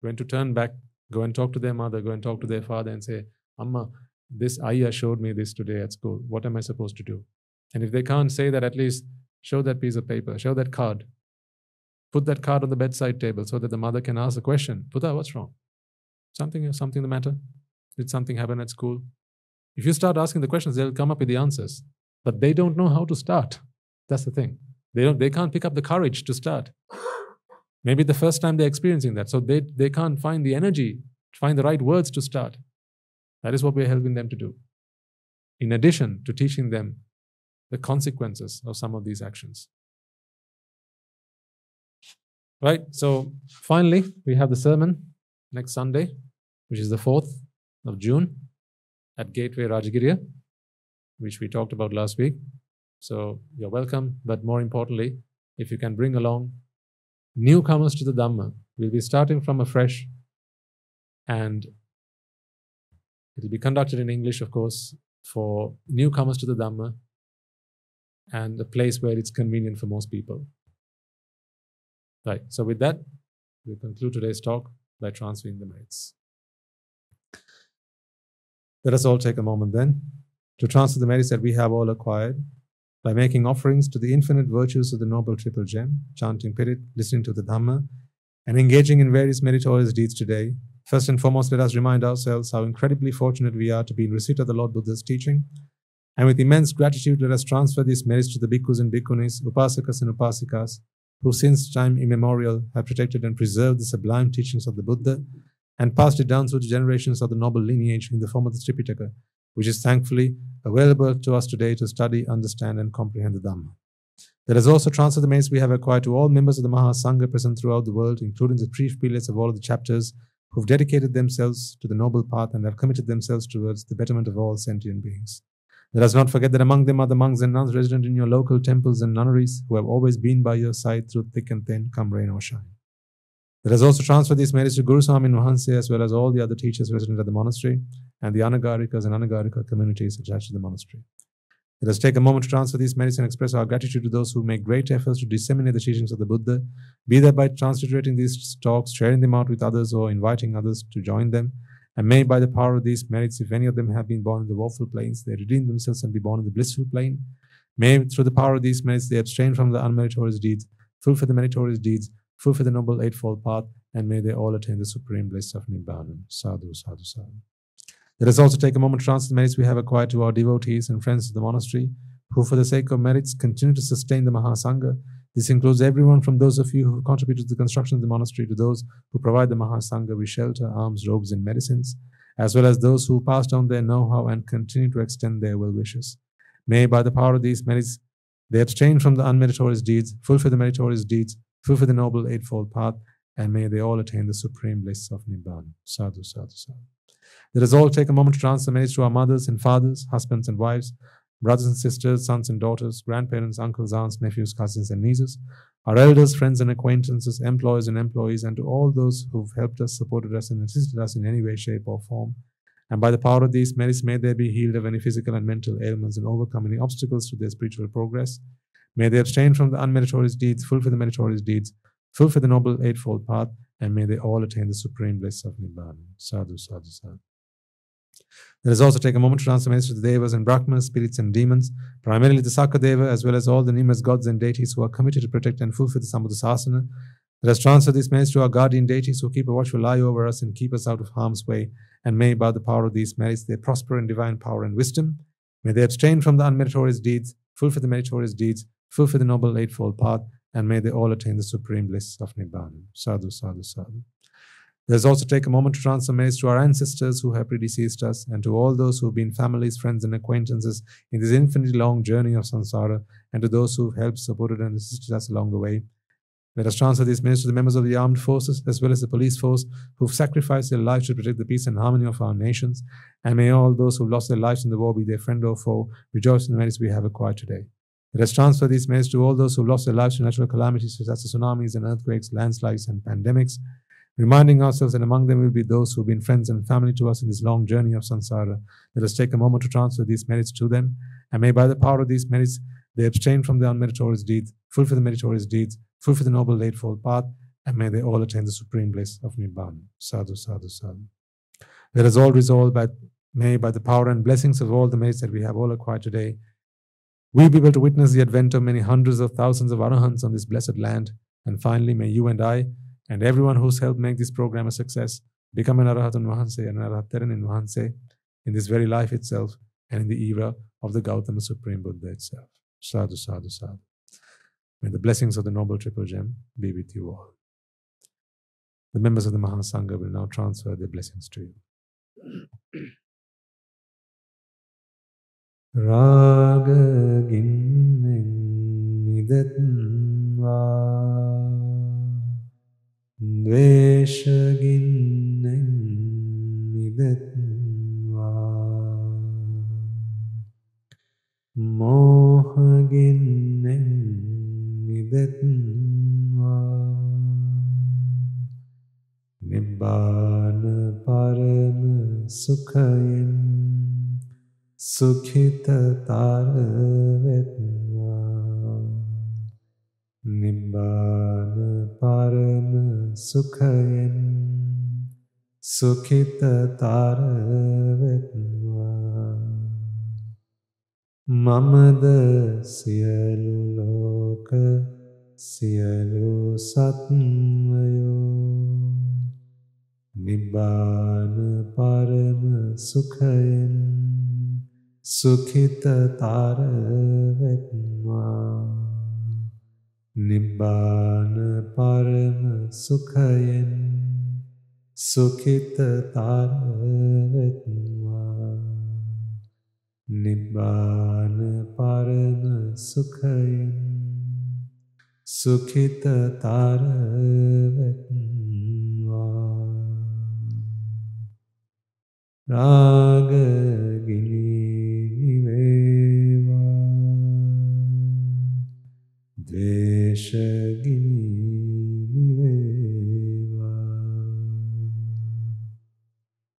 when to turn back, go and talk to their mother, go and talk to their father and say, Amma, this ayah showed me this today at school. What am I supposed to do? And if they can't say that, at least show that piece of paper, show that card, Put that card on the bedside table so that the mother can ask a question. Putha, what's wrong? Something something the matter? Did something happen at school? If you start asking the questions, they'll come up with the answers. But they don't know how to start. That's the thing. They don't they can't pick up the courage to start. Maybe the first time they're experiencing that. So they, they can't find the energy, find the right words to start. That is what we're helping them to do. In addition to teaching them the consequences of some of these actions. Right? So finally, we have the sermon next Sunday, which is the 4th of June at Gateway Rajagiriya, which we talked about last week. So you're welcome. But more importantly, if you can bring along newcomers to the Dhamma, we'll be starting from afresh and it'll be conducted in English, of course, for newcomers to the Dhamma and a place where it's convenient for most people. Right. So with that, we conclude today's talk by transferring the merits. Let us all take a moment then to transfer the merits that we have all acquired by making offerings to the infinite virtues of the Noble Triple Gem, chanting Pirit, listening to the Dhamma, and engaging in various meritorious deeds today. First and foremost, let us remind ourselves how incredibly fortunate we are to be in receipt of the Lord Buddha's teaching. And with immense gratitude, let us transfer these merits to the bhikkhus and bhikkhunis, upasakas and upasikas, who since time immemorial have protected and preserved the sublime teachings of the Buddha and passed it down through the generations of the noble lineage in the form of the Tripitaka, which is thankfully available to us today to study, understand, and comprehend the Dhamma. Let us also transfer the merits we have acquired to all members of the Mahasangha present throughout the world, including the chief prelates of all of the chapters who've dedicated themselves to the noble path and have committed themselves towards the betterment of all sentient beings. Let us not forget that among them are the monks and nuns resident in your local temples and nunneries who have always been by your side through thick and thin, come rain or shine. Let us also transfer these merits to Guru Swamin Wahanse as well as all the other teachers resident at the monastery and the Anagarikas and Anagarika communities attached to the monastery. Let us take a moment to transfer these merits and express our gratitude to those who make great efforts to disseminate the teachings of the Buddha, be that by transliterating these talks, sharing them out with others, or inviting others to join them and may by the power of these merits, if any of them have been born in the woeful planes, they redeem themselves and be born in the blissful plane. May, through the power of these merits, they abstain from the unmeritorious deeds, fulfill the meritorious deeds, fulfill the noble eightfold path, and may they all attain the supreme bliss of Nibbana. Sadhu, sadhu, sadhu. Let us also take a moment to transfer the merits we have acquired to our devotees and friends of the monastery, who, for the sake of merits, continue to sustain the Mahasangha. This includes everyone from those of you who contributed to the construction of the monastery to those who provide the Mahasangha with shelter, alms, robes, and medicines, as well as those who passed on their know how and continue to extend their well wishes. May, by the power of these merits, they abstain from the unmeritorious deeds, fulfill the meritorious deeds, fulfill the noble eightfold path, and may they all attain the supreme bliss of Nibbana. Sadhu, sadhu, sadhu. Let us all take a moment to transfer merits to our mothers and fathers, husbands and wives, brothers and sisters, sons and daughters, grandparents, uncles, aunts, nephews, cousins, and nieces, our elders, friends, and acquaintances, employers and employees, and to all those who've helped us, supported us, and assisted us in any way, shape, or form. And by the power of these merits, may they be healed of any physical and mental ailments and overcome any obstacles to their spiritual progress. May they abstain from the unmeritorious deeds, fulfill the meritorious deeds, fulfill the noble eightfold path, and may they all attain the supreme bliss of Nibbana. Sadhu, sadhu, sadhu. Let us also take a moment to transfer messages to the Devas and Brahmas, spirits and demons, primarily the Sakadeva, as well as all the numerous gods and deities who are committed to protect and fulfill the Sambuddhasasana. Let us transfer this message to our guardian deities who keep a watchful eye over us and keep us out of harm's way, and may, by the power of these merits, they prosper in divine power and wisdom. May they abstain from the unmeritorious deeds, fulfill the meritorious deeds, fulfill the noble eightfold path, and may they all attain the supreme bliss of Nibbana. Sadhu, sadhu, sadhu. Let us also take a moment to transfer merits to our ancestors who have predeceased us, and to all those who have been families, friends, and acquaintances in this infinitely long journey of samsara, and to those who have helped, supported, and assisted us along the way. Let us transfer these merits to the members of the armed forces as well as the police force who've sacrificed their lives to protect the peace and harmony of our nations. And may all those who've lost their lives in the war, be their friend or foe, rejoice in the merits we have acquired today. Let us transfer these merits to all those who lost their lives to natural calamities such as tsunamis and earthquakes, landslides, and pandemics, reminding ourselves that among them will be those who've been friends and family to us in this long journey of samsara. Let us take a moment to transfer these merits to them, and may by the power of these merits they abstain from the unmeritorious deeds, fulfill the meritorious deeds, fulfill the noble eightfold path, and may they all attain the supreme bliss of Nibbana. Sadhu, sadhu, sadhu. Let us all resolve that may, by the power and blessings of all the merits that we have all acquired today, we be able to witness the advent of many hundreds of thousands of arahants on this blessed land. And finally, may you and I and everyone who's helped make this program a success become an Arahatun Vahanse and an Arahattaran in Vahanse in this very life itself and in the era of the Gautama Supreme Buddha itself. Sadhu, sadhu, sadhu. May the blessings of the Noble Triple Gem be with you all. The members of the Mahasangha will now transfer their blessings to you. රාගගින්නෙන් නිදත්වා ද්වේශගින්නෙන් නිදත්වා මෝහගින්නෙන් නිදත්වා නිබ්බාන පරම සුඛයෙන් සුඛිතතර වෙත්වා නිබ්බාන පරම සුඛයෙන් සුඛිතතර වෙත්වා මමද සියලු ලෝක සියලු සත්වයෝ නිබ්බාන පරම සුඛයෙන් සුඛිතතර වෙත්වා නිබ්බාන පරම සුඛයෙන් සුඛිතතර වෙත්වා නිබ්බාන පරම සුඛයෙන් සුඛිතතර වෙත්වා රාගගිනි නිවේවා ද්වේෂගිනි නිවේවා.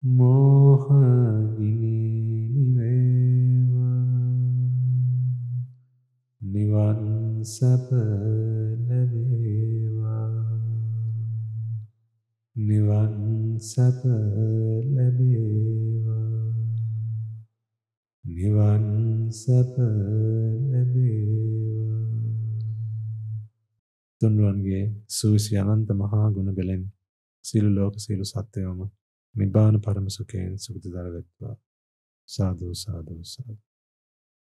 මෝහගිනි නිවේවා. නිවන් සප ලැබේවා. නිවන් සප ලැබේවා.
නිවන් සැප ලැබේවා.
තුන්රුවන්ගේ සූවිසි අනන්ත මහා ගුණ බෙලෙන් සියලු ලෝක සියලු සත්වයෝම නිබාන පරම සුඛයෙන් සුගති දරගත්වා සාදු සාදු සාදු.